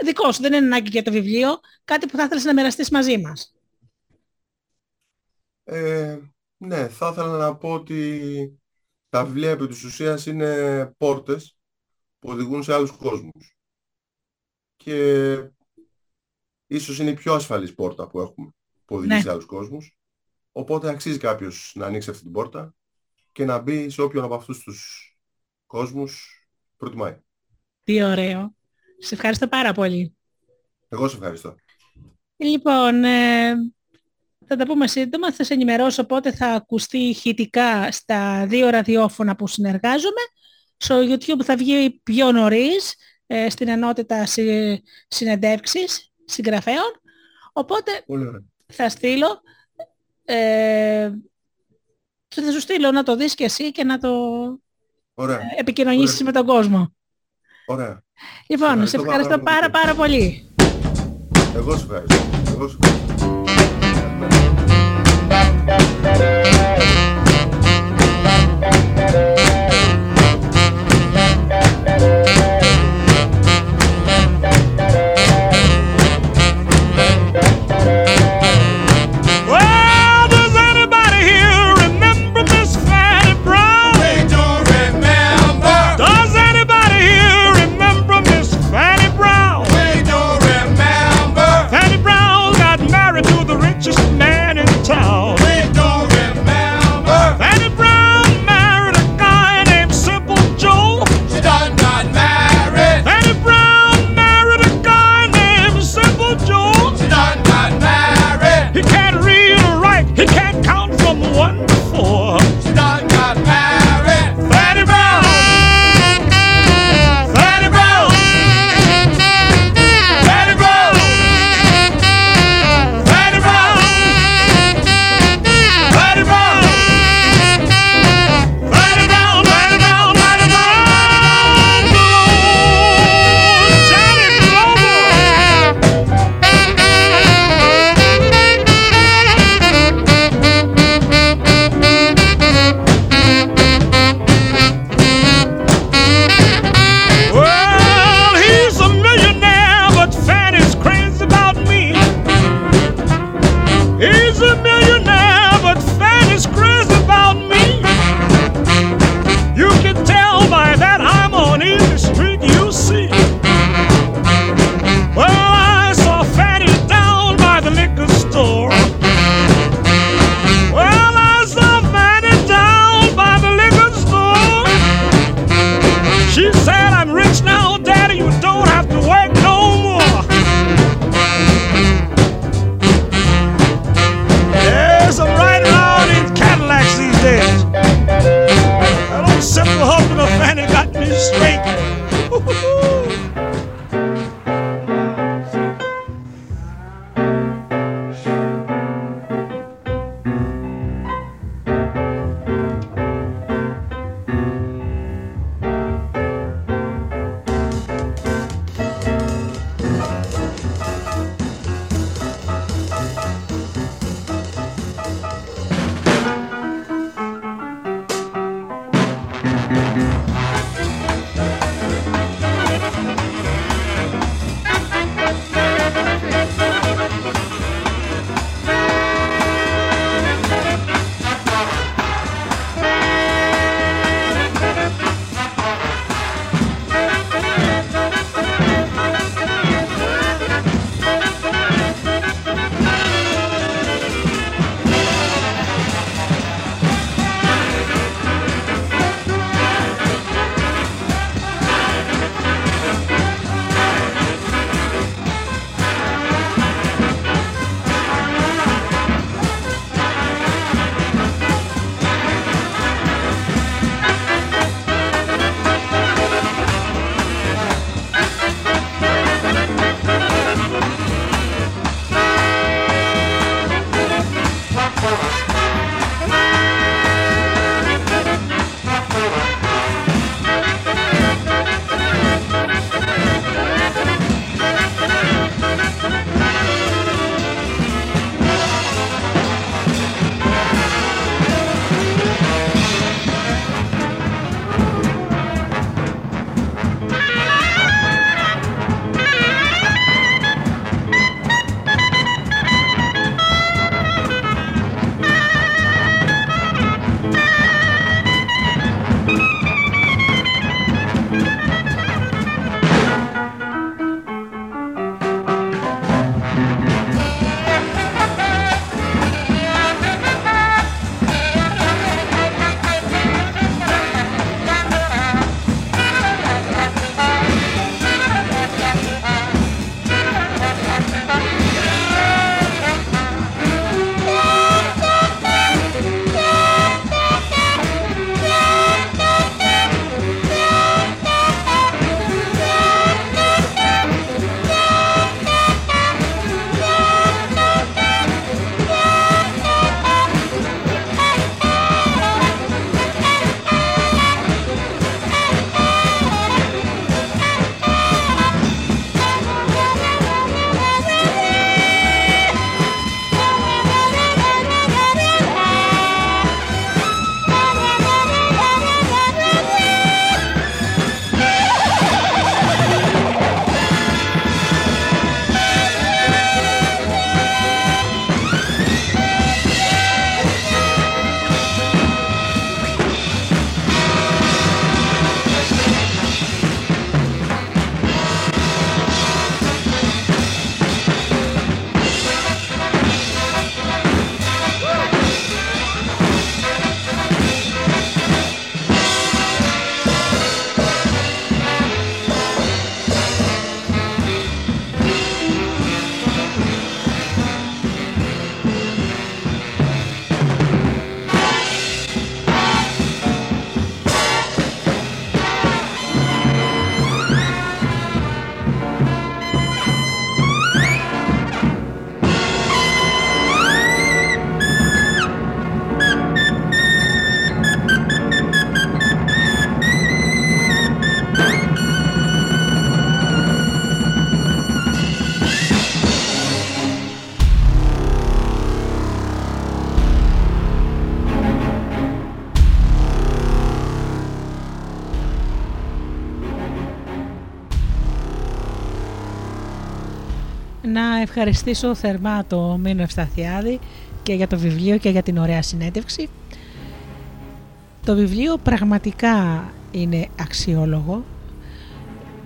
Δικό σου, δεν είναι ανάγκη για το βιβλίο, κάτι που θα ήθελες να μοιραστείς μαζί μας. Ε, ναι, θα ήθελα να πω ότι τα βιβλία επί της ουσίας είναι πόρτες που οδηγούν σε άλλους κόσμους. Και ίσως είναι η πιο ασφαλής πόρτα που έχουμε που οδηγεί Ναι. σε άλλους κόσμους. Οπότε αξίζει κάποιος να ανοίξει αυτή την πόρτα και να μπει σε όποιον από αυτούς τους κόσμους προτιμάει. Τι ωραίο. Σε ευχαριστώ πάρα πολύ. Εγώ σε ευχαριστώ. Λοιπόν, ε, θα τα πούμε σύντομα. Θα σε ενημερώσω πότε θα ακουστεί ηχητικά στα δύο ραδιόφωνα που συνεργάζομαι. Στο YouTube θα βγει πιο νωρίς, ε, στην ενότητα συ, συνεντεύξεις συγγραφέων. Οπότε Πολύ ωραία. θα στείλω, ε, θα σου στείλω να το δεις και εσύ και να το Ωραία. επικοινωνήσεις Ωραία. με τον κόσμο. Ωραία. Λοιπόν, σε ευχαριστώ πάρα ευχαριστώ πάρα πολύ. πάρα πολύ. Εγώ σε ευχαριστώ. Εγώ σε ευχαριστώ. Straight. Να ευχαριστήσω θερμά το Μίνο Ευσταθιάδη και για το βιβλίο και για την ωραία συνέντευξη. Το βιβλίο πραγματικά είναι αξιόλογο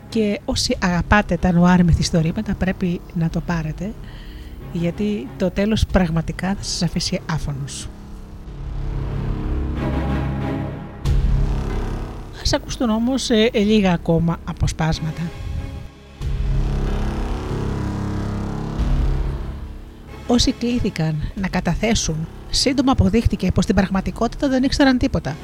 και όσοι αγαπάτε τα νουάρ μυθιστορήματα πρέπει να το πάρετε γιατί το τέλος πραγματικά θα σας αφήσει άφωνος. Ας ακουστούν όμως ε, λίγα ακόμα αποσπάσματα. Όσοι κλήθηκαν να καταθέσουν, σύντομα αποδείχτηκε πως στην πραγματικότητα δεν ήξεραν τίποτα.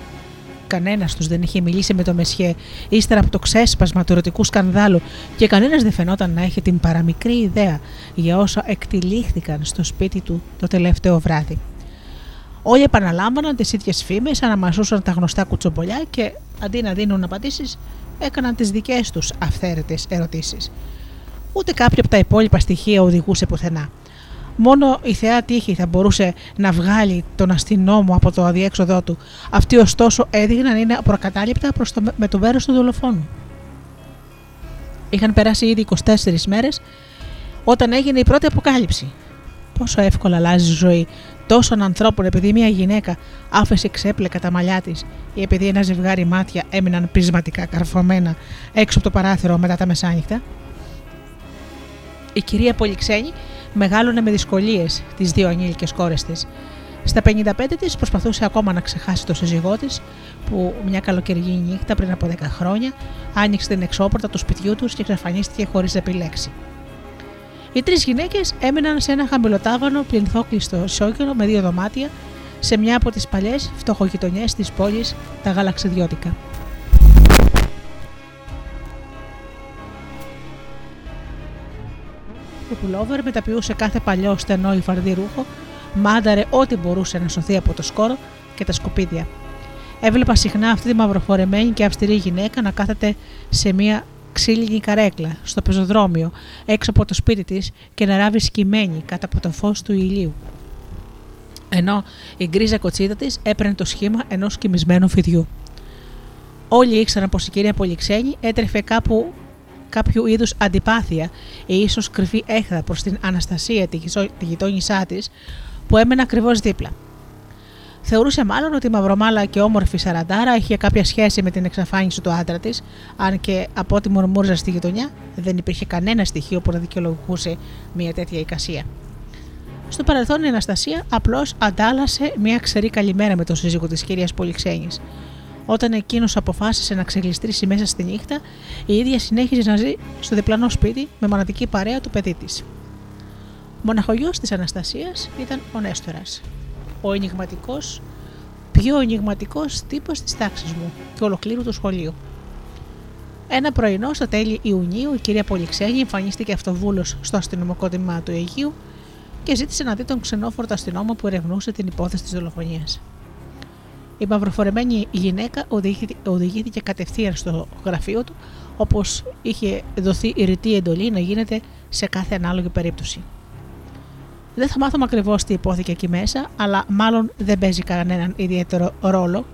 Κανένας τους δεν είχε μιλήσει με το Μεσχέ ύστερα από το ξέσπασμα του ερωτικού σκανδάλου και κανένας δεν φαινόταν να έχει την παραμικρή ιδέα για όσα εκτυλίχθηκαν στο σπίτι του το τελευταίο βράδυ. Όλοι επαναλάμβαναν τις ίδιες φήμες, αναμασούσαν τα γνωστά κουτσομπολιά και αντί να δίνουν απαντήσεις, έκαναν τις δικές τους αυθαίρετες ερωτήσεις. Ούτε κάποιο από τα υπόλοιπα στοιχεία οδηγούσε πουθενά. Μόνο η θεά τύχη θα μπορούσε να βγάλει τον αστυνόμο από το αδιέξοδό του. Αυτοί ωστόσο έδειχναν είναι προκατάληπτα προς το, με το μέρο του δολοφόνου. Είχαν περάσει ήδη 24 μέρες όταν έγινε η πρώτη αποκάλυψη. Πόσο εύκολα αλλάζει η ζωή τόσων ανθρώπων επειδή μια γυναίκα άφησε ξέπλεκα τα μαλλιά της ή επειδή ένα ζευγάρι μάτια έμειναν πεισματικά καρφωμένα έξω από το παράθυρο μετά τα μεσάνυχτα. Η κυρία Πολυξένη μεγάλωνε με δυσκολίες τις δύο ανήλικες κόρες της. Στα 55 της προσπαθούσε ακόμα να ξεχάσει το σύζυγό της, που μια καλοκαιρινή νύχτα πριν από 10 χρόνια άνοιξε την εξώπορτα του σπιτιού τους και εξαφανίστηκε χωρίς να επιλέξει. Οι τρεις γυναίκες έμειναν σε ένα χαμηλοτάβανο πληνθόκλειστο σόκερο με δύο δωμάτια σε μια από τις παλιές φτωχογειτονιές της πόλης, τα Γαλαξιδιώτικα. Το πουλόβερ μεταποιούσε κάθε παλιό στενό ή φαρδί ρούχο, μάνταρε ό,τι μπορούσε να σωθεί από το σκόρο και τα σκουπίδια. Έβλεπα συχνά αυτή τη μαυροφορεμένη και αυστηρή γυναίκα να κάθεται σε μια ξύλινη καρέκλα στο πεζοδρόμιο έξω από το σπίτι της και να ράβει σκυμμένη κάτω από το φως του ηλίου. Ενώ η γκρίζα κοτσίδα της έπαιρνε το σχήμα ενός κοιμισμένου φιδιού. Όλοι ήξεραν πως η κυρία Πολυξένη έτρεφε κάπου κάποιο είδους αντιπάθεια ή ίσως κρυφή έχθρα προς την Αναστασία, τη γειτόνισά της, που έμενε ακριβώς δίπλα. Θεωρούσε μάλλον ότι η μαυρομάλα και όμορφη Σαραντάρα είχε κάποια σχέση με την εξαφάνιση του άντρα της, αν και από ό,τι μουρμούριζε στη γειτονιά δεν υπήρχε κανένα στοιχείο που να δικαιολογούσε μια τέτοια εικασία. Στο παρελθόν η Αναστασία απλώς αντάλλασε μια ξερή καλημέρα με τον σύζυγο της κυρίας Πολυξένης. Όταν εκείνος αποφάσισε να ξεγλιστρήσει μέσα στη νύχτα, η ίδια συνέχιζε να ζει στο διπλανό σπίτι με μοναδική παρέα του παιδί της. Μοναχογιός της Αναστασίας ήταν ο Νέστορας, ο ενηγματικός, πιο ενηγματικός τύπος της τάξης μου και ολοκλήρου του σχολείου. Ένα πρωινό, στα τέλη Ιουνίου, η κυρία Πολυξένη εμφανίστηκε αυτοβούλος στο αστυνομικό τμήμα του Αιγείου και ζήτησε να δει τον ξενόφορτο αστυνόμο που ερευνούσε την υπόθεση της δολοφονίας. Η μαυροφορεμένη γυναίκα οδηγήθηκε κατευθείαν στο γραφείο του, όπως είχε δοθεί η ρητή εντολή να γίνεται σε κάθε ανάλογη περίπτωση. Δεν θα μάθουμε ακριβώς τι υπόθηκε εκεί μέσα, αλλά μάλλον δεν παίζει κανέναν ιδιαίτερο ρόλο.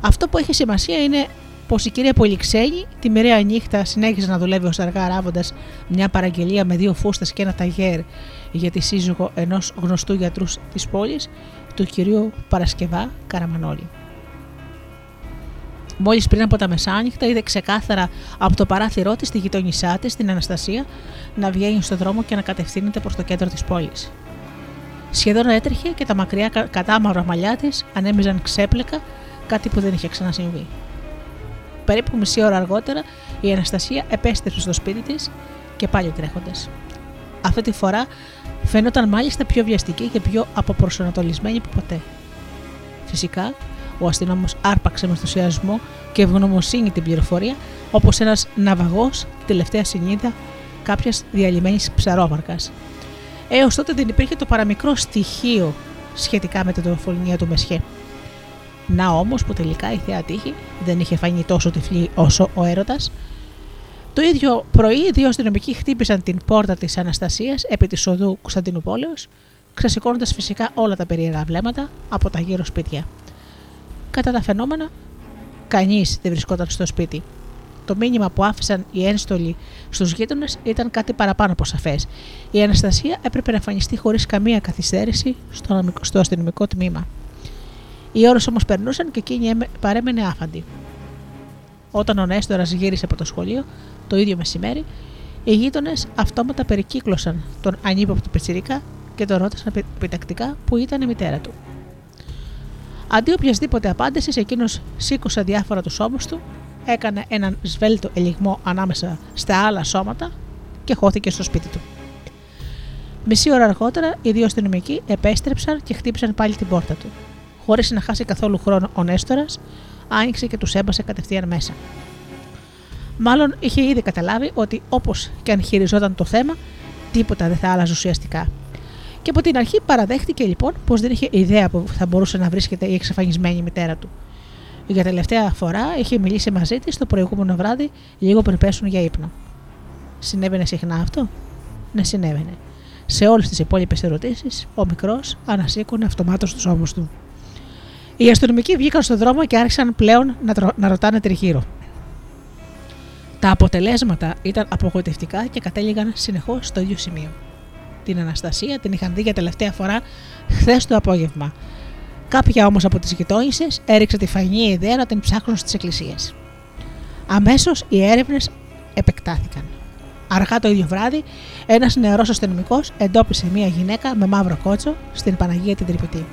Αυτό που έχει σημασία είναι πως η κυρία Πολυξένη τη μοιραία νύχτα συνέχιζε να δουλεύει ως αργά ράβοντας μια παραγγελία με δύο φούστες και ένα ταγέρ για τη σύζυγο ενός γνωστού γιατρού της πόλης, του κυρίου Παρασκευά Καραμανόλη. Μόλις πριν από τα μεσάνυχτα είδε ξεκάθαρα από το παράθυρό της τη γειτόνισά της, την Αναστασία, να βγαίνει στον δρόμο και να κατευθύνεται προς το κέντρο της πόλης. Σχεδόν έτρεχε και τα μακριά κατάμαυρα μαλλιά της ανέμιζαν ξέπλεκα, κάτι που δεν είχε ξανασυμβεί. Περίπου μισή ώρα αργότερα η Αναστασία επέστρεψε στο σπίτι της και πάλι τρέχοντας. Αυτή τη φορά φαίνονταν μάλιστα πιο βιαστική και πιο αποπροσανατολισμένη από ποτέ. Φυσικά, ο αστυνόμος άρπαξε με ενθουσιασμό και ευγνωμοσύνη την πληροφορία, όπως ένας ναυαγός τελευταία συνείδα κάποιας διαλυμένης ψαρόμαρκας. Έως τότε δεν υπήρχε το παραμικρό στοιχείο σχετικά με την δολοφονία του Μεσχέ. Να όμως που τελικά η θεά τύχη δεν είχε φανεί τόσο τυφλή όσο ο έρωτας. Το ίδιο πρωί, δύο αστυνομικοί χτύπησαν την πόρτα της Αναστασίας επί της οδού Κωνσταντινούπολεως, ξεσηκώνοντας φυσικά όλα τα περίεργα βλέμματα από τα γύρω σπίτια. Κατά τα φαινόμενα, κανείς δεν βρισκόταν στο σπίτι. Το μήνυμα που άφησαν οι ένστολοι στους γείτονες ήταν κάτι παραπάνω από σαφές. Η Αναστασία έπρεπε να εμφανιστεί χωρίς καμία καθυστέρηση στο, στο αστυνομικό τμήμα. Οι ώρες όμως περνούσαν και εκείνη έμε- παρέμενε άφαντη. Όταν ο Νέστορας γύρισε από το σχολείο, το ίδιο μεσημέρι, οι γείτονες αυτόματα περικύκλωσαν τον ανύποπτο Πετσιρίκα και τον ρώτησαν επι- επιτακτικά που ήταν η μητέρα του. Αντί οποιασδήποτε απάντησης, εκείνος σήκωσε διάφορα τους ώμους του, έκανε έναν σβέλτο ελιγμό ανάμεσα στα άλλα σώματα και χώθηκε στο σπίτι του. Μισή ώρα αργότερα, οι δύο αστυνομικοί επέστρεψαν και χτύπησαν πάλι την πόρτα του. Χωρίς να χάσει καθόλου χρόνο, ο Νέστορας άνοιξε και τους έμπασε κατευθείαν μέσα. Μάλλον είχε ήδη καταλάβει ότι όπως και αν χειριζόταν το θέμα, τίποτα δεν θα άλλαζε ουσιαστικά. Και από την αρχή παραδέχτηκε λοιπόν πως δεν είχε ιδέα που θα μπορούσε να βρίσκεται η εξαφανισμένη μητέρα του. Για τελευταία φορά είχε μιλήσει μαζί της το προηγούμενο βράδυ, λίγο πριν πέσουν για ύπνο. Συνέβαινε συχνά αυτό; Ναι, συνέβαινε. Σε όλες τις υπόλοιπες ερωτήσεις, ο μικρός ανασήκωνε αυτομάτως τους ώμους του. Οι αστυνομικοί βγήκαν στον δρόμο και άρχισαν πλέον να, τρο- να ρωτάνε τριγύρω. Τα αποτελέσματα ήταν απογοητευτικά και κατέληγαν συνεχώς στο ίδιο σημείο. Την Αναστασία την είχαν δει για τελευταία φορά χθες το απόγευμα. Κάποια όμως από τις γειτόνισε έριξε τη φανή ιδέα να την ψάχνουν στις εκκλησίες. Αμέσως οι έρευνες επεκτάθηκαν. Αργά το ίδιο βράδυ, ένας νεαρός αστυνομικός εντόπισε μία γυναίκα με μαύρο κότσο στην Παναγία την Τρυπητή.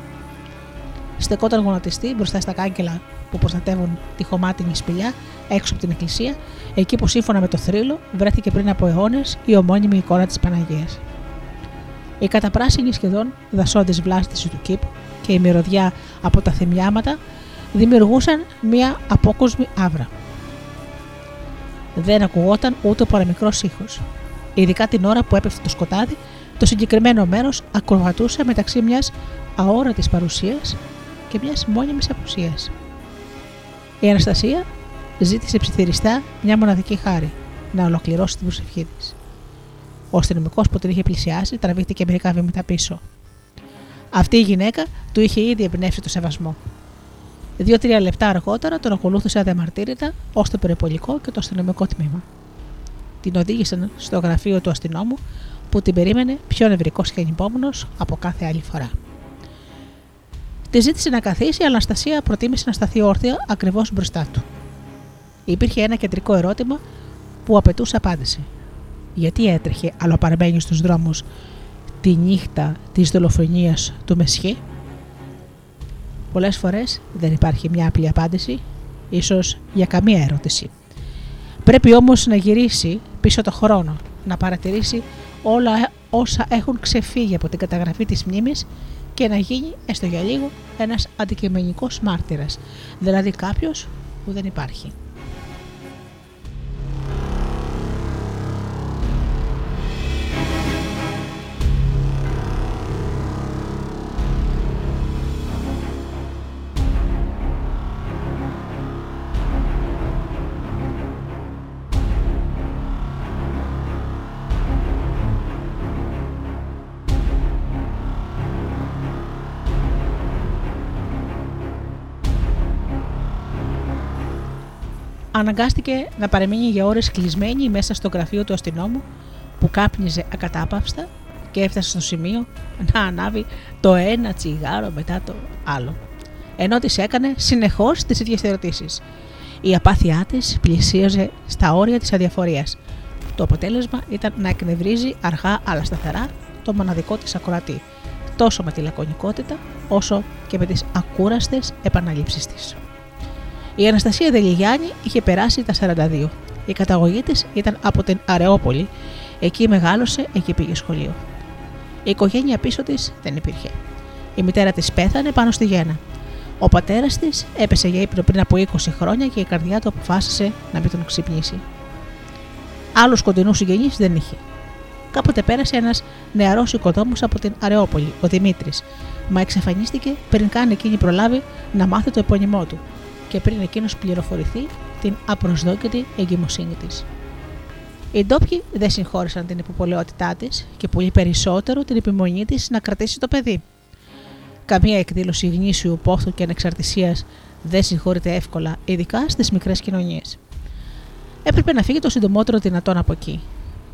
Στεκόταν γονατιστή μπροστά στα κάγκελα που προστατεύουν τη χωμάτινη σπηλιά έξω από την εκκλησία, εκεί που σύμφωνα με το θρύλο βρέθηκε πριν από αιώνες η ομώνυμη εικόνα της Παναγίας. Η καταπράσινη σχεδόν δασόντιε βλάστηση του κήπου και η μυρωδιά από τα θυμιάματα δημιουργούσαν μία απόκοσμη άβρα. Δεν ακουγόταν ούτε ο παραμικρός ήχος. Ειδικά την ώρα που έπεφτε το σκοτάδι, το συγκεκριμένο μέρος ακροβατούσε μεταξύ μιας αόρατης παρουσίας και μιας μόνιμης απουσίας. Η Αναστασία ζήτησε ψιθυριστά μια μοναδική χάρη, να ολοκληρώσει την προσευχή της. Ο αστυνομικός που την είχε πλησιάσει τραβήχτηκε μερικά βήματα πίσω. Αυτή η γυναίκα του είχε ήδη εμπνεύσει το σεβασμό. Δύο-τρία λεπτά αργότερα τον ακολούθησε αδιαμαρτύρητα ως το περιπολικό και το αστυνομικό τμήμα. Την οδήγησαν στο γραφείο του αστυνόμου που την περίμενε πιο νευρικός και ανυπόμονος από κάθε άλλη φορά. Τη ζήτησε να καθίσει, αλλά η Αναστασία προτίμησε να σταθεί όρθια ακριβώς μπροστά του. Υπήρχε ένα κεντρικό ερώτημα που απαιτούσε απάντηση. Γιατί έτρεχε αλλοπαρμένης στους δρόμους τη νύχτα της δολοφονίας του Μεσχή; Πολλές φορές δεν υπάρχει μια απλή απάντηση, ίσως για καμία ερώτηση. Πρέπει όμως να γυρίσει πίσω το χρόνο, να παρατηρήσει όλα όσα έχουν ξεφύγει από την καταγραφή της μνήμης και να γίνει έστω για λίγο ένας αντικειμενικός μάρτυρας, δηλαδή κάποιος που δεν υπάρχει. Αναγκάστηκε να παραμείνει για ώρες κλεισμένη μέσα στο γραφείο του αστυνόμου που κάπνιζε ακατάπαυστα και έφτασε στο σημείο να ανάβει το ένα τσιγάρο μετά το άλλο. Ενώ της έκανε συνεχώς τις ίδιες ερωτήσεις. Η απάθειά της πλησίαζε στα όρια της αδιαφορίας. Το αποτέλεσμα ήταν να εκνευρίζει αργά αλλά σταθερά το μοναδικό της ακροατή, τόσο με τη λακωνικότητα όσο και με τις ακούραστες επαναλήψεις της. Η Αναστασία Δελιγιάννη είχε περάσει τα 42. Η καταγωγή της ήταν από την Αρεόπολη. Εκεί μεγάλωσε, εκεί πήγε σχολείο. Η οικογένεια πίσω της δεν υπήρχε. Η μητέρα της πέθανε πάνω στη γέννα. Ο πατέρας της έπεσε για ύπνο πριν από 20 χρόνια και η καρδιά του αποφάσισε να μην τον ξυπνήσει. Άλλους κοντινούς συγγενείς δεν είχε. Κάποτε πέρασε ένας νεαρός οικοδόμος από την Αρεόπολη, ο Δημήτρης, μα εξαφανίστηκε πριν καν εκείνη προλάβει να μάθει το επώνυμό του και πριν εκείνος πληροφορηθεί την απροσδόκητη εγκυμοσύνη της. Οι ντόπιοι δεν συγχώρησαν την υποπολαιότητά της και πολύ περισσότερο την επιμονή της να κρατήσει το παιδί. Καμία εκδήλωση γνήσιου πόθου και ανεξαρτησίας δεν συγχωρείται εύκολα, ειδικά στις μικρές κοινωνίες. Έπρεπε να φύγει το συντομότερο δυνατόν από εκεί.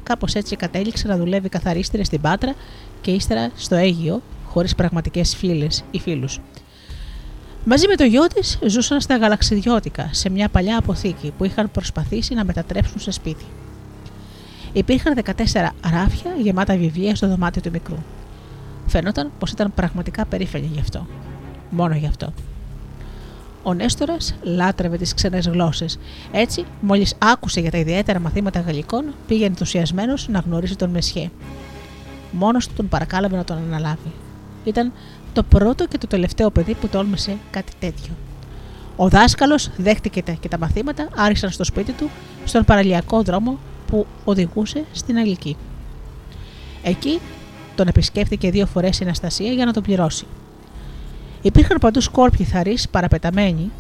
Κάπως έτσι κατέληξε να δουλεύει καθαρίστρια στην Πάτρα και ύστερα στο Αίγυο, χωρίς πραγματικές φίλες ή φίλους. Μαζί με το γιο της ζούσαν στα γαλαξιδιώτικα, σε μια παλιά αποθήκη που είχαν προσπαθήσει να μετατρέψουν σε σπίτι. Υπήρχαν 14 ράφια γεμάτα βιβλία στο δωμάτιο του μικρού. Φαίνονταν πως ήταν πραγματικά περήφανη γι' αυτό. Μόνο γι' αυτό. Ο Νέστορας λάτρευε τις ξένες γλώσσες. Έτσι, μόλις άκουσε για τα ιδιαίτερα μαθήματα γαλλικών, πήγε ενθουσιασμένος να γνωρίσει τον Μεσιέ. Μόνος του τον παρακάλαβε να τον αναλάβει. Ήταν το πρώτο και το τελευταίο παιδί που τόλμησε κάτι τέτοιο. Ο δάσκαλος δέχτηκε τα και τα μαθήματα άρχισαν στο σπίτι του, στον παραλιακό δρόμο που οδηγούσε στην Αγγλική. Εκεί τον επισκέφθηκε δύο φορές η Αναστασία για να τον πληρώσει. Υπήρχαν παντού σκόρπιοι θαρείς παραπεταμένοι,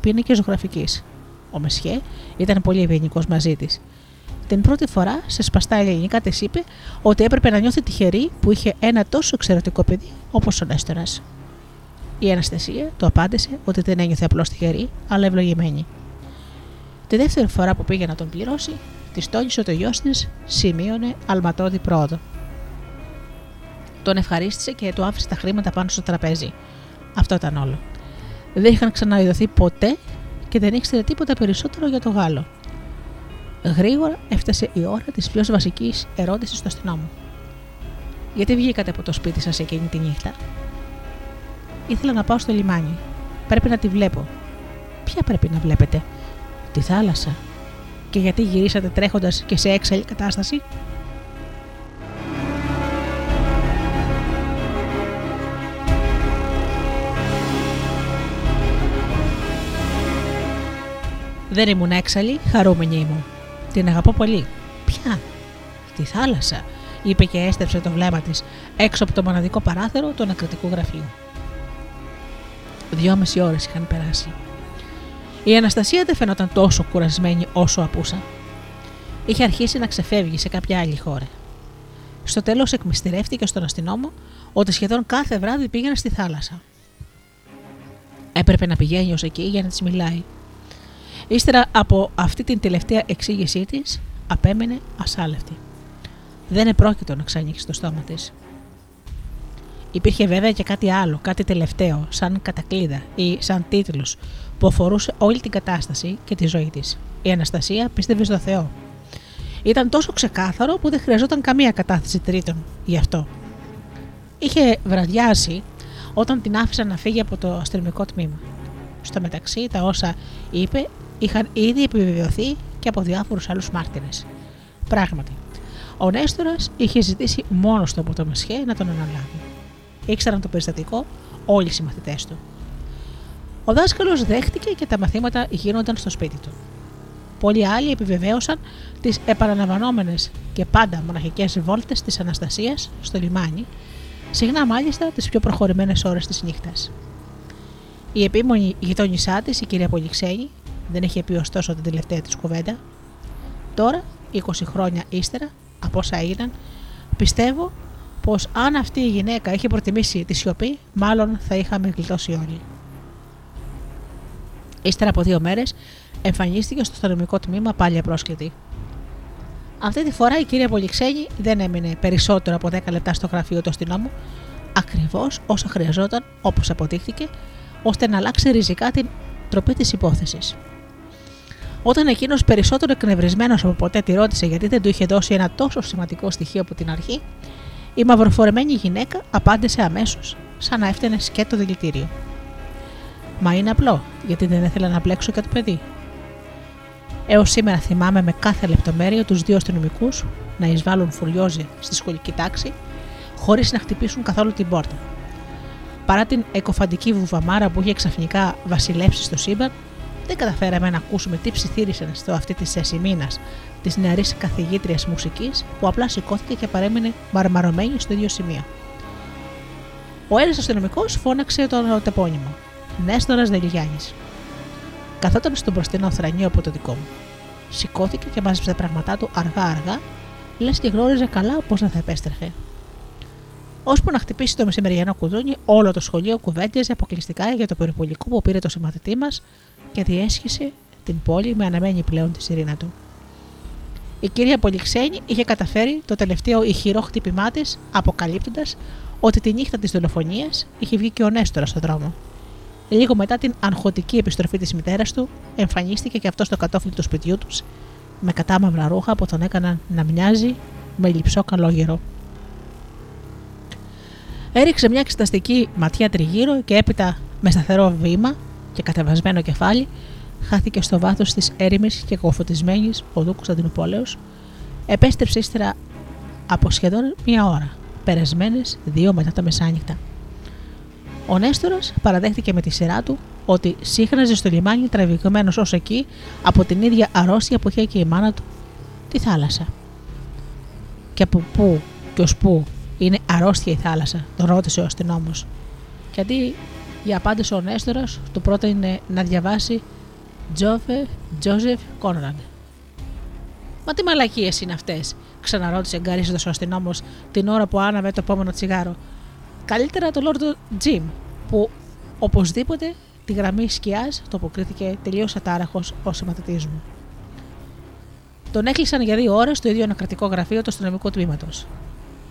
πίνακες ζωγραφικής. Ο Μεσιέ ήταν πολύ ευγενικός μαζί της. Την πρώτη φορά, σε σπαστά ελληνικά, της είπε ότι έπρεπε να νιώθει τυχερή που είχε ένα τόσο εξαιρετικό παιδί όπως ο Νέστορας. Η Αναστασία του απάντησε ότι δεν ένιωθε απλώς τυχερή, αλλά ευλογημένη. Τη δεύτερη φορά που πήγε να τον πληρώσει, της τόνισε ότι ο γιος της σημείωνε αλματώδη πρόοδο. Τον ευχαρίστησε και του άφησε τα χρήματα πάνω στο τραπέζι. Αυτό ήταν όλο. Δεν είχαν ξαναειδωθεί ποτέ και δεν ήξερε τίποτα περισσότερο για το Γάλλο. Γρήγορα έφτασε η ώρα της πιο βασικής ερώτησης στο αστυνόμο. Γιατί βγήκατε από το σπίτι σας εκείνη τη νύχτα; Ήθελα να πάω στο λιμάνι. Πρέπει να τη βλέπω. Ποια πρέπει να βλέπετε, Τη θάλασσα. Και γιατί γυρίσατε τρέχοντας και σε έξαλλη κατάσταση; Δεν ήμουν έξαλλη, χαρούμενη ήμουν. Την αγαπώ πολύ. Ποια; Τη θάλασσα, είπε και έστρεψε το βλέμμα της έξω από το μοναδικό παράθυρο του ανακριτικού γραφείου. Δυόμιση ώρες είχαν περάσει. Η Αναστασία δεν φαινόταν τόσο κουρασμένη όσο απούσα. Είχε αρχίσει να ξεφεύγει σε κάποια άλλη χώρα. Στο τέλος εκμυστηρεύτηκε στον αστυνόμο ότι σχεδόν κάθε βράδυ πήγαινε στη θάλασσα. Έπρεπε να πηγαίνει ως εκεί για να της μιλάει. Ύστερα από αυτή την τελευταία εξήγησή της, απέμενε ασάλευτη. Δεν επρόκειτο να ξανοίξει το στόμα της. Υπήρχε βέβαια και κάτι άλλο, κάτι τελευταίο, σαν κατακλίδα ή σαν τίτλος, που αφορούσε όλη την κατάσταση και τη ζωή της. Η Αναστασία πίστευε στο Θεό. Ήταν τόσο ξεκάθαρο που δεν χρειαζόταν καμία κατάθεση τρίτων γι' αυτό. Είχε βραδιάσει όταν την άφησαν να φύγει από το αστυνομικό τμήμα. Στο μεταξύ, τα όσα είπε είχαν ήδη επιβεβαιωθεί και από διάφορους άλλους μάρτυρες. Πράγματι, ο Νέστορας είχε ζητήσει μόνος του από το Μεσχέ να τον αναλάβει. Ήξεραν το περιστατικό όλοι οι συμμαθητές του. Ο δάσκαλος δέχτηκε και τα μαθήματα γίνονταν στο σπίτι του. Πολλοί άλλοι επιβεβαίωσαν τις επαναλαμβανόμενες και πάντα μοναχικές βόλτες της Αναστασίας στο λιμάνι, συχνά μάλιστα τις πιο προχωρημένες ώρες της νύχτας. Η επίμονη γειτόνισά της, η κυρία Πολυξένη, δεν είχε πει ωστόσο την τελευταία της κουβέντα. Τώρα, 20 χρόνια ύστερα, από όσα έγιναν, πιστεύω πως αν αυτή η γυναίκα είχε προτιμήσει τη σιωπή, μάλλον θα είχαμε γλιτώσει όλοι. Ύστερα από δύο μέρες, εμφανίστηκε στο αστυνομικό τμήμα πάλι απρόσκλητη. Αυτή τη φορά η κυρία Πολυξένη δεν έμεινε περισσότερο από 10 λεπτά στο γραφείο του αστυνόμου, ακριβώς όσο χρειαζόταν, όπως αποδείχθηκε, ώστε να αλλάξει ριζικά την τροπή της υπόθεσης. Όταν εκείνος περισσότερο εκνευρισμένος από ποτέ τη ρώτησε γιατί δεν του είχε δώσει ένα τόσο σημαντικό στοιχείο από την αρχή, η μαυροφορεμένη γυναίκα απάντησε αμέσως, σαν να έφτανε σκέτο δηλητήριο. Μα είναι απλό, γιατί δεν ήθελα να μπλέξω και το παιδί. Έως σήμερα θυμάμαι με κάθε λεπτομέρεια τους δύο αστυνομικούς να εισβάλλουν φουριόζε στη σχολική τάξη, χωρίς να χτυπήσουν καθόλου την πόρτα. Παρά την εκοφαντική βουβαμάρα που είχε ξαφνικά βασιλεύσει στο σύμπαν, δεν καταφέραμε να ακούσουμε τι ψιθύρισαν στο αυτή τη Εσημίνα, της νεαρής καθηγήτριας μουσικής, που απλά σηκώθηκε και παρέμεινε μαρμαρωμένη στο ίδιο σημείο. Ο ένας αστυνομικός φώναξε το τεπώνυμο. Νέστορα Δελιγιάννης. Καθόταν στο μπροστινό θρανίο από το δικό μου. Σηκώθηκε και μάζεψε τα πράγματά του αργά-αργά, λες και γνώριζε καλά πώς να θα επέστρεφε. Ώσπου να χτυπήσει το μεσημεριανό κουδούνι, όλο το σχολείο κουβέντιαζε αποκλειστικά για το περιπολικό που πήρε το συμμαθητή μας και διέσχισε την πόλη με αναμένη πλέον τη σιρήνα του. Η κυρία Πολυξένη είχε καταφέρει το τελευταίο ηχηρό χτύπημά της, αποκαλύπτοντας ότι τη νύχτα της δολοφονίας είχε βγει και ο Νέστορας στον δρόμο. Λίγο μετά την αγχωτική επιστροφή της μητέρας του, εμφανίστηκε και αυτός στο κατόφλι του σπιτιού τους, με κατάμαυρα ρούχα που τον έκαναν να μοιάζει με λυψό καλόγερο. Έριξε μια εξεταστική ματιά τριγύρω και έπειτα με σταθερό βήμα και κατεβασμένο κεφάλι χάθηκε στο βάθος της έρημης και κοφωτισμένη οδού Κωνσταντινούπολεως. Επέστρεψε ύστερα από σχεδόν μία ώρα, περασμένες δύο μετά τα μεσάνυχτα. Ο Νέστορας παραδέχτηκε με τη σειρά του ότι σύγχραζε στο λιμάνι τραβηγμένος ως εκεί από την ίδια αρρώστια που είχε και η μάνα του τη θάλασσα. Και από πού και ως πού είναι αρρώστια η θάλασσα, τον ρώτησε ο αστυνόμος. Και αντί για απάντηση ο Νέστορας, του πρότεινε να διαβάσει Τζόφε Τζόζεφ Κόνραντ. Μα τι μαλακίες είναι αυτές, ξαναρώτησε εγκαρίζοντας ο αστυνόμος την ώρα που άναβε το επόμενο τσιγάρο. Καλύτερα το Λόρδο Τζιμ, που οπωσδήποτε τη γραμμή σκιάς το αποκρίθηκε τελείως ατάραχος ως αιματιτή μου. Τον έκλεισαν για δύο ώρες στο ίδιο ανακρατικό γραφείο του αστυνομικού τμήματος.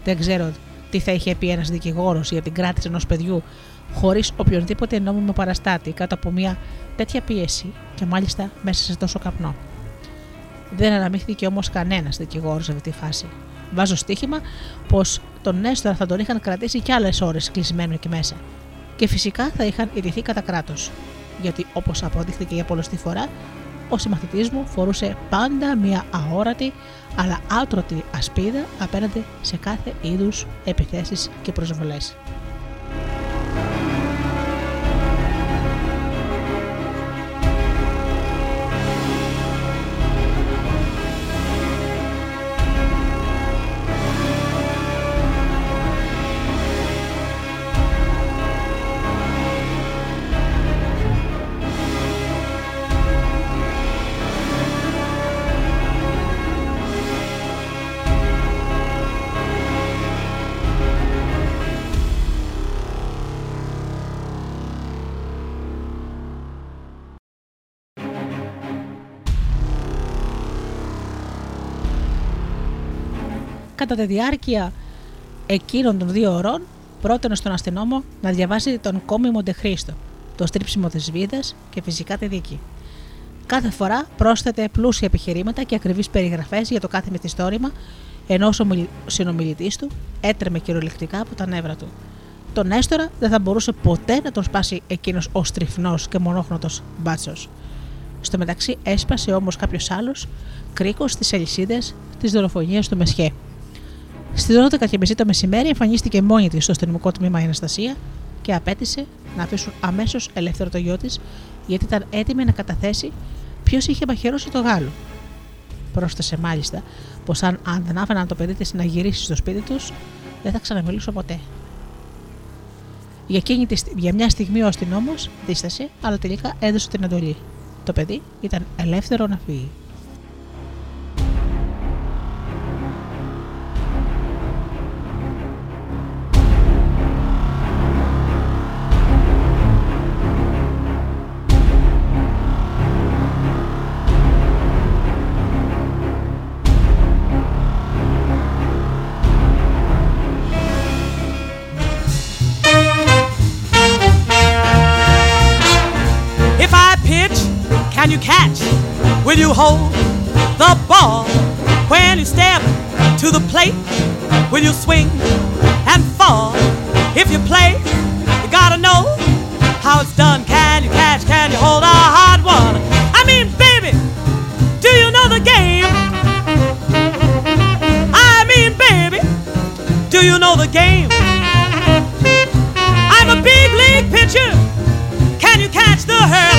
Δεν ξέρω τι θα είχε πει ένας δικηγόρος για την κράτηση ενός παιδιού χωρίς οποιονδήποτε νόμιμο παραστάτη κάτω από μια τέτοια πίεση και μάλιστα μέσα σε τόσο καπνό. Δεν αναμίχθηκε όμως κανένας δικηγόρος σε αυτή τη φάση. Βάζω στοίχημα πως τον Νέστορα θα τον είχαν κρατήσει κι άλλες ώρες κλεισμένο εκεί μέσα. Και φυσικά θα είχαν ιτηθεί κατά κράτος. Γιατί όπως αποδείχθηκε για πολλωστή φορά, ο συμμαθητής μου φορούσε πάντα μια αόρατη αλλά άτρωτη ασπίδα απέναντι σε κάθε είδους επιθέσεις και προσβολές. Κατά τη διάρκεια εκείνων των δύο ωρών, πρότεινε στον αστυνόμο να διαβάσει τον κόμι Μοντεχρίστο, το στρίψιμο της βίδας και φυσικά τη δίκη. Κάθε φορά πρόσθετε πλούσια επιχειρήματα και ακριβείς περιγραφές για το κάθε μυθιστόρημα, ενώ ο συνομιλητής του έτρεμε κυριολεκτικά από τα νεύρα του. Τον Έστορα δεν θα μπορούσε ποτέ να τον σπάσει εκείνος ο στριφνός και μονόχνοτο μπάτσος. Στο μεταξύ έσπασε όμως κάποιος άλλος κρίκος στις αλυσίδες της δολοφονίας του Μεσχέ. Στις 12.30 το μεσημέρι εμφανίστηκε μόνη της στο αστυνομικό τμήμα η Αναστασία και απέτησε να αφήσουν αμέσως ελεύθερο το γιο της, γιατί ήταν έτοιμη να καταθέσει ποιος είχε μαχαιρώσει το Γάλλο. Πρόσθεσε μάλιστα πως αν, αν δεν άφηναν το παιδί της να γυρίσει στο σπίτι τους, δεν θα ξαναμιλούσε ποτέ. Για, εκείνη τη, για μια στιγμή ο αστυνόμος δίστασε, αλλά τελικά έδωσε την εντολή. Το παιδί ήταν ελεύθερο να φύγει. Will you hold the ball when you step to the plate? Will you swing and fall? If you play, you gotta know how it's done. Can you catch? Can you hold a hard one? I mean, baby, do you know the game? I mean, baby, do you know the game? I'm a big league pitcher. Can you catch the hairline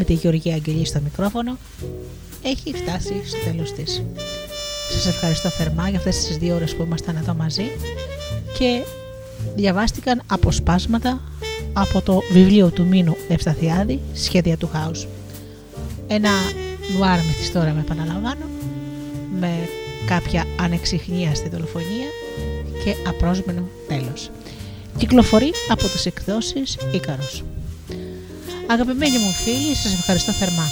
με τη Γεωργία Αγγελή στο μικρόφωνο έχει φτάσει στο τέλος της. Σας ευχαριστώ θερμά για αυτές τις δύο ώρες που ήμασταν εδώ μαζί και διαβάστηκαν αποσπάσματα από το βιβλίο του Μίνου Ευσταθιάδη «Σχέδια του Χάους». Ένα νουάρ μυθιστόρια με επαναλαμβάνω με κάποια ανεξιχνίαστη δολοφονία και απρόσμενο τέλος. Κυκλοφορεί από τις εκδόσεις Ίκαρος. Αγαπημένοι μου φίλοι, σας ευχαριστώ θερμά.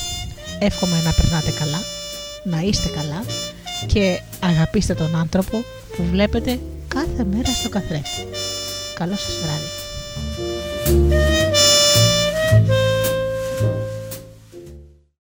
Εύχομαι να περνάτε καλά, να είστε καλά και αγαπήστε τον άνθρωπο που βλέπετε κάθε μέρα στο καθρέφτη. Καλό σας βράδυ.